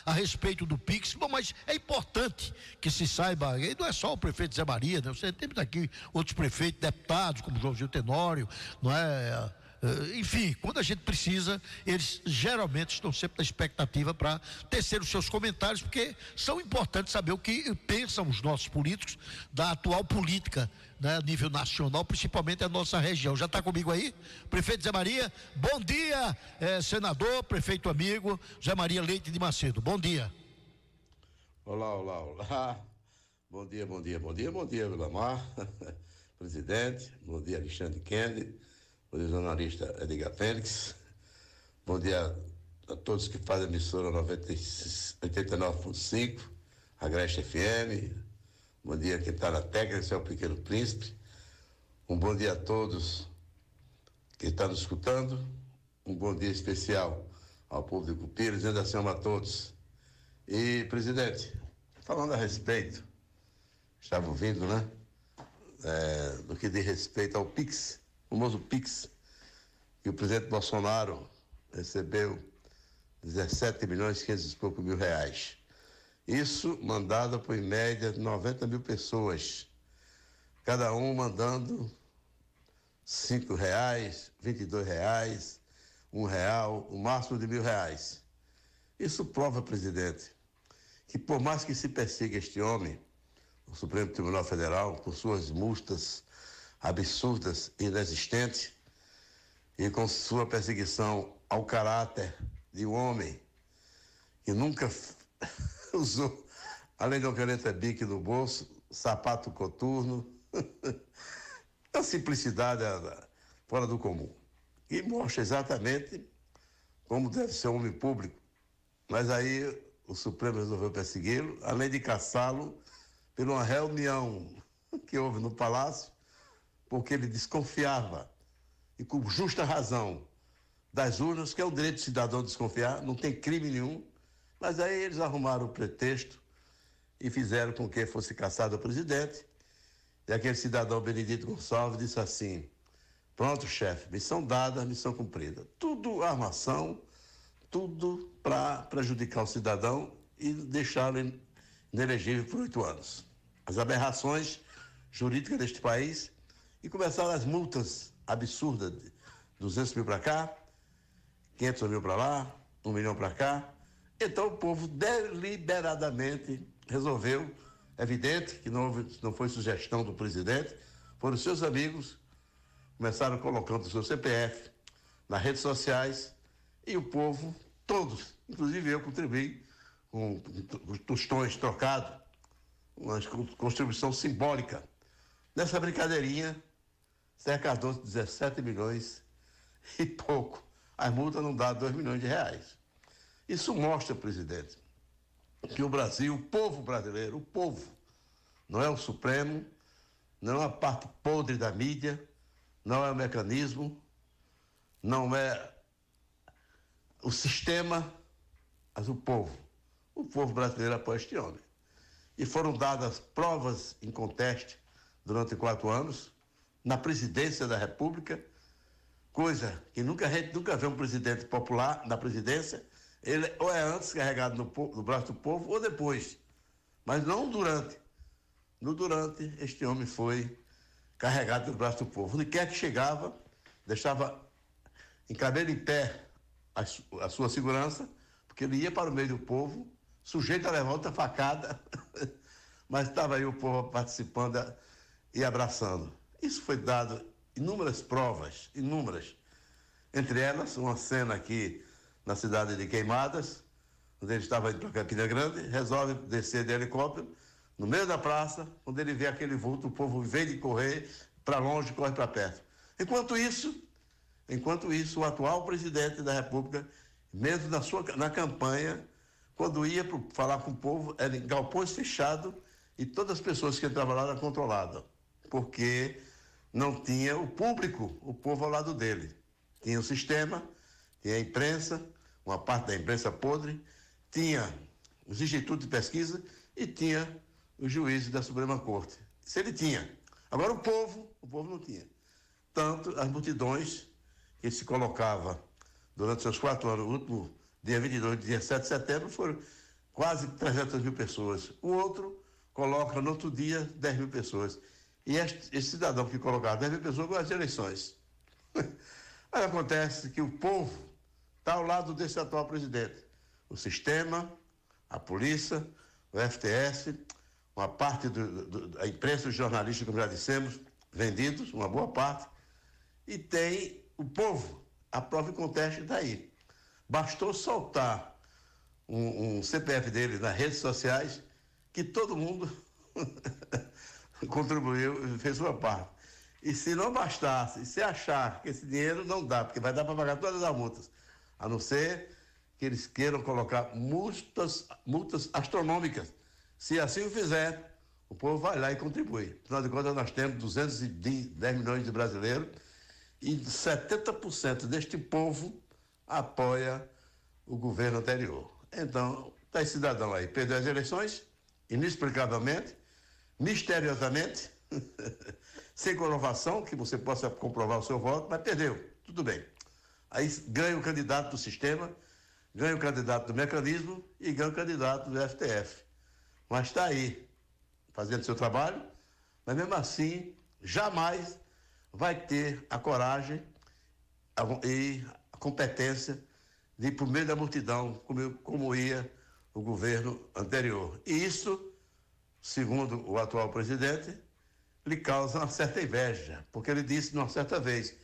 a respeito do Pix. Bom, mas é importante que se saiba, e não é só o prefeito Zé Maria, né? Você tem aqui outros prefeitos, deputados, como João Gil Tenório, não é? Eh, enfim, quando a gente precisa, eles geralmente estão sempre na expectativa para tecer os seus comentários, porque são importantes saber o que pensam os nossos políticos da atual política, né, a nível nacional, principalmente a nossa região. Já está comigo aí? Prefeito Zé Maria, bom dia, eh, senador, prefeito amigo, Zé Maria Leite de Macedo. Bom dia. Olá, olá, olá. Bom dia, bom dia, bom dia, bom dia, Vilamar, presidente. Bom dia, Alexandre Kennedy. Dia, jornalista Edgar Félix. Bom dia a todos que fazem a emissora 96 89.5, Agreste FM. Bom dia quem está na técnica, esse é o Pequeno Príncipe. Um bom dia a todos que estão nos escutando. Um bom dia especial ao povo de Cupira, dizendo assim a todos. E, presidente, falando a respeito, estava ouvindo, né? É, do que diz respeito ao PIX, o famoso PIX, que o presidente Bolsonaro recebeu 17 milhões e 500 e pouco mil reais. Isso mandado por em média 90 mil pessoas, cada um mandando cinco reais, 22 reais, um real, o máximo de mil reais. Isso prova, presidente, que por mais que se persiga este homem, o Supremo Tribunal Federal, por suas multas absurdas inexistentes, e com sua perseguição ao caráter de um homem que nunca usou, além de uma caneta bique no bolso, sapato coturno. a simplicidade da- fora do comum. E mostra exatamente como deve ser um homem público. Mas aí o Supremo resolveu persegui-lo, além de caçá-lo por uma reunião que houve no Palácio, porque ele desconfiava, e com justa razão, das urnas, que é o direito do cidadão desconfiar, não tem crime nenhum. Mas aí eles arrumaram o pretexto e fizeram com que fosse caçado o presidente. E aquele cidadão Benedito Gonçalves disse assim: Pronto, chefe, missão dada, missão cumprida. Tudo armação, tudo para prejudicar o cidadão e deixá-lo in- inelegível por oito anos. As aberrações jurídicas deste país e começaram as multas absurdas de 200 mil para cá, 500 mil para lá, 1 milhão para cá. Então o povo deliberadamente resolveu, evidente que não, houve- não foi sugestão do presidente, foram seus amigos, começaram colocando o seu CPF nas redes sociais e o povo, todos, inclusive eu contribuí com os tostões trocados, uma contribuição simbólica. Nessa brincadeirinha, Zé Cardoso, 17 milhões e pouco. As multas não dão 2 milhões de reais. Isso mostra, presidente, que o Brasil, o povo brasileiro, o povo, não é o Supremo, não é a parte podre da mídia, não é o mecanismo, não é o sistema, mas o povo. O povo brasileiro apoia este homem. E foram dadas provas em conteste durante quatro anos, na presidência da República, coisa que nunca, a gente nunca vê um presidente popular na presidência, ele ou é antes carregado no, no braço do povo ou depois, mas não durante. No durante, este homem foi carregado no braço do povo. Onde quer que chegava, deixava em cabelo em pé a, a sua segurança, porque ele ia para o meio do povo, sujeito a levar outra facada, mas estava aí o povo participando e abraçando. Isso foi dado inúmeras provas, inúmeras. Entre elas, uma cena aqui na cidade de Queimadas, onde ele estava indo para Campina Grande, resolve descer de helicóptero, no meio da praça, quando ele vê aquele vulto, o povo, em vez de correr para longe, corre para perto. Enquanto isso, enquanto isso, o atual presidente da República, mesmo na sua na campanha, quando ia pro, falar com o povo, era em galpões fechados e todas as pessoas que entravam lá eram controladas, porque não tinha o público, o povo ao lado dele. Tinha o sistema, tinha a imprensa, uma parte da imprensa podre, tinha os institutos de pesquisa e tinha os juízes da Suprema Corte. Isso ele tinha. Agora o povo, o povo não tinha. Tanto as multidões que se colocava durante seus quatro anos, o último dia 22, dia 7 de setembro, foram quase 300 mil pessoas. O outro coloca no outro dia 10 mil pessoas. E este, esse cidadão que colocava 10 mil pessoas com as eleições. Aí acontece que o povo está ao lado desse atual presidente. O sistema, a polícia, o FTS, uma parte do- do- da imprensa, os jornalistas, como já dissemos, vendidos, uma boa parte, e tem o povo. A prova em conteste está aí. Bastou soltar um, um CPF dele nas redes sociais que todo mundo contribuiu fez sua parte. E se não bastasse, se achar que esse dinheiro não dá, porque vai dar para pagar todas as multas, a não ser que eles queiram colocar multas, multas astronômicas. Se assim o fizer, o povo vai lá e contribui. Afinal de contas, nós temos 210 milhões de brasileiros e 70% deste povo apoia o governo anterior. Então, está esse cidadão aí, perdeu as eleições, inexplicavelmente, misteriosamente, sem comprovação, que você possa comprovar o seu voto, mas perdeu. Tudo bem. Aí ganha o candidato do sistema, ganha o candidato do mecanismo e ganha o candidato do STF. Mas está aí, fazendo seu trabalho, mas mesmo assim, jamais vai ter a coragem e a competência de ir por meio da multidão, como, como ia o governo anterior. E isso, segundo o atual presidente, lhe causa uma certa inveja, porque ele disse numa certa vez: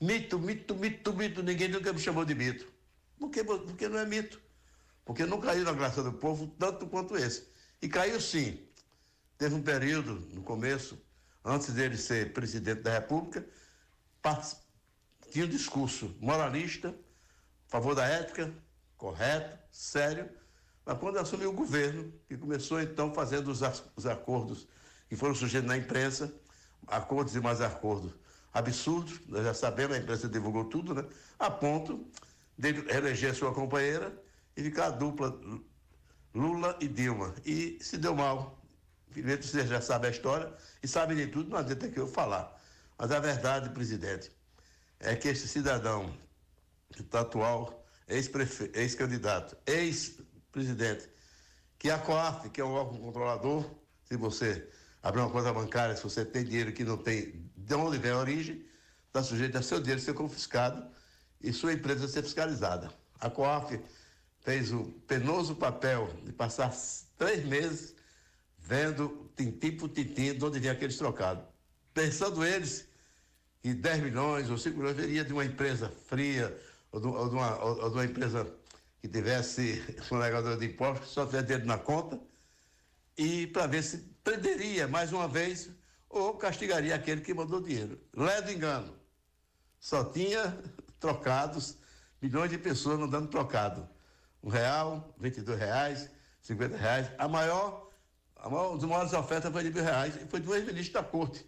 mito, mito, mito, mito, ninguém nunca me chamou de mito. Por que, porque não é mito? Porque não caiu na graça do povo tanto quanto esse. E caiu sim. Teve um período, no começo, antes dele ser presidente da República, tinha um discurso moralista, a favor da ética, correto, sério, mas quando assumiu o governo, que começou então fazendo os, os acordos que foram sugeridos na imprensa, acordos e mais acordos absurdos, nós já sabemos, a imprensa divulgou tudo, né? A ponto dele eleger sua companheira e ficar a dupla Lula e Dilma. E se deu mal. Infelizmente você já sabe a história e sabe de tudo, não adianta que eu falar. Mas a verdade, presidente, é que esse cidadão, que está atual, ex-candidato, ex-presidente, que a COAF, que é um órgão controlador, se você abrir uma conta bancária, se você tem dinheiro que não tem de onde vem a origem, está sujeito a seu dinheiro ser confiscado e sua empresa ser fiscalizada. A COAF fez o penoso papel de passar três meses vendo tintim por tintim de onde vinha aqueles trocados. Pensando eles que 10 milhões ou 5 milhões viria de uma empresa fria ou de, uma, ou de uma empresa que tivesse um negador de impostos, só tivesse dinheiro na conta, e para ver se prenderia mais uma vez ou castigaria aquele que mandou dinheiro. Ledo engano. Só tinha trocados, milhões de pessoas mandando trocado. Um real, 22 reais, 50 reais. A maior, a maior, uma das maiores ofertas foi de mil reais e foi um ex-ministro da corte,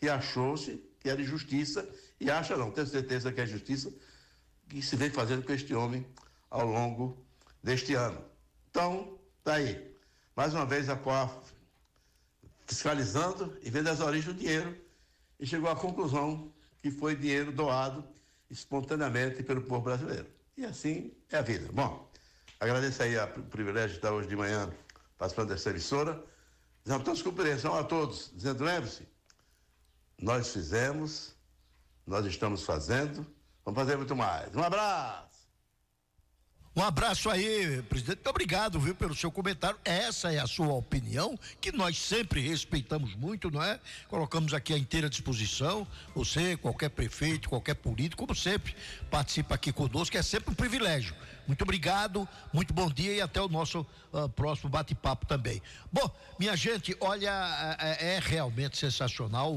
que achou-se que era injustiça, e acha não, tenho certeza que é justiça, que se vem fazendo com este homem ao longo deste ano. Então, tá aí. Mais uma vez a COAF fiscalizando e vendo as origens do dinheiro e chegou à conclusão que foi dinheiro doado espontaneamente pelo povo brasileiro. E assim é a vida. Bom, agradeço aí o privilégio de estar hoje de manhã participando dessa emissora. Dizendo todos compreensão a todos, dizendo, lembre-se, nós fizemos, nós estamos fazendo, vamos fazer muito mais. Um abraço! Um abraço aí, presidente. Obrigado, viu, pelo seu comentário. Essa é a sua opinião, que nós sempre respeitamos muito, não é? Colocamos aqui à inteira disposição. Você, qualquer prefeito, qualquer político, como sempre, participa aqui conosco, é sempre um privilégio. Muito obrigado, muito bom dia e até o nosso ah, próximo bate-papo também. Bom, minha gente, olha, é, é realmente sensacional,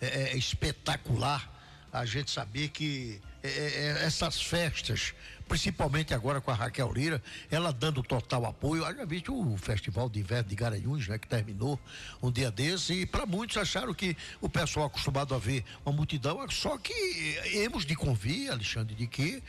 é- é espetacular a gente saber que é, é, essas festas, principalmente agora com a Raquel Lira, ela dando total apoio. Olha, visto o Festival de Inverno de Garanhuns, né, que terminou um dia desse, e para muitos acharam que o pessoal acostumado a ver uma multidão, só que hemos de convir, Alexandre, de que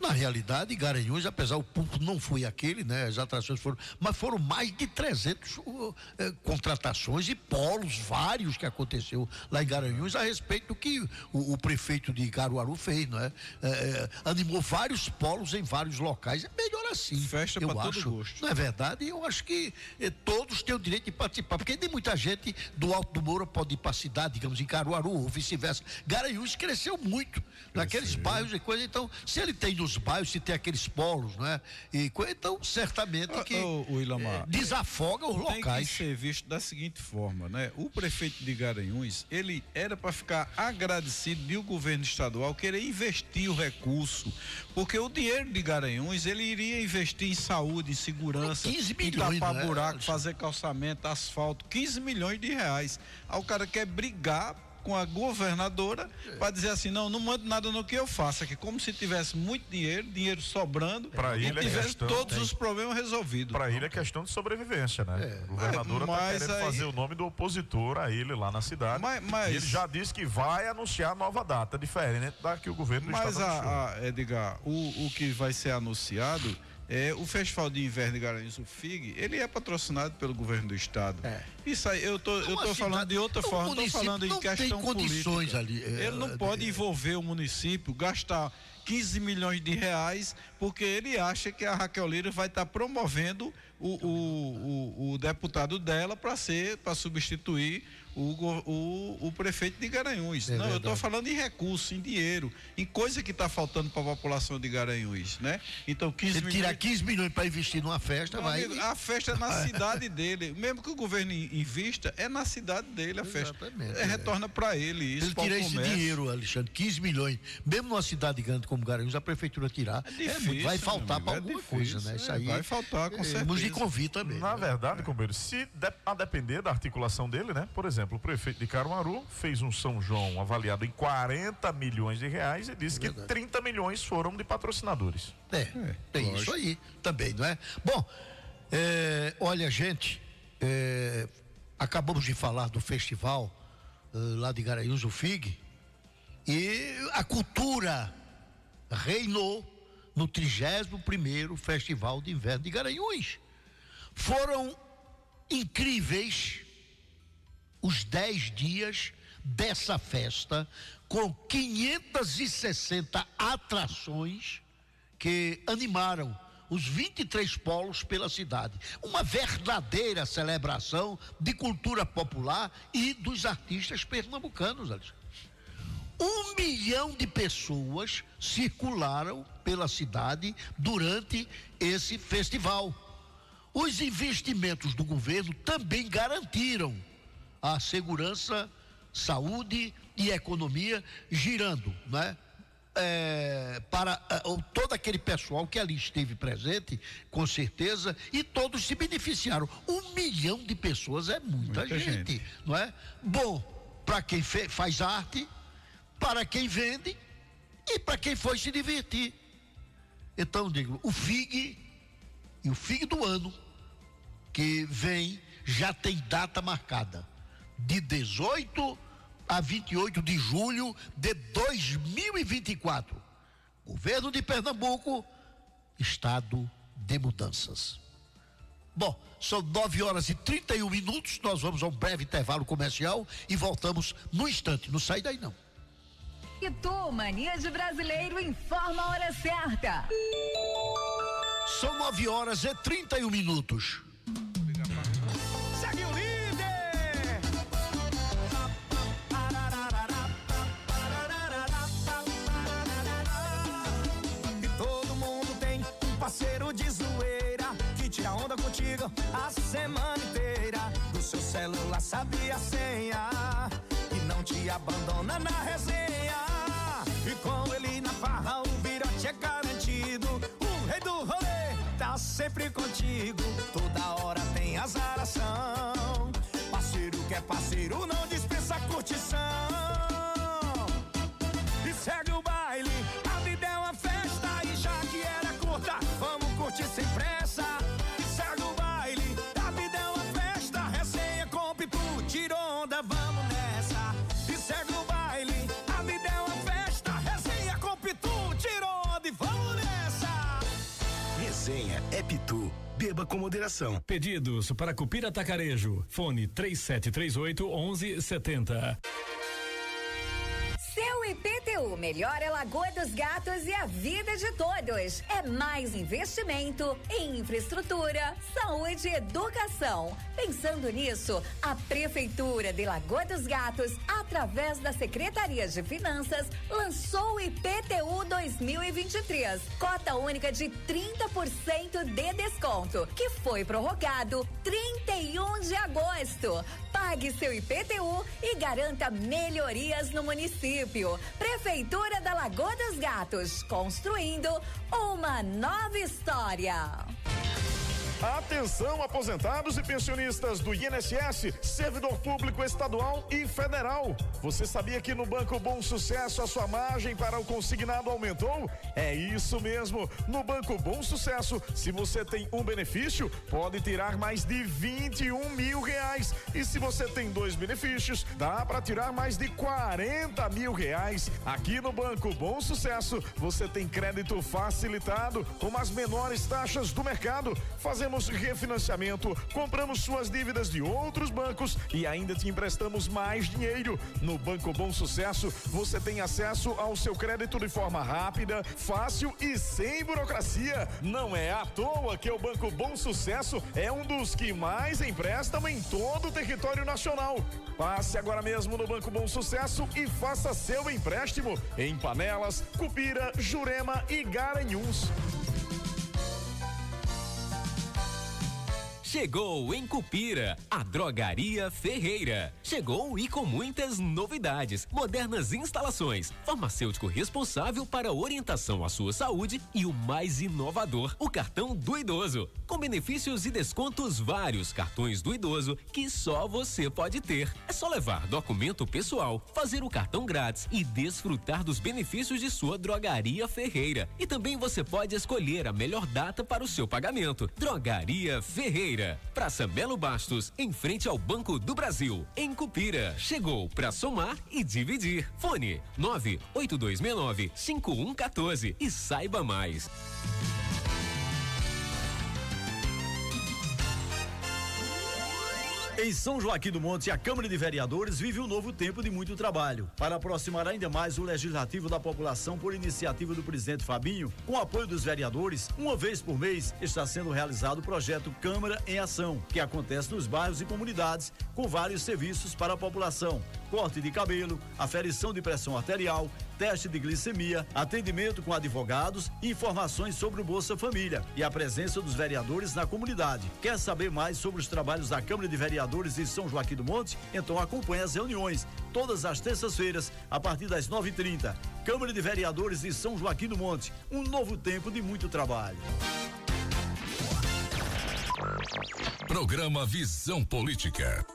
na realidade, Garanhuns, apesar o público não foi aquele, né? As atrações foram, mas foram mais de 300 uh, eh, contratações e polos vários que aconteceu lá em Garanhuns a respeito do que o, o prefeito de Caruaru fez, não é? Eh, eh, animou vários polos em vários locais. É melhor assim. Festa eu pra todo gosto. Não é verdade? Eu acho que eh, todos têm o direito de participar, porque tem muita gente do Alto do Moura pode ir para a cidade, digamos, em Caruaru ou vice-versa. Garanhuns cresceu muito naqueles bairros e coisa. Então, se ele tem nos bairros, se tem aqueles polos, não é? E, então, certamente que Ô, ô, Ilamar, eh, desafoga os tem locais. que ser visto da seguinte forma, né? O prefeito de Garanhuns, ele era para ficar agradecido de o governo estadual querer investir o recurso, porque o dinheiro de Garanhuns, ele iria investir em saúde, em segurança, 15 em milhões, tapar né, buraco, fazer calçamento, asfalto, 15 milhões de reais. Aí o cara quer brigar com a governadora para dizer assim, não, não mando nada no que eu faço aqui, como se tivesse muito dinheiro, dinheiro sobrando Pra e ele é tivesse questão- todos Tem. os problemas resolvidos. Para ele é questão de sobrevivência, né? O governador está Mas querendo aí- fazer o nome do opositor a ele lá na cidade. mas- E ele já disse que vai anunciar nova data, diferente da que o governo do Mas a, a Edgar, o, o que vai ser anunciado é o Festival de Inverno de Garanhuns, o FIG, ele é patrocinado pelo governo do estado. Isso aí, eu tô, eu tô falando de outra forma, município falando em questão condições política. ali, é, ele não pode envolver o município, gastar 15 milhões de reais, porque ele acha que a Raquel Lira vai estar promovendo o, o, o, o deputado dela para ser, para substituir o, o, o prefeito de Garanhuns. É Não, eu estou verdade. falando em recurso, em dinheiro, em coisa que está faltando para a população de Garanhuns, né? Então, 15 Se milhões. tirar 15 milhões para investir numa festa, Meu vai. amigo, a festa é na cidade dele. Mesmo que o governo in- invista, é na cidade dele a festa. Exatamente, É, é. retorna para ele. Isso Ele tirar esse dinheiro, Alexandre, 15 milhões, mesmo numa cidade grande como Garanhuns, a prefeitura tirar, é difícil, muito- vai faltar para é alguma difícil, coisa, né? Isso é, aí. vai faltar, com é, certeza. Nos de convite também. Na né? verdade, companheiro, se de- a depender da articulação dele, né? Por exemplo, o prefeito de Caruaru fez um São João avaliado em 40 milhões de reais e disse que 30 milhões foram de patrocinadores. É, tem isso aí também, não é? Bom, é, olha, gente, é, acabamos de falar do festival eh, lá de Garanhuns, o FIG, e a cultura reinou no 31º Festival de Inverno de Garanhuns. Foram incríveis os 10 dias dessa festa, com 560 atrações que animaram os 23 polos pela cidade. Uma verdadeira celebração de cultura popular e dos artistas pernambucanos. Um milhão de pessoas circularam pela cidade durante esse festival. Os investimentos do governo também garantiram a segurança, saúde e economia girando, né? É, para é, todo aquele pessoal que ali esteve presente, com certeza, e todos se beneficiaram. Um milhão de pessoas é muita, Muita gente, gente. não é? Bom, para quem faz arte, para quem vende e para quem foi se divertir. Então, digo, o FIG e o FIG do ano, que vem, já tem data marcada. De 18 a 28 de julho de 2024. Governo de Pernambuco, estado de mudanças. Bom, são 9 horas e 31 minutos. Nós vamos a um breve intervalo comercial e voltamos no instante. Não sai daí, não. E tu, Mania de Brasileiro, informa a hora certa. São 9 horas e 31 minutos. Celular sabe a senha e não te abandona na resenha. E com ele na farra o virote é garantido. O rei do rolê tá sempre contigo. Toda hora tem azaração. Parceiro que é parceiro não dispensa curtição. E segue o Beba com moderação. Pedidos para Cupira Tacarejo. Fone 3738 1170. Seu IPTU melhora a Lagoa dos Gatos e a vida de todos. É mais investimento em infraestrutura, saúde e educação. Pensando nisso, a Prefeitura de Lagoa dos Gatos, através da Secretaria de Finanças, lançou o IPTU 2023. Cota única de 30% de desconto, que foi prorrogado 31 de agosto. Pague seu IPTU e garanta melhorias no município. Prefeitura da Lagoa dos Gatos, construindo uma nova história. Atenção, aposentados e pensionistas do INSS, servidor público estadual e federal. Você sabia que no Banco Bom Sucesso a sua margem para o consignado aumentou? É isso mesmo. No Banco Bom Sucesso, se você tem um benefício, pode tirar mais de 21 mil reais. E se você tem dois benefícios, dá para tirar mais de 40 mil reais. Aqui no Banco Bom Sucesso, você tem crédito facilitado com as menores taxas do mercado. Fazemos Refinanciamento, compramos suas dívidas de outros bancos e ainda te emprestamos mais dinheiro. No Banco Bom Sucesso, você tem acesso ao seu crédito de forma rápida, fácil e sem burocracia. Não é à toa que o Banco Bom Sucesso é um dos que mais emprestam em todo o território nacional. Passe agora mesmo no Banco Bom Sucesso e faça seu empréstimo em Panelas, Cupira, Jurema e Garanhuns. Chegou em Cupira, a Drogaria Ferreira. Chegou e com muitas novidades, modernas instalações, farmacêutico responsável para orientação à sua saúde e o mais inovador, o cartão do idoso, com benefícios e descontos vários, cartões do idoso que só você pode ter. É só levar documento pessoal, fazer o cartão grátis e desfrutar dos benefícios de sua Drogaria Ferreira. E também você pode escolher a melhor data para o seu pagamento. Drogaria Ferreira. Praça Belo Bastos, em frente ao Banco do Brasil, em Cupira. Chegou para somar e dividir. Fone 98269 5114 e saiba mais. Em São Joaquim do Monte, a Câmara de Vereadores vive um novo tempo de muito trabalho. Para aproximar ainda mais o legislativo da população por iniciativa do presidente Fabinho, com apoio dos vereadores, uma vez por mês está sendo realizado o projeto Câmara em Ação, que acontece nos bairros e comunidades com vários serviços para a população: corte de cabelo, aferição de pressão arterial, teste de glicemia, atendimento com advogados informações sobre o Bolsa Família e a presença dos vereadores na comunidade. Quer saber mais sobre os trabalhos da Câmara de Vereadores de São Joaquim do Monte? Então acompanhe as reuniões todas as terças-feiras a partir das 9:30. Câmara de Vereadores de São Joaquim do Monte, um novo tempo de muito trabalho. Programa Visão Política.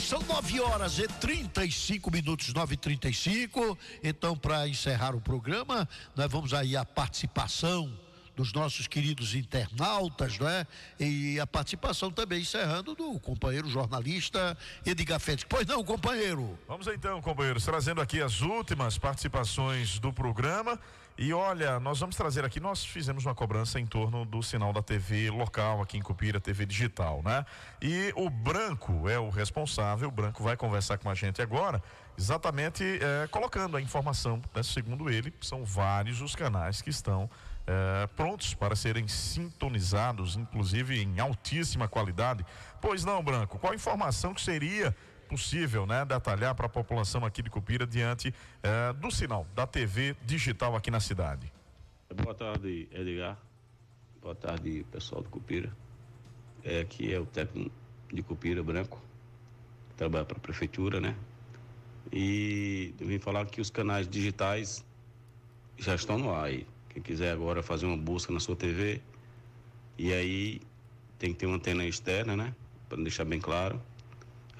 São 9 horas e 35 minutos, 9 e 35 Então, para encerrar o programa, nós vamos aí a participação dos nossos queridos internautas, não é? E a participação também encerrando do companheiro jornalista Edgar Félix. Pois não, companheiro? Vamos então, companheiros, trazendo aqui as últimas participações do programa. E olha, nós vamos trazer aqui, nós fizemos uma cobrança em torno do sinal da TV local aqui em Cupira, TV digital, né? E o Branco é o responsável, o Branco vai conversar com a gente agora, exatamente é, colocando a informação, né? segundo ele, são vários os canais que estão é, prontos para serem sintonizados, inclusive em altíssima qualidade. Pois não, Branco, qual a informação que seria possível, né, detalhar para a população aqui de Cupira diante eh, do sinal da TV digital aqui na cidade. Boa tarde, Edgar. Boa tarde, pessoal de Cupira. É, aqui é o técnico de Cupira Branco, trabalha para a prefeitura, né? E eu vim falar que os canais digitais já estão no ar. Quem quiser agora fazer uma busca na sua TV, e aí tem que ter uma antena externa, né? Para deixar bem claro.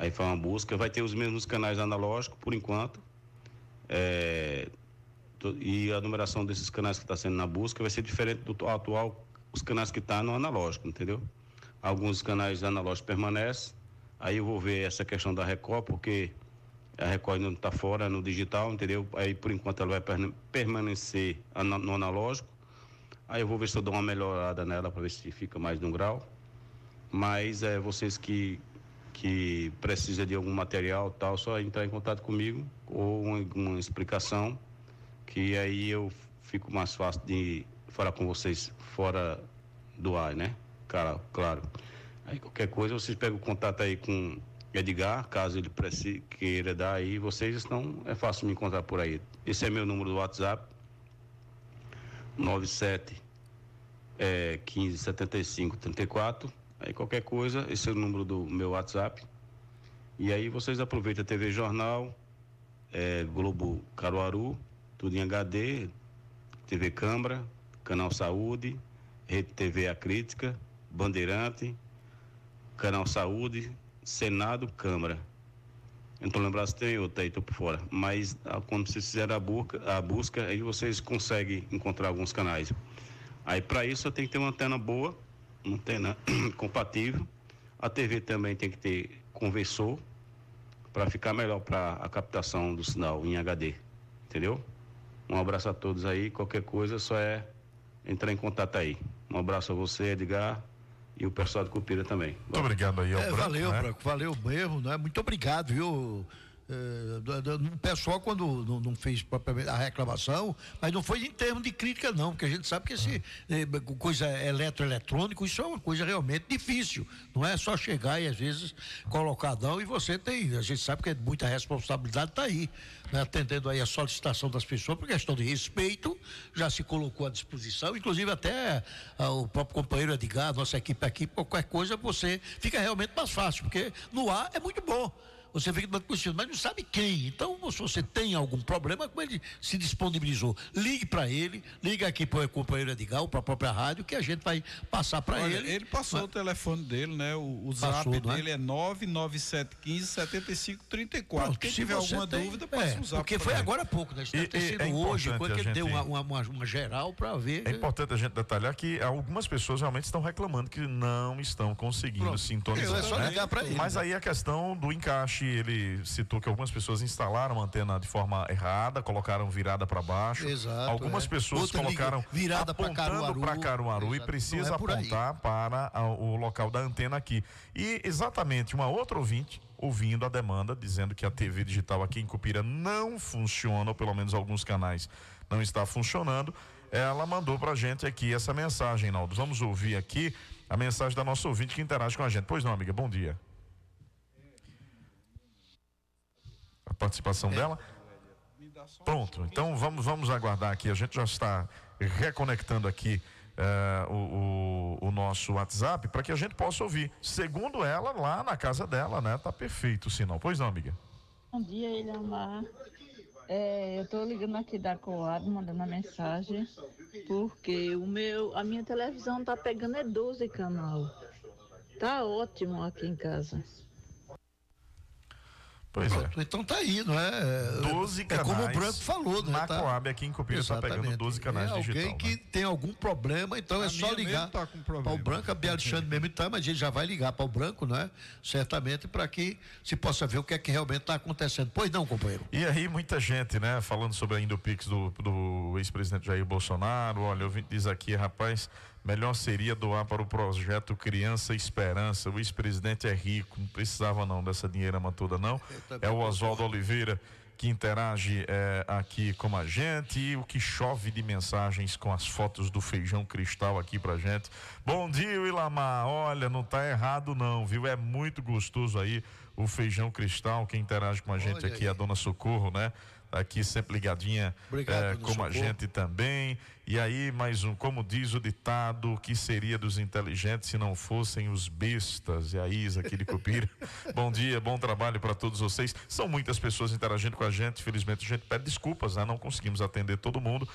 Aí faz uma busca, vai ter os mesmos canais analógicos por enquanto. É, e a numeração desses canais que está sendo na busca vai ser diferente do atual, os canais que estão tá no analógico, entendeu? Alguns canais analógicos permanecem. Aí eu vou ver essa questão da Record, porque a Record não está fora no digital, entendeu? Aí por enquanto ela vai permanecer no analógico. Aí eu vou ver se eu dou uma melhorada nela para ver se fica mais de um grau. Mas é vocês que que precisa de algum material tal, só entrar em contato comigo ou uma, explicação, que aí eu fico mais fácil de falar com vocês fora do ar, né? Claro, claro. Aí qualquer coisa vocês pegam o contato aí com Edgar, caso ele precise, queira dar aí, vocês estão, é fácil me encontrar por aí. Esse é meu número do WhatsApp, 97 é, 15 75 34 Aí qualquer coisa, esse é o número do meu WhatsApp. E aí vocês aproveitam a TV Jornal, é, Globo Caruaru, tudo em HD, TV Câmara, Canal Saúde, Rede TV A Crítica, Bandeirante, Canal Saúde, Senado, Câmara. Então lembrar se tem outra aí, tô por fora. Mas ah, quando vocês fizerem a busca, a busca, aí vocês conseguem encontrar alguns canais. Aí para isso tenho que ter uma antena boa antena compatível. A TV também tem que ter conversor para ficar melhor para a captação do sinal em HD, entendeu? Um abraço a todos aí. Qualquer coisa só é entrar em contato aí. Um abraço a você, Edgar, e o pessoal de Cupira também. Muito obrigado aí ao É, Branco, valeu, né? Branco, valeu mesmo, né? Muito obrigado, viu? É, do- do- o pessoal quando não, não fez propriamente a reclamação, mas não foi em termos de crítica não, porque a gente sabe que esse eh, coisa eletroeletrônico, isso é uma coisa realmente difícil, não é só chegar e às vezes colocar não e você tem, a gente sabe que muita responsabilidade está aí, né? atendendo aí a solicitação das pessoas por questão de respeito, já se colocou à disposição, inclusive até ah, o próprio companheiro Edgar, nossa equipe aqui, qualquer coisa você fica realmente mais fácil, porque no ar é muito bom. Você fica conhecido, mas não sabe quem. Então, se você tem algum problema, como ele se disponibilizou, ligue para ele, ligue aqui para o companheiro Edgar, para a própria rádio, que a gente vai passar para ele. ele passou o telefone dele, né? O, o Passou, zap não é? dele é 99715 7534. Pronto, Quem se tiver alguma tem- dúvida, passa é, o zap. Porque foi ele. agora há pouco, né? Isso deve ter sido é hoje, quando ele gente- deu uma, uma, uma- uma geral para ver. É importante a gente detalhar que algumas pessoas realmente estão reclamando que não estão conseguindo Pronto. sintonizar. É só né? ligar pra ele, Mas aí a questão do encaixe, ele citou que algumas pessoas instalaram a antena de forma errada, colocaram virada para baixo. Exato, algumas é. pessoas Outra colocaram virada apontando Caruaru. pra Caruaru e Exato, precisa é por aí. apontar para a- o local da antena aqui. E exatamente uma outra ouvinte ouvindo a demanda, dizendo que a TV digital aqui em Cupira não funciona, ou pelo menos alguns canais não está funcionando. Ela mandou pra gente aqui essa mensagem, Naldo. Vamos ouvir aqui a mensagem da nossa ouvinte que interage com a gente. Pois não, amiga, bom dia. A participação dela. Pronto, então vamos, vamos aguardar aqui. A gente já está reconectando aqui eh, o, o- o nosso WhatsApp para que a gente possa ouvir. Segundo ela, lá na casa dela, né? Tá perfeito o sinal. Pois não, amiga? Bom dia, Ilhamar. É, eu estou ligando aqui da Coab, mandando mensagem, porque o meu, a minha televisão tá pegando é 12 canal. Tá ótimo aqui em casa. Pois é. Então tá aí, não é? 12 é canais. como o Branco falou, né? Na Tá- Coab aqui em Cupira está pegando Exatamente. 12 canais é digital. alguém que tem algum problema, então A é só ligar tá com para problema. o Branco, a Bia Alexandre mesmo tá, mas ele já vai ligar para o Branco, né? Certamente para que se possa ver o que é que realmente está acontecendo. Pois não, companheiro. E aí, muita gente, né, falando sobre ainda o Pix do, do ex-presidente Jair Bolsonaro. Olha, eu diz aqui, rapaz, melhor seria doar para o projeto Criança Esperança. O ex-presidente é rico, não precisava não dessa dinheirama toda, não. É o Oswaldo Oliveira que interage eh, aqui com a gente e o que chove de mensagens com as fotos do feijão cristal aqui pra gente. Bom dia, Ilamar. Olha, não tá errado não, viu? É muito gostoso aí o feijão cristal. Quem interage com a gente Olha aqui é a dona Socorro, né? Aqui sempre ligadinha Obrigado, dona como a gente também. E aí, mais um, como diz o ditado, o que seria dos inteligentes se não fossem os bestas? E a Isa aqui de Cupira. bom dia, bom trabalho para todos vocês. São muitas pessoas interagindo com a gente. Felizmente a gente pede desculpas, né? Não conseguimos atender todo mundo.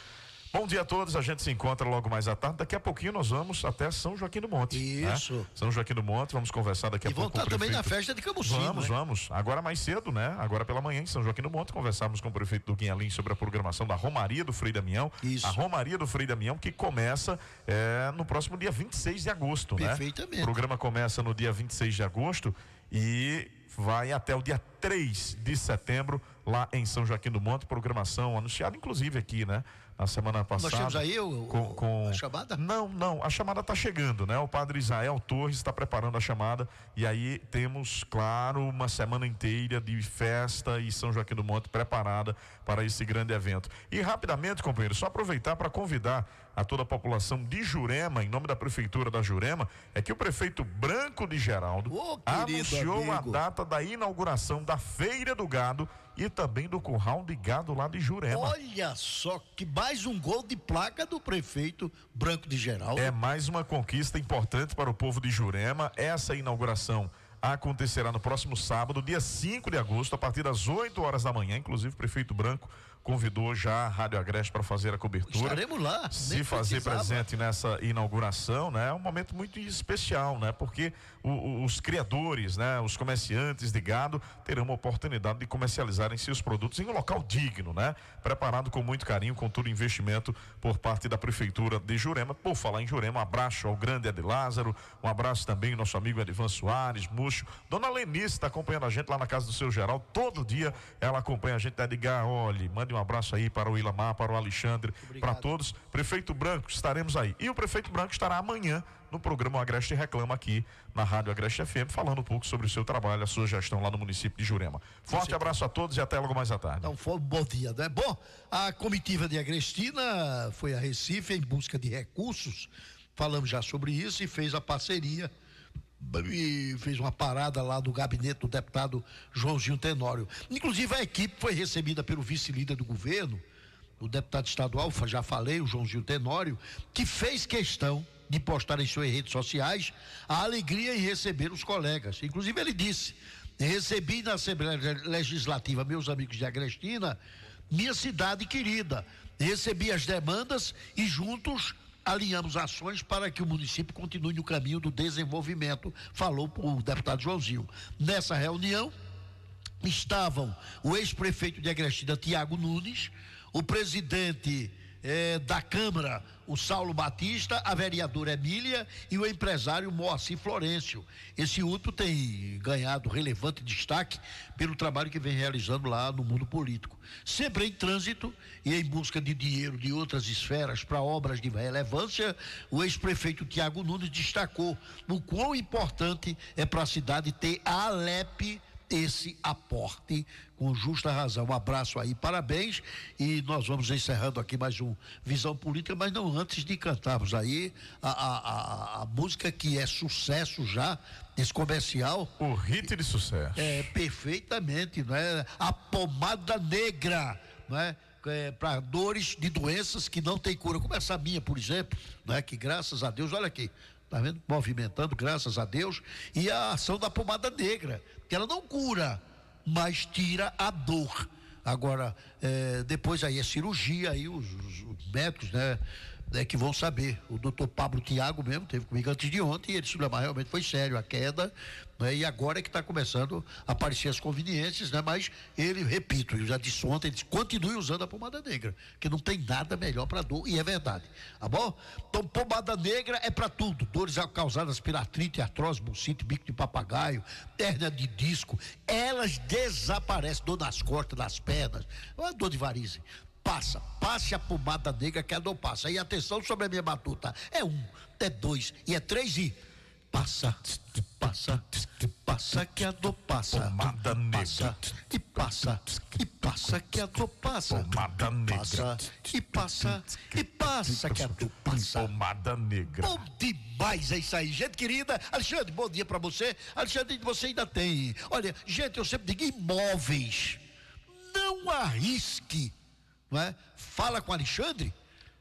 Bom dia a todos, a gente se encontra logo mais à tarde. Daqui a pouquinho nós vamos até São Joaquim do Monte. né? Isso. São Joaquim do Monte, vamos conversar daqui a E vão pouco com o estar também na festa de Camusim, Vamos, né? vamos. Agora mais cedo, né? Agora pela manhã em São Joaquim do Monte, conversamos com o prefeito do Guinhalim sobre a programação da Romaria do Frei Damião. Isso. A Romaria do Frei Damião que começa eh, no próximo dia 26 de agosto, né? Perfeitamente. O programa começa no dia 26 de agosto e vai até o dia 3 de setembro lá em São Joaquim do Monte, programação anunciada inclusive aqui, né? Na semana passada. temos aí o- com, com- a chamada? Não, não, a chamada está chegando, né? O padre Israel Torres está preparando a chamada e aí temos, claro, uma semana inteira de festa e São Joaquim do Monte preparada para esse grande evento. E rapidamente, companheiro, só aproveitar para convidar a toda a população de Jurema, em nome da prefeitura da Jurema, é que o prefeito Branco de Geraldo querido anunciou a amigo. data da inauguração da Feira do Gado e também do curral de gado lá de Jurema. Olha só que mais um gol de placa do prefeito Branco de Geraldo. É mais uma conquista importante para o povo de Jurema. Essa inauguração acontecerá no próximo sábado, dia 5 de agosto, a partir das 8 horas da manhã. Inclusive, o prefeito Branco convidou já a Rádio Agreste para fazer a cobertura. Estaremos lá, Se fazer presente nessa inauguração, né? É um momento muito especial, né? Porque o- o- os criadores, né? Os comerciantes de gado terão uma oportunidade de comercializarem seus produtos em um local digno, né? Preparado com muito carinho, com todo o investimento por parte da prefeitura de Jurema. Por falar em Jurema, um abraço ao grande Ed Lázaro, um abraço também ao nosso amigo Edivan Soares, Múcio. Dona Lenice está acompanhando a gente lá na casa do seu Geral. Todo dia ela acompanha a gente, Edgar, olhe, mande um abraço aí para o Ilamar, para o Alexandre, para todos. Prefeito Branco, estaremos aí. E o Prefeito Branco estará amanhã no programa Agreste Reclama aqui na Rádio Agreste FM, falando um pouco sobre o seu trabalho, a sua gestão lá no município de Jurema. Forte abraço a todos e até logo mais à tarde. Então, foi um bom dia, né? Bom, a comitiva de Agrestina foi a Recife em busca de recursos. Falamos já sobre isso e fez a parceria e fez uma parada lá do gabinete do deputado Joãozinho Tenório. Inclusive a equipe foi recebida pelo vice-líder do governo, o deputado estadual, já falei, o Joãozinho Tenório, que fez questão de postar em suas redes sociais a alegria em receber os colegas. Inclusive ele disse: recebi na Assembleia Legislativa meus amigos de Agrestina, minha cidade querida. Recebi as demandas e juntos alinhamos ações para que o município continue no caminho do desenvolvimento, falou o deputado Joãozinho. Nessa reunião estavam o ex-prefeito de Agrestina, Tiago Nunes, o presidente eh, da Câmara, o Saulo Batista, a vereadora Emília e o empresário Moacir Florencio. Esse último tem ganhado relevante destaque pelo trabalho que vem realizando lá no mundo político. Sempre em trânsito e em busca de dinheiro de outras esferas para obras de relevância, o ex-prefeito Tiago Nunes destacou o quão importante é para a cidade ter a Alep esse aporte com justa razão. Um abraço aí, parabéns. E nós vamos encerrando aqui mais um Visão Política, mas não antes de cantarmos aí a, a, a, a música que é sucesso já, esse comercial. O hit de sucesso. É, perfeitamente, não é? A pomada negra, não é? É, para dores de doenças que não tem cura, como essa minha, por exemplo, né? Que graças a Deus, olha aqui, tá vendo? Movimentando, graças a Deus, e a ação da pomada negra, que ela não cura, mas tira a dor. Agora, é, depois aí é cirurgia, aí os, os- os médicos, né? Né, que vão saber. O doutor Pablo Tiago mesmo teve comigo antes de ontem e ele disse, mas realmente foi sério a queda, né, e agora é que está começando a aparecer as conveniências, né? Mas ele, repito, eu já disse ontem, ele disse, continue usando a pomada negra, que não tem nada melhor para dor, e é verdade, tá bom? Então, pomada negra é para tudo, dores causadas por artrite, artrose, bucite, bico de papagaio, hérnia de disco, elas desaparecem, dor nas costas, nas pernas, dor de varize. Passa, passe a pomada negra que a dor passa. E atenção sobre a minha batuta. É um, é dois e é três e passa, passa, passa que a dor passa. Pomada negra. Passa, e passa, e passa que a dor passa. Pomada negra. Passa, e passa, e passa que a dor passa. Pomada negra. Bom demais, é isso aí. Gente querida, Alexandre, bom dia pra você. Alexandre, você ainda tem. Olha, gente, eu sempre digo imóveis. Não arrisque, não é? Fala com Alexandre,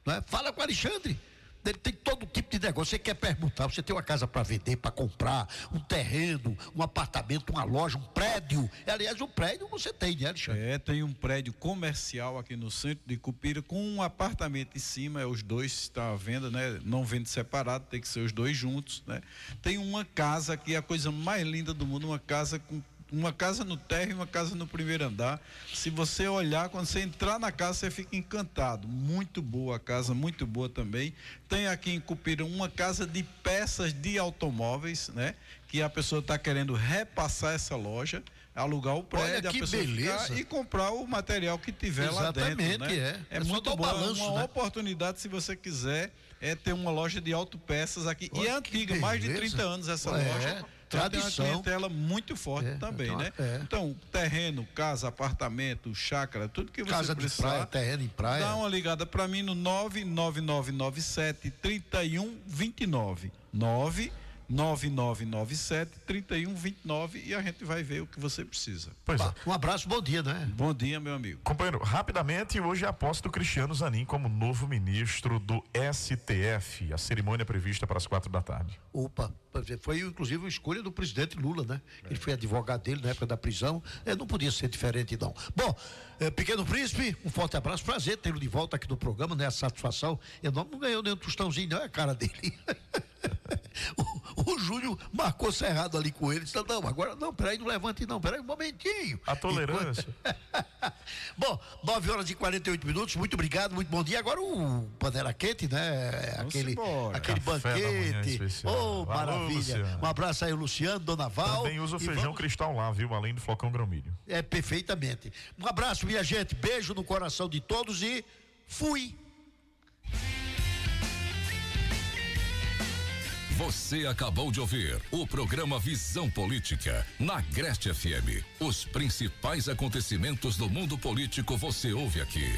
não é? Fala com Alexandre. Ele tem todo tipo de negócio. Você quer perguntar, você tem uma casa para vender, para comprar, um terreno, um apartamento, uma loja, um prédio. Aliás, um prédio você tem, né, Alexandre? É, tem um prédio comercial aqui no centro de Cupira com um apartamento em cima, é os dois está à venda, né? Não vende separado, tem que ser os dois juntos, né? Tem uma casa que é a coisa mais linda do mundo, uma casa com uma casa no térreo e uma casa no primeiro andar. Se você olhar, quando você entrar na casa, você fica encantado. Muito boa a casa, muito boa também. Tem aqui em Cupira uma casa de peças de automóveis, né? Que a pessoa está querendo repassar essa loja, alugar o prédio, a pessoa beleza. e comprar o material que tiver lá dentro, Exatamente, né? é. É, É muito boa, balanço, uma né? oportunidade se você quiser é ter uma loja de autopeças aqui. e Olha é que antiga, mais de beleza. 30 anos essa É, loja. Tradição. Tem uma clientela muito forte também, então, né? é. Então, terreno, casa, apartamento, chácara, tudo que você Casa de precisar. praia, terreno em praia. Dá uma ligada para mim no 99997 3129. 99997 3129 e a gente vai ver o que você precisa. Pois é. Um abraço, bom dia, né? Bom dia, meu amigo. Companheiro, rapidamente, hoje é a posse do Cristiano Zanin como novo ministro do STF. A cerimônia é prevista para as quatro da tarde. Opa, foi inclusive a escolha do presidente Lula, né? Ele foi advogado dele na época da prisão. É, não podia ser diferente, não. Bom, é, Pequeno Príncipe, um forte abraço, prazer tê-lo de volta aqui no programa, né? A satisfação enorme. Não ganhou nenhum tostãozinho, não é a cara dele. o, o Júnior marcou cerrado ali com ele. Disse, não, agora não, peraí, não levante não, peraí um momentinho. A tolerância. bom, 9 horas e 48 minutos, muito obrigado, muito bom dia. Agora o panela quente, né? Aquele, embora. aquele Café banquete. Oh, maravilha. Luciano. Um abraço aí, Luciano, Dona Val. Também usa o feijão vamos- cristal lá, viu? Além do flocão grãomilho. É, perfeitamente. Um abraço, minha gente. Beijo no coração de todos e fui. Você acabou de ouvir o programa Visão Política na Agreste FM. Os principais acontecimentos do mundo político você ouve aqui.